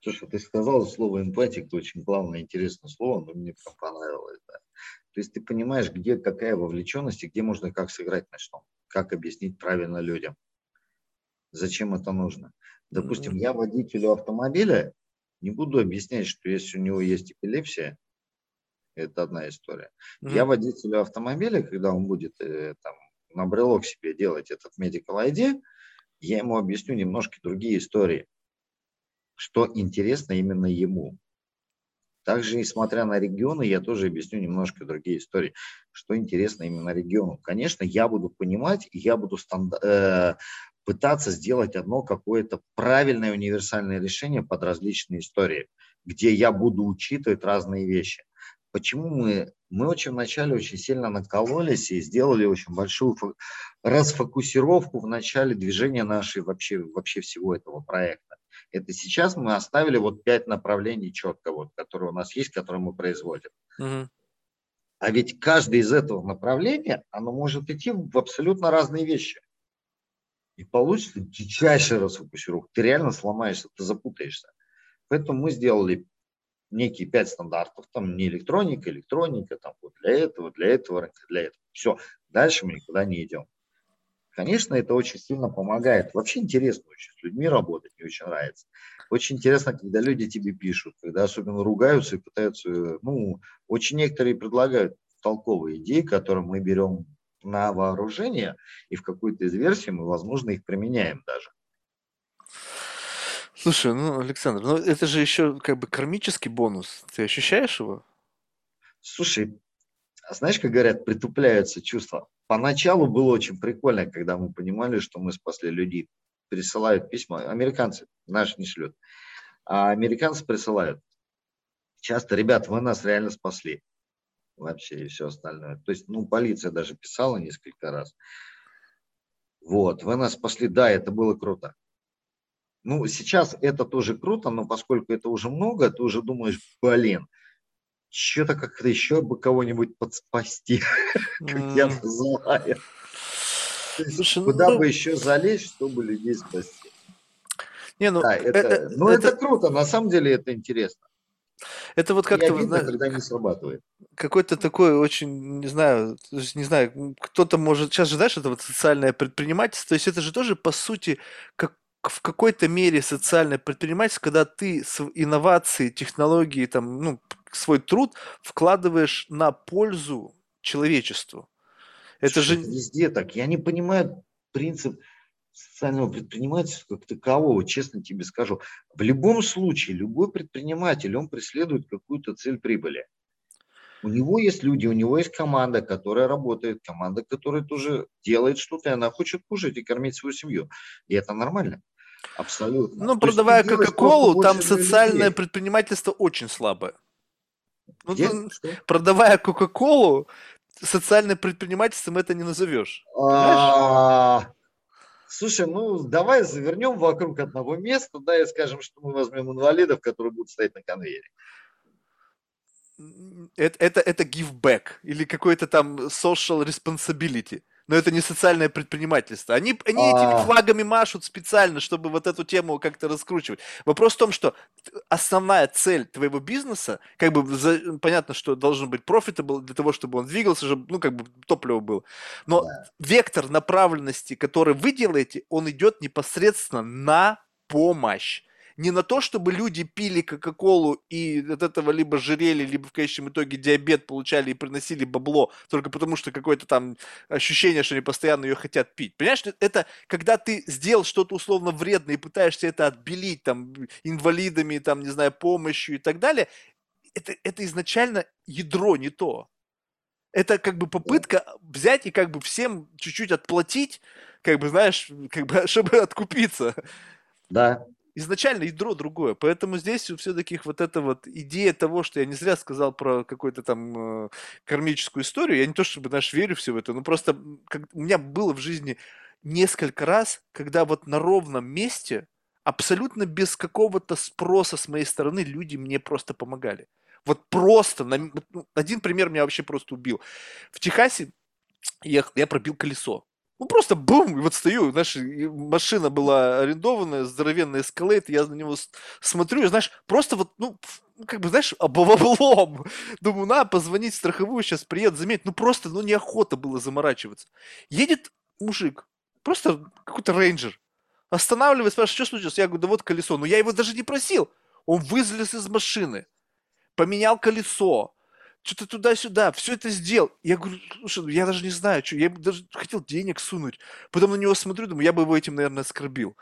Слушай, ты сказал слово эмпатик, очень главное, интересное слово, но мне понравилось. Да. То есть ты понимаешь, где какая вовлеченность и где можно как сыграть на что, как объяснить правильно людям, зачем это нужно. Допустим, я водителю автомобиля не буду объяснять, что если у него есть эпилепсия, это одна история. Mm-hmm. Я водителю автомобиля, когда он будет э, там, на брелок себе делать этот Medical ID, я ему объясню немножко другие истории, что интересно именно ему. Также, несмотря на регионы, я тоже объясню немножко другие истории, что интересно именно региону. Конечно, я буду понимать, я буду станда- э, пытаться сделать одно какое-то правильное универсальное решение под различные истории, где я буду учитывать разные вещи. Почему мы, мы очень вначале очень сильно накололись и сделали очень большую расфокусировку в начале движения нашей вообще, вообще всего этого проекта. Это сейчас мы оставили вот пять направлений четко, вот, которые у нас есть, которые мы производим. Угу. А ведь каждое из этого направления, оно может идти в абсолютно разные вещи. И получится дичайшая расфокусировка. Ты реально сломаешься, ты запутаешься. Поэтому мы сделали некие пять стандартов, там не электроника, электроника, там вот для этого, для этого, для этого. Все, дальше мы никуда не идем. Конечно, это очень сильно помогает. Вообще интересно очень с людьми работать, мне очень нравится. Очень интересно, когда люди тебе пишут, когда особенно ругаются и пытаются, ну, очень некоторые предлагают толковые идеи, которые мы берем на вооружение, и в какой-то из версий мы, возможно, их применяем даже. Слушай, ну, Александр, ну это же еще как бы кармический бонус. Ты ощущаешь его? Слушай, знаешь, как говорят, притупляются чувства. Поначалу было очень прикольно, когда мы понимали, что мы спасли людей. Присылают письма. Американцы наши не шлют. А американцы присылают. Часто, ребят, вы нас реально спасли. Вообще и все остальное. То есть, ну, полиция даже писала несколько раз. Вот, вы нас спасли. Да, это было круто. Ну, сейчас это тоже круто, но поскольку это уже много, ты уже думаешь, блин, что-то как-то еще бы кого-нибудь подспасти, как я называю. Ну, куда бы еще залезть, чтобы людей спасти. Не, ну, да, это, это, ну, это, это круто, на самом деле это интересно. Это вот как-то, знаешь, когда не срабатывает. Какой-то такой очень, не знаю, не знаю, кто-то может, сейчас же, знаешь, это вот социальное предпринимательство, то есть это же тоже, по сути, как в какой-то мере социальное предпринимательство, когда ты инновации, технологии, там, ну, свой труд вкладываешь на пользу человечеству. Это же везде так. Я не понимаю принцип социального предпринимательства как такового, честно тебе скажу. В любом случае, любой предприниматель, он преследует какую-то цель прибыли. У него есть люди, у него есть команда, которая работает, команда, которая тоже делает что-то, и она хочет кушать и кормить свою семью. И это нормально. Абсолютно. Ну, продавая Кока-Колу, там социальное людей. предпринимательство очень слабое. Ну, ну, продавая Кока-Колу, социальным предпринимательством это не назовешь. А, слушай, ну давай завернем вокруг одного места, да, и скажем, что мы возьмем инвалидов, которые будут стоять на конвейере. Это, это, это give back или какой-то там social responsibility но это не социальное предпринимательство. Они, они а... этими флагами машут специально, чтобы вот эту тему как-то раскручивать. Вопрос в том, что основная цель твоего бизнеса, как бы за, понятно, что должен быть profitable для того, чтобы он двигался, чтобы, ну, как бы топливо было. Но да. вектор направленности, который вы делаете, он идет непосредственно на помощь не на то, чтобы люди пили Кока-Колу и от этого либо жирели, либо в конечном итоге диабет получали и приносили бабло, только потому что какое-то там ощущение, что они постоянно ее хотят пить. Понимаешь, это когда ты сделал что-то условно вредное и пытаешься это отбелить там инвалидами, там, не знаю, помощью и так далее, это, это изначально ядро не то. Это как бы попытка взять и как бы всем чуть-чуть отплатить, как бы, знаешь, как бы, чтобы откупиться. Да, изначально ядро другое. Поэтому здесь все-таки вот эта вот идея того, что я не зря сказал про какую-то там э, кармическую историю, я не то чтобы, знаешь, верю все в это, но просто как, у меня было в жизни несколько раз, когда вот на ровном месте, абсолютно без какого-то спроса с моей стороны, люди мне просто помогали. Вот просто, на, ну, один пример меня вообще просто убил. В Техасе я, я пробил колесо. Ну, просто бум, и вот стою, знаешь, машина была арендованная, здоровенный эскалейт, я на него смотрю, и, знаешь, просто вот, ну, ну как бы, знаешь, облом. Думаю, на, позвонить в страховую, сейчас приедет, заметь, ну, просто, ну, неохота было заморачиваться. Едет мужик, просто какой-то рейнджер, останавливает, спрашивает, что случилось? Я говорю, да вот колесо. Но я его даже не просил. Он вылез из машины, поменял колесо, что-то туда-сюда, все это сделал. Я говорю, слушай, ну я даже не знаю, что, я даже хотел денег сунуть. Потом на него смотрю, думаю, я бы его этим, наверное, оскорбил.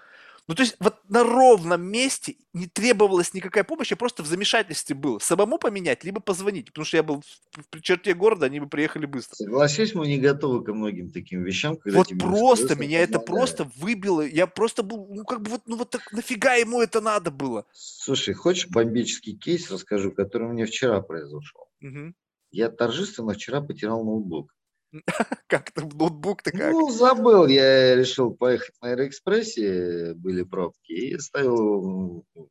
Ну, то есть вот на ровном месте не требовалась никакая помощь, я просто в замешательстве был. Самому поменять, либо позвонить, потому что я был в черте города, они бы приехали быстро. Согласись, мы не готовы ко многим таким вещам. Когда вот просто меня это просто выбило. Я просто был, ну как бы вот, ну вот так нафига ему это надо было? Слушай, хочешь бомбический кейс расскажу, который мне вчера произошел? Угу. Я торжественно вчера потерял ноутбук. Как то ноутбук-то как? Ну, забыл, я решил поехать на Аэроэкспрессе, были пробки, и ставил в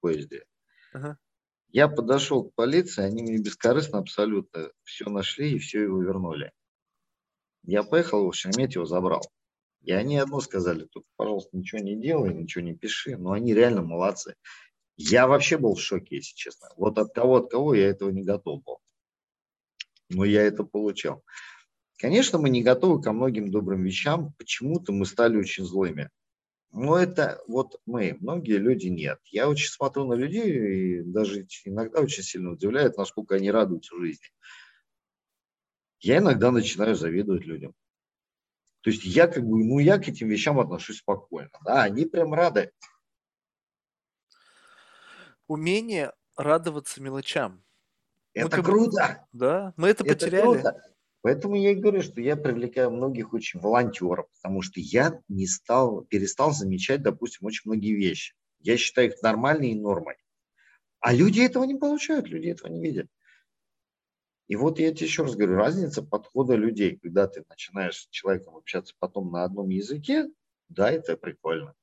поезде. Ага. Я подошел к полиции, они мне бескорыстно абсолютно все нашли и все его вернули. Я поехал в Шереметьево, забрал. И они одно сказали, тут, пожалуйста, ничего не делай, ничего не пиши, но они реально молодцы. Я вообще был в шоке, если честно. Вот от кого, от кого я этого не готов был но я это получал. Конечно, мы не готовы ко многим добрым вещам, почему-то мы стали очень злыми. Но это вот мы, многие люди нет. Я очень смотрю на людей и даже иногда очень сильно удивляет, насколько они радуются жизни. Я иногда начинаю завидовать людям. То есть я как бы, ну я к этим вещам отношусь спокойно. Да, они прям рады. Умение радоваться мелочам. Это мы круто. Да, мы это, это потеряли. Круто. Поэтому я и говорю, что я привлекаю многих очень волонтеров, потому что я не стал, перестал замечать, допустим, очень многие вещи. Я считаю их нормальной и нормой. А люди этого не получают, люди этого не видят. И вот я тебе еще раз говорю, разница подхода людей, когда ты начинаешь с человеком общаться потом на одном языке, да, это прикольно.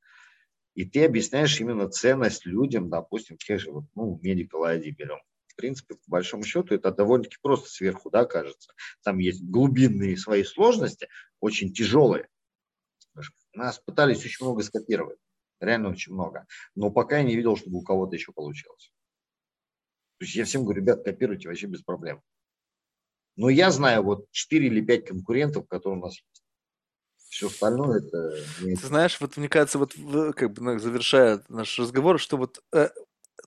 И ты объясняешь именно ценность людям, допустим, тех же, вот, ну, Medical ID берем в принципе, по большому счету, это довольно-таки просто сверху, да, кажется. Там есть глубинные свои сложности, очень тяжелые. Нас пытались очень много скопировать, реально очень много. Но пока я не видел, чтобы у кого-то еще получилось. То есть я всем говорю, ребят, копируйте вообще без проблем. Но я знаю вот 4 или 5 конкурентов, которые у нас есть. Все остальное это... Ты знаешь, вот мне кажется, вот как бы ну, завершая наш разговор, что вот э,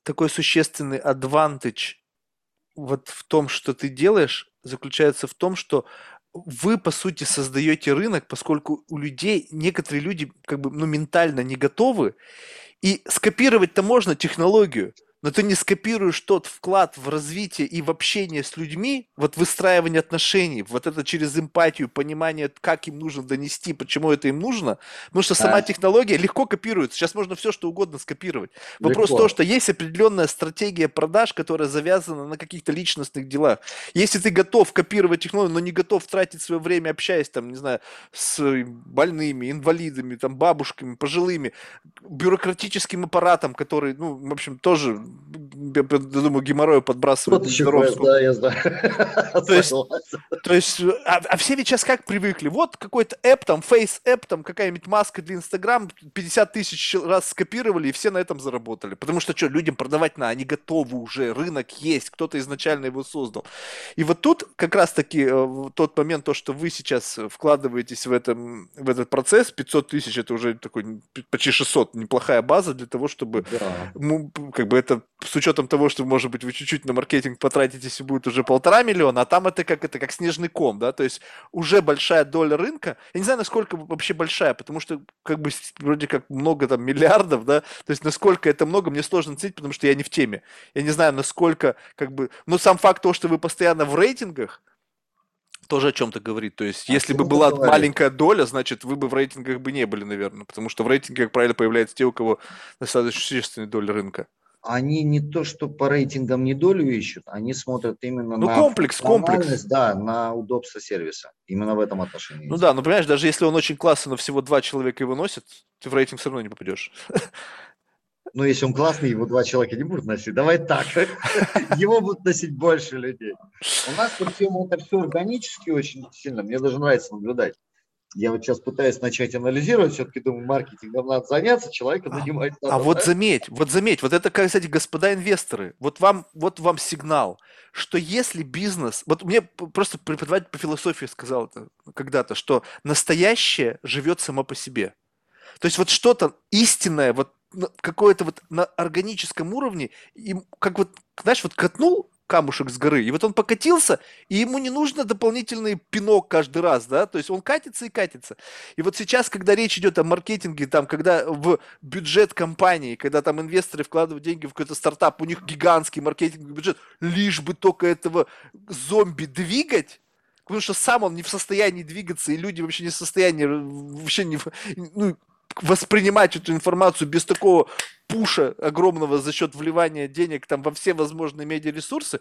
такой существенный адвантаж вот в том, что ты делаешь, заключается в том, что вы, по сути, создаете рынок, поскольку у людей, некоторые люди как бы, ну, ментально не готовы, и скопировать-то можно технологию – но ты не скопируешь тот вклад в развитие и в общение с людьми, вот выстраивание отношений, вот это через эмпатию, понимание, как им нужно донести, почему это им нужно, потому что сама технология легко копируется. Сейчас можно все, что угодно скопировать. Вопрос легко. то, что есть определенная стратегия продаж, которая завязана на каких-то личностных делах. Если ты готов копировать технологию, но не готов тратить свое время, общаясь там, не знаю, с больными, инвалидами, там, бабушками, пожилыми, бюрократическим аппаратом, который, ну, в общем, тоже я думаю, геморрою подбрасывают. Вот еще квест, да, я знаю. То есть, то есть а, а все ведь сейчас как привыкли? Вот какой-то app там, face app там, какая-нибудь маска для Инстаграм, 50 тысяч раз скопировали, и все на этом заработали. Потому что что, людям продавать на, они готовы уже, рынок есть, кто-то изначально его создал. И вот тут как раз-таки э, тот момент, то, что вы сейчас вкладываетесь в, этом, в этот процесс, 500 тысяч, это уже такой почти 600, неплохая база для того, чтобы да. как бы это с учетом того, что, может быть, вы чуть-чуть на маркетинг потратитесь и будет уже полтора миллиона, а там это как, это как снежный ком, да, то есть уже большая доля рынка, я не знаю, насколько вообще большая, потому что как бы вроде как много там миллиардов, да, то есть насколько это много, мне сложно оценить, потому что я не в теме. Я не знаю, насколько как бы, но сам факт того, что вы постоянно в рейтингах, тоже о чем-то говорит. То есть, а если бы была говорит? маленькая доля, значит, вы бы в рейтингах бы не были, наверное. Потому что в рейтинге, как правило, появляются те, у кого достаточно существенная доля рынка они не то, что по рейтингам не долю ищут, они смотрят именно ну, на комплекс, комплекс. Да, на удобство сервиса. Именно в этом отношении. Ну да, но понимаешь, даже если он очень классный, но всего два человека его носят, ты в рейтинг все равно не попадешь. Ну, если он классный, его два человека не будут носить. Давай так. Его будут носить больше людей. У нас причем это все органически очень сильно. Мне даже нравится наблюдать я вот сейчас пытаюсь начать анализировать, все-таки думаю, маркетингом надо заняться, человека нанимать надо. А, а вот заметь, вот заметь, вот это, кстати, господа инвесторы, вот вам, вот вам сигнал, что если бизнес, вот мне просто преподаватель по философии сказал когда-то, что настоящее живет само по себе. То есть вот что-то истинное, вот какое-то вот на органическом уровне, и как вот, знаешь, вот катнул камушек с горы. И вот он покатился, и ему не нужно дополнительный пинок каждый раз, да, то есть он катится и катится. И вот сейчас, когда речь идет о маркетинге, там, когда в бюджет компании, когда там инвесторы вкладывают деньги в какой-то стартап, у них гигантский маркетинговый бюджет, лишь бы только этого зомби двигать, потому что сам он не в состоянии двигаться, и люди вообще не в состоянии, вообще не, ну, воспринимать эту информацию без такого пуша огромного за счет вливания денег там во все возможные медиаресурсы,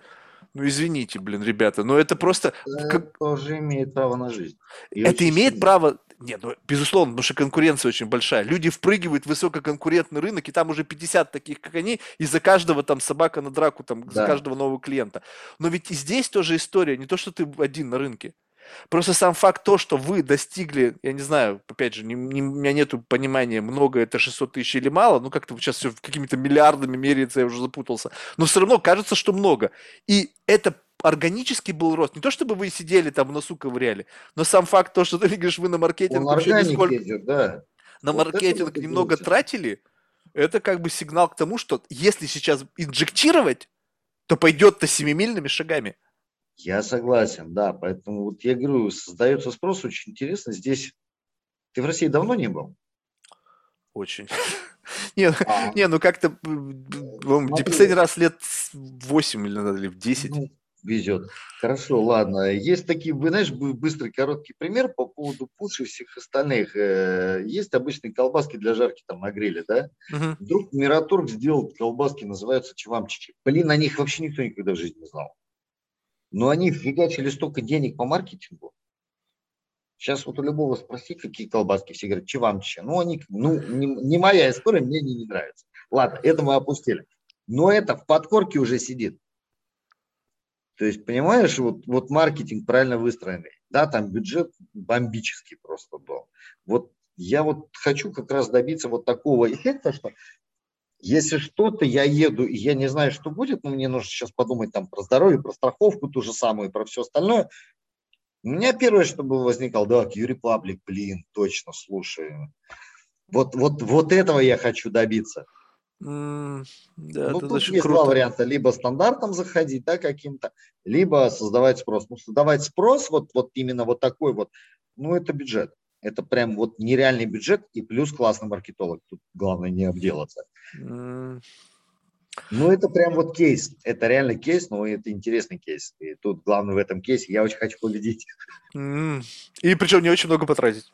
ну извините, блин, ребята, но это просто... Это как... тоже имеет право на жизнь. И это имеет сильно. право... Нет, ну, безусловно, потому что конкуренция очень большая. Люди впрыгивают в высококонкурентный рынок, и там уже 50 таких, как они, и за каждого там собака на драку, там, да. за каждого нового клиента. Но ведь и здесь тоже история, не то, что ты один на рынке. Просто сам факт то, что вы достигли, я не знаю, опять же, не, не, у меня нет понимания, много это 600 тысяч или мало, ну как-то сейчас все какими-то миллиардами меряется, я уже запутался, но все равно кажется, что много. И это органический был рост. Не то, чтобы вы сидели там в носу ковыряли, но сам факт то, что ты говоришь, вы на маркетинг Он вообще нисколько... идет, да. На вот маркетинг немного делается. тратили, это как бы сигнал к тому, что если сейчас инжектировать, то пойдет-то семимильными шагами. Я согласен, да. Поэтому вот я говорю, создается спрос очень интересно. Здесь ты в России давно не был? Очень. Не, а. не, ну как-то последний раз лет 8 или, или в 10. Ну, везет. Хорошо, ладно. Есть такие, вы знаешь, быстрый короткий пример по поводу пуш и всех остальных. Э, есть обычные колбаски для жарки там на гриле, да? Угу. Вдруг Мираторг сделал колбаски, называются чевамчики. Блин, о них вообще никто никогда в жизни не знал но они фигачили столько денег по маркетингу. Сейчас вот у любого спроси, какие колбаски, все говорят, чевамчи. Ну, они, ну, не, не моя история, мне не, не нравится. Ладно, это мы опустили. Но это в подкорке уже сидит. То есть, понимаешь, вот, вот маркетинг правильно выстроенный. Да, там бюджет бомбический просто был. Вот я вот хочу как раз добиться вот такого эффекта, что если что-то, я еду, и я не знаю, что будет, но мне нужно сейчас подумать там про здоровье, про страховку ту же самую, про все остальное. У меня первое, что было возникало, да, Q-Republic, блин, точно, слушай. Вот, вот, вот этого я хочу добиться. Mm, да, ну, тут есть круто. два варианта. Либо стандартом заходить, да, каким-то, либо создавать спрос. Ну, создавать спрос, вот, вот именно вот такой вот, ну, это бюджет. Это прям вот нереальный бюджет и плюс классный маркетолог. Тут главное не обделаться. Mm. Ну, это прям вот кейс. Это реально кейс, но это интересный кейс. И тут главное в этом кейсе, я очень хочу победить. Mm. И причем не очень много потратить.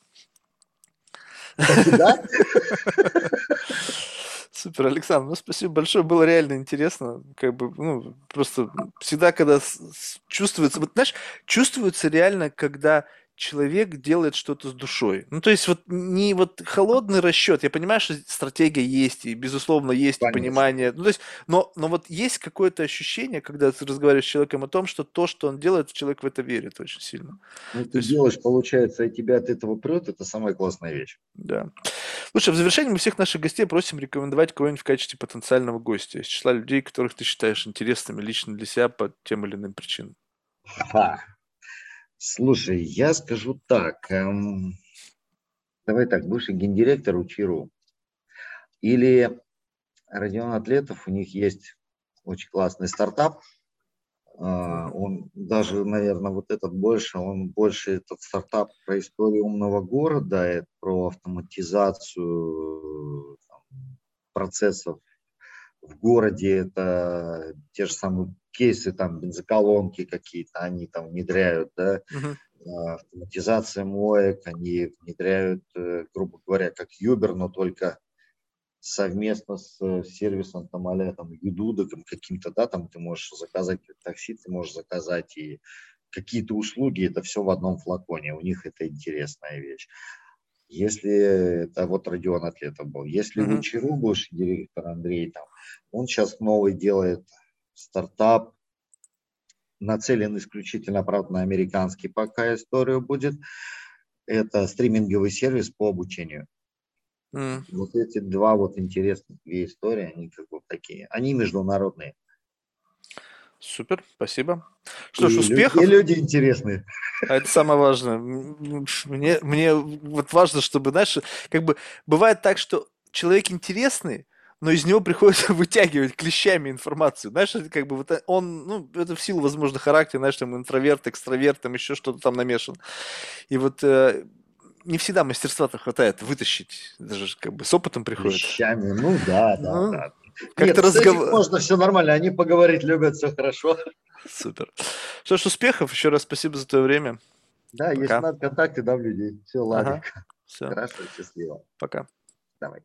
Да? Супер, Александр, ну спасибо большое, было реально интересно, как бы, ну, просто всегда, когда чувствуется, вот знаешь, чувствуется реально, когда человек делает что-то с душой. Ну, то есть вот не вот холодный расчет. Я понимаю, что стратегия есть, и, безусловно, есть Конечно. понимание. Ну, то есть, но, но вот есть какое-то ощущение, когда ты разговариваешь с человеком о том, что то, что он делает, человек в это верит очень сильно. Ну, ты есть... делаешь, получается, и тебя от этого прет, это самая классная вещь. Да. Слушай, в завершении мы всех наших гостей просим рекомендовать кого-нибудь в качестве потенциального гостя из числа людей, которых ты считаешь интересными лично для себя по тем или иным причинам. Ха. Слушай, я скажу так. Эм, давай так, бывший гендиректор УЧИРУ или Родион Атлетов, у них есть очень классный стартап. Uh, он даже, наверное, вот этот больше, он больше этот стартап про историю умного города, это про автоматизацию там, процессов в городе, это те же самые кейсы, там, бензоколонки какие-то, они там внедряют, да, uh-huh. автоматизация моек, они внедряют, э, грубо говоря, как Uber, но только совместно с э, сервисом там, а там, Юдудоком каким-то, да, там ты можешь заказать такси, ты можешь заказать и какие-то услуги, это все в одном флаконе, у них это интересная вещь. Если это вот Родион Атлета был, если mm-hmm. у Чиру бывший директор Андрей, там, он сейчас новый делает стартап, нацелен исключительно, правда, на американский пока историю будет. Это стриминговый сервис по обучению. Mm. Вот эти два вот интересных две истории, они как бы такие, они международные. Супер, спасибо. Что ж, успехов. И люди интересные. А это самое важное. Мне, мне вот важно, чтобы, знаешь, как бы бывает так, что человек интересный, но из него приходится вытягивать клещами информацию. Знаешь, это как бы вот он, ну, это в силу, возможно, характера, знаешь, там интроверт, экстраверт, там еще что-то там намешан. И вот э, не всегда мастерства-то хватает вытащить, даже как бы с опытом приходит. Клещами, ну да, да, ну, да. Как-то разговор... можно все нормально, они поговорить любят, все хорошо. Супер. Что ж, успехов, еще раз спасибо за твое время. Да, Пока. есть надо контакты, да, в людей. Все, ладно. Ага. Все. Хорошо, счастливо. Пока. Давай.